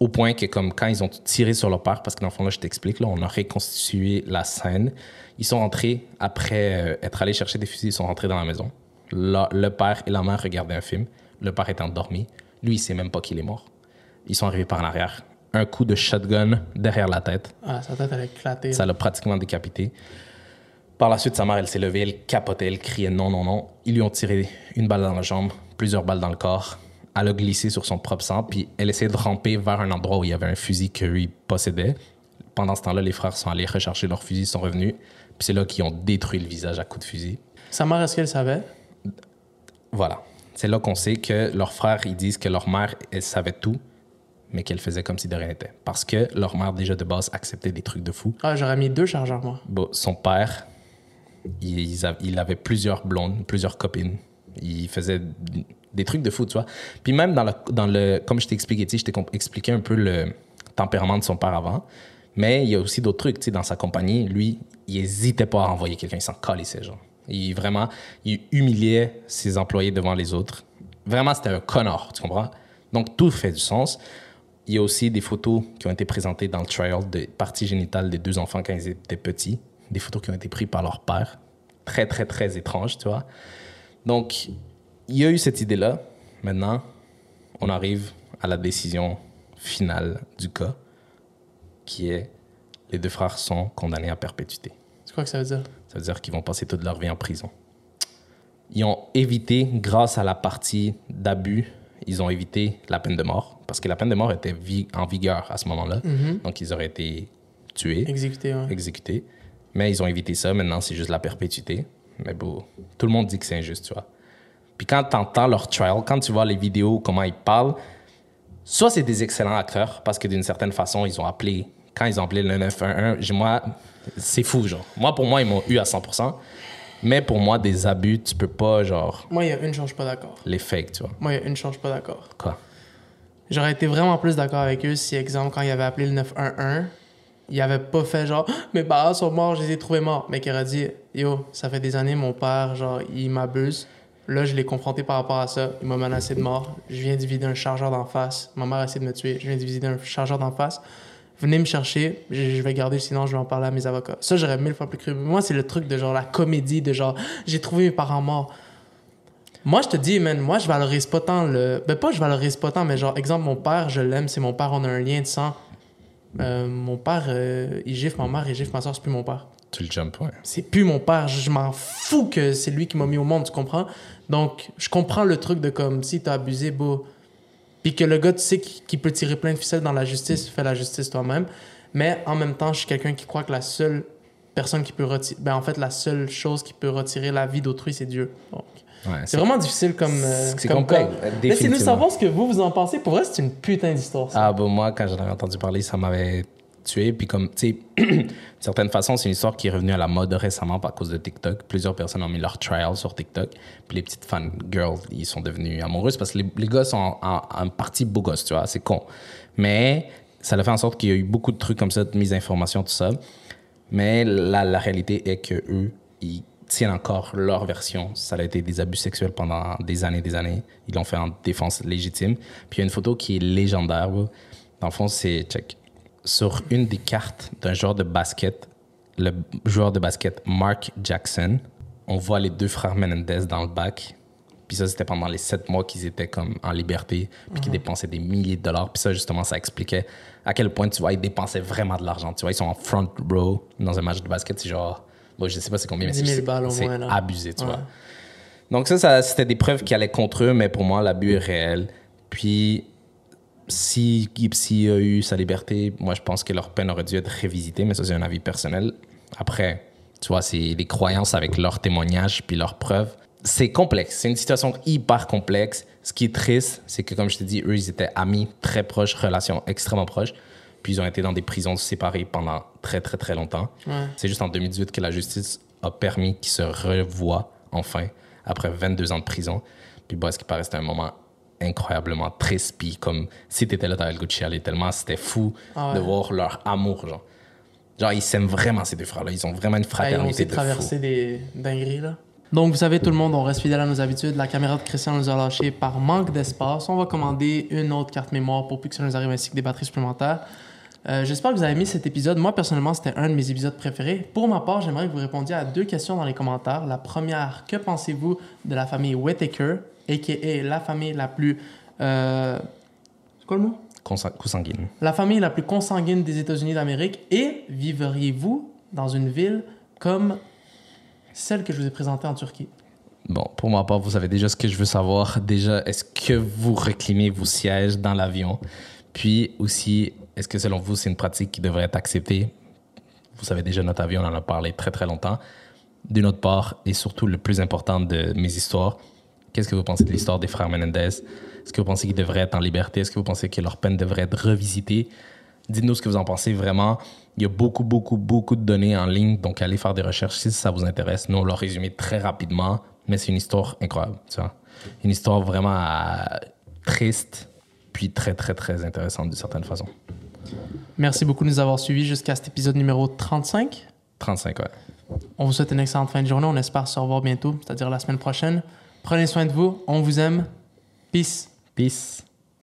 Speaker 2: Au point que, comme quand ils ont tiré sur leur père, parce que dans le fond, là, je t'explique, là, on a reconstitué la scène. Ils sont rentrés, après euh, être allés chercher des fusils, ils sont rentrés dans la maison. Là, le père et la mère regardaient un film. Le père est endormi. Lui, il sait même pas qu'il est mort. Ils sont arrivés par l'arrière. Un coup de shotgun derrière la tête.
Speaker 1: Ah, sa tête, elle a éclaté.
Speaker 2: Ça l'a pratiquement décapité. Par la suite, sa mère, elle s'est levée, elle capotait, elle criait non, non, non. Ils lui ont tiré une balle dans la jambe, plusieurs balles dans le corps. Elle a glissé sur son propre sang, puis elle essayait de ramper vers un endroit où il y avait un fusil que lui possédait. Pendant ce temps-là, les frères sont allés rechercher leur fusil, sont revenus. Puis c'est là qu'ils ont détruit le visage à coups de fusil.
Speaker 1: Sa mère, est-ce qu'elle savait?
Speaker 2: Voilà. C'est là qu'on sait que leurs frères, ils disent que leur mère, elle savait tout, mais qu'elle faisait comme si de rien n'était. Parce que leur mère, déjà de base, acceptait des trucs de fou.
Speaker 1: Ah, j'aurais mis deux chargeurs, moi.
Speaker 2: Bon, son père, il, avait plusieurs blondes, plusieurs copines. Il faisait des trucs de fou, tu vois. Puis même dans le, dans le comme je t'ai expliqué, tu sais, je t'ai expliqué un peu le tempérament de son père avant. Mais il y a aussi d'autres trucs, tu sais, dans sa compagnie. Lui, il hésitait pas à envoyer quelqu'un, il s'en calissait, genre. Il vraiment, il humiliait ses employés devant les autres. Vraiment, c'était un connard, tu comprends? Donc, tout fait du sens. Il y a aussi des photos qui ont été présentées dans le trial de parties génitales des deux enfants quand ils étaient petits. Des photos qui ont été prises par leur père. Très, très, très étrange, tu vois. Donc, il y a eu cette idée-là. Maintenant, on arrive à la décision finale du cas, qui est les deux frères sont condamnés à perpétuité.
Speaker 1: C'est quoi que ça veut dire?
Speaker 2: Ça veut dire qu'ils vont passer toute leur vie en prison. Ils ont évité, grâce à la partie d'abus, ils ont évité la peine de mort, parce que la peine de mort était vi- en vigueur à ce moment-là. Donc, ils auraient été tués,
Speaker 1: Exécuté, ouais.
Speaker 2: exécutés. Mais ils ont évité ça. Maintenant, c'est juste la perpétuité. Mais bon, tout le monde dit que c'est injuste, tu vois. Puis quand tu entends leur trial, quand tu vois les vidéos, comment ils parlent, soit c'est des excellents acteurs, parce que d'une certaine façon, ils ont appelé, quand ils ont appelé le 911, j'ai- moi, c'est fou, genre. Moi, pour moi, ils m'ont eu à 100%. Mais pour moi, des abus, tu peux pas, genre,
Speaker 1: Moi, il y a une chose, je suis pas d'accord.
Speaker 2: les fake, tu vois.
Speaker 1: Moi, il y a une chose, je suis pas d'accord.
Speaker 2: Quoi?
Speaker 1: J'aurais été vraiment plus d'accord avec eux si, exemple, quand ils avaient appelé le 911, ils avaient pas fait genre Ah, mes parents sont morts, je les ai trouvés morts, mais qu'ils auraient dit yo, ça fait des années, mon père, genre, il m'abuse. Là, je l'ai confronté par rapport à ça. Il m'a menacé de mort. Je viens de vider un chargeur d'en face. Ma mère a essayé de me tuer. Je viens de vider un chargeur d'en face. Venez me chercher. Je, je vais garder, sinon je vais en parler à mes avocats. Ça, j'aurais mille fois plus cru. Moi, c'est le truc de genre la comédie de genre j'ai trouvé mes parents morts. Moi, je te dis, man, moi, je valorise pas tant le. Ben, pas je valorise pas tant, mais genre, exemple, mon père, je l'aime, c'est mon père, on a un lien de sang. Euh, mon père, euh, il gifle ma mère, il gifle ma soeur, c'est plus mon père.
Speaker 2: Tu le jump, ouais.
Speaker 1: C'est plus mon père. Je je m'en fous que c'est lui qui m'a mis au monde, tu comprends? Donc, je comprends le truc de comme si t'as abusé, beau. Puis que le gars, tu sais, qui, qui peut tirer plein de ficelles dans la justice, fais la justice toi-même. Mais en même temps, je suis quelqu'un qui croit que la seule personne qui peut retirer. Ben, en fait, la seule chose qui peut retirer la vie d'autrui, c'est Dieu. Donc,
Speaker 2: Ouais,
Speaker 1: c'est vraiment difficile comme. euh,
Speaker 2: c'est
Speaker 1: comme
Speaker 2: complexe, euh,
Speaker 1: Laissez-nous
Speaker 2: définitivement.
Speaker 1: savoir ce que vous, vous en pensez. Pour vrai, c'est une putain d'histoire. ça.
Speaker 2: Ah, bon, moi, quand j'en avais entendu parler, ça m'avait tué. Puis, comme, tu sais, d'une certaine façon, c'est une histoire qui est revenue à la mode récemment à cause de TikTok. Plusieurs personnes ont mis leur trial sur TikTok. Puis, les petites fan girls, ils sont devenus amoureuses parce que les, les gars sont en, en, partie beaux gosses, tu vois, c'est con. Mais ça a fait en sorte qu'il y a eu beaucoup de trucs comme ça, de mise d'informations, tout ça. Mais la, la réalité est que eux, ils tiennent encore leur version. Ça a été des abus sexuels pendant des années, des années. Ils l'ont fait en défense légitime. Puis il y a une photo qui est légendaire. Dans le fond, c'est check. Sur une des cartes d'un joueur de basket, le joueur de basket Mark Jackson, on voit les deux frères Menendez dans le bac. Puis ça, c'était pendant les sept mois qu'ils étaient comme en liberté, puis qu'ils dépensaient des milliers de dollars. Puis ça, justement, ça expliquait à quel point, tu vois, ils dépensaient vraiment de l'argent. Tu vois, ils sont en front row dans un match de basket. C'est genre, bon, je sais pas c'est combien, mais
Speaker 1: 10 000
Speaker 2: c'est c'est
Speaker 1: moins, là.
Speaker 2: abusé, tu
Speaker 1: Ouais.
Speaker 2: vois. Donc ça, ça c'était des preuves qui allaient contre eux, mais pour moi, l'abus est réel. Puis, si Gipsy a eu sa liberté, moi, je pense que leur peine aurait dû être révisitée, mais ça, c'est un avis personnel. Après, tu vois, c'est les croyances avec leurs témoignages puis leurs preuves. C'est complexe. C'est une situation hyper complexe. Ce qui est triste, c'est que, comme je te dis, eux, ils étaient amis très proches, relations extrêmement proches. Puis ils ont été dans des prisons séparées pendant très, très, très longtemps. C'est juste en 2018 que la justice a permis qu'ils se revoient enfin après 22 ans de prison. Puis, bah, ce qui paraît, c'était un moment incroyablement triste. Puis, comme si t'étais là, t'avais le goût de chialer tellement c'était fou
Speaker 1: Ah ouais.
Speaker 2: de voir leur amour, genre. Genre, ils s'aiment vraiment, ces deux frères-là. Ils ont vraiment une
Speaker 1: Ah, ils ont
Speaker 2: fraternité fou.
Speaker 1: traversé des dingueries, là. Donc, vous savez, tout le monde, on reste fidèle à nos habitudes. La caméra de Christian nous a lâché par manque d'espace. On va commander une autre carte mémoire pour plus que ça nous arrive ainsi que des batteries supplémentaires. Euh, J'espère que vous avez aimé cet épisode. Moi, personnellement, c'était un de mes épisodes préférés. Pour ma part, j'aimerais que vous répondiez à deux questions dans les commentaires. La première, que pensez-vous de la famille Whittaker, a.k.a. la famille la plus... Euh... C'est quoi le mot?
Speaker 2: Consan- Consanguine.
Speaker 1: La famille la plus consanguine des États-Unis d'Amérique et vivriez-vous dans une ville comme celle que je vous ai présentée en Turquie?
Speaker 2: Bon, pour ma part, vous savez déjà ce que je veux savoir. Déjà, est-ce que vous réclimez vos sièges dans l'avion? Puis aussi, est-ce que selon vous, c'est une pratique qui devrait être acceptée? Vous savez déjà, notre avion, on en a parlé très très longtemps. D'une autre part, et surtout le plus important de mes histoires, qu'est-ce que vous pensez de l'histoire des frères Menendez? Est-ce que vous pensez qu'ils devraient être en liberté? Est-ce que vous pensez que leur peine devrait être revisitée? Dites-nous ce que vous en pensez vraiment. Il y a beaucoup, beaucoup, beaucoup de données en ligne, donc allez faire des recherches si ça vous intéresse. Nous, on l'a résumé très rapidement, mais c'est une histoire incroyable, tu vois. Une histoire vraiment euh, triste, puis très, très, très intéressante d'une certaine façon.
Speaker 1: Merci beaucoup de nous avoir suivis jusqu'à cet épisode numéro 35.
Speaker 2: 35, ouais.
Speaker 1: On vous souhaite une excellente fin de journée. On espère se revoir bientôt, c'est-à-dire la semaine prochaine. Prenez soin de vous. On vous aime. Peace.
Speaker 2: Peace.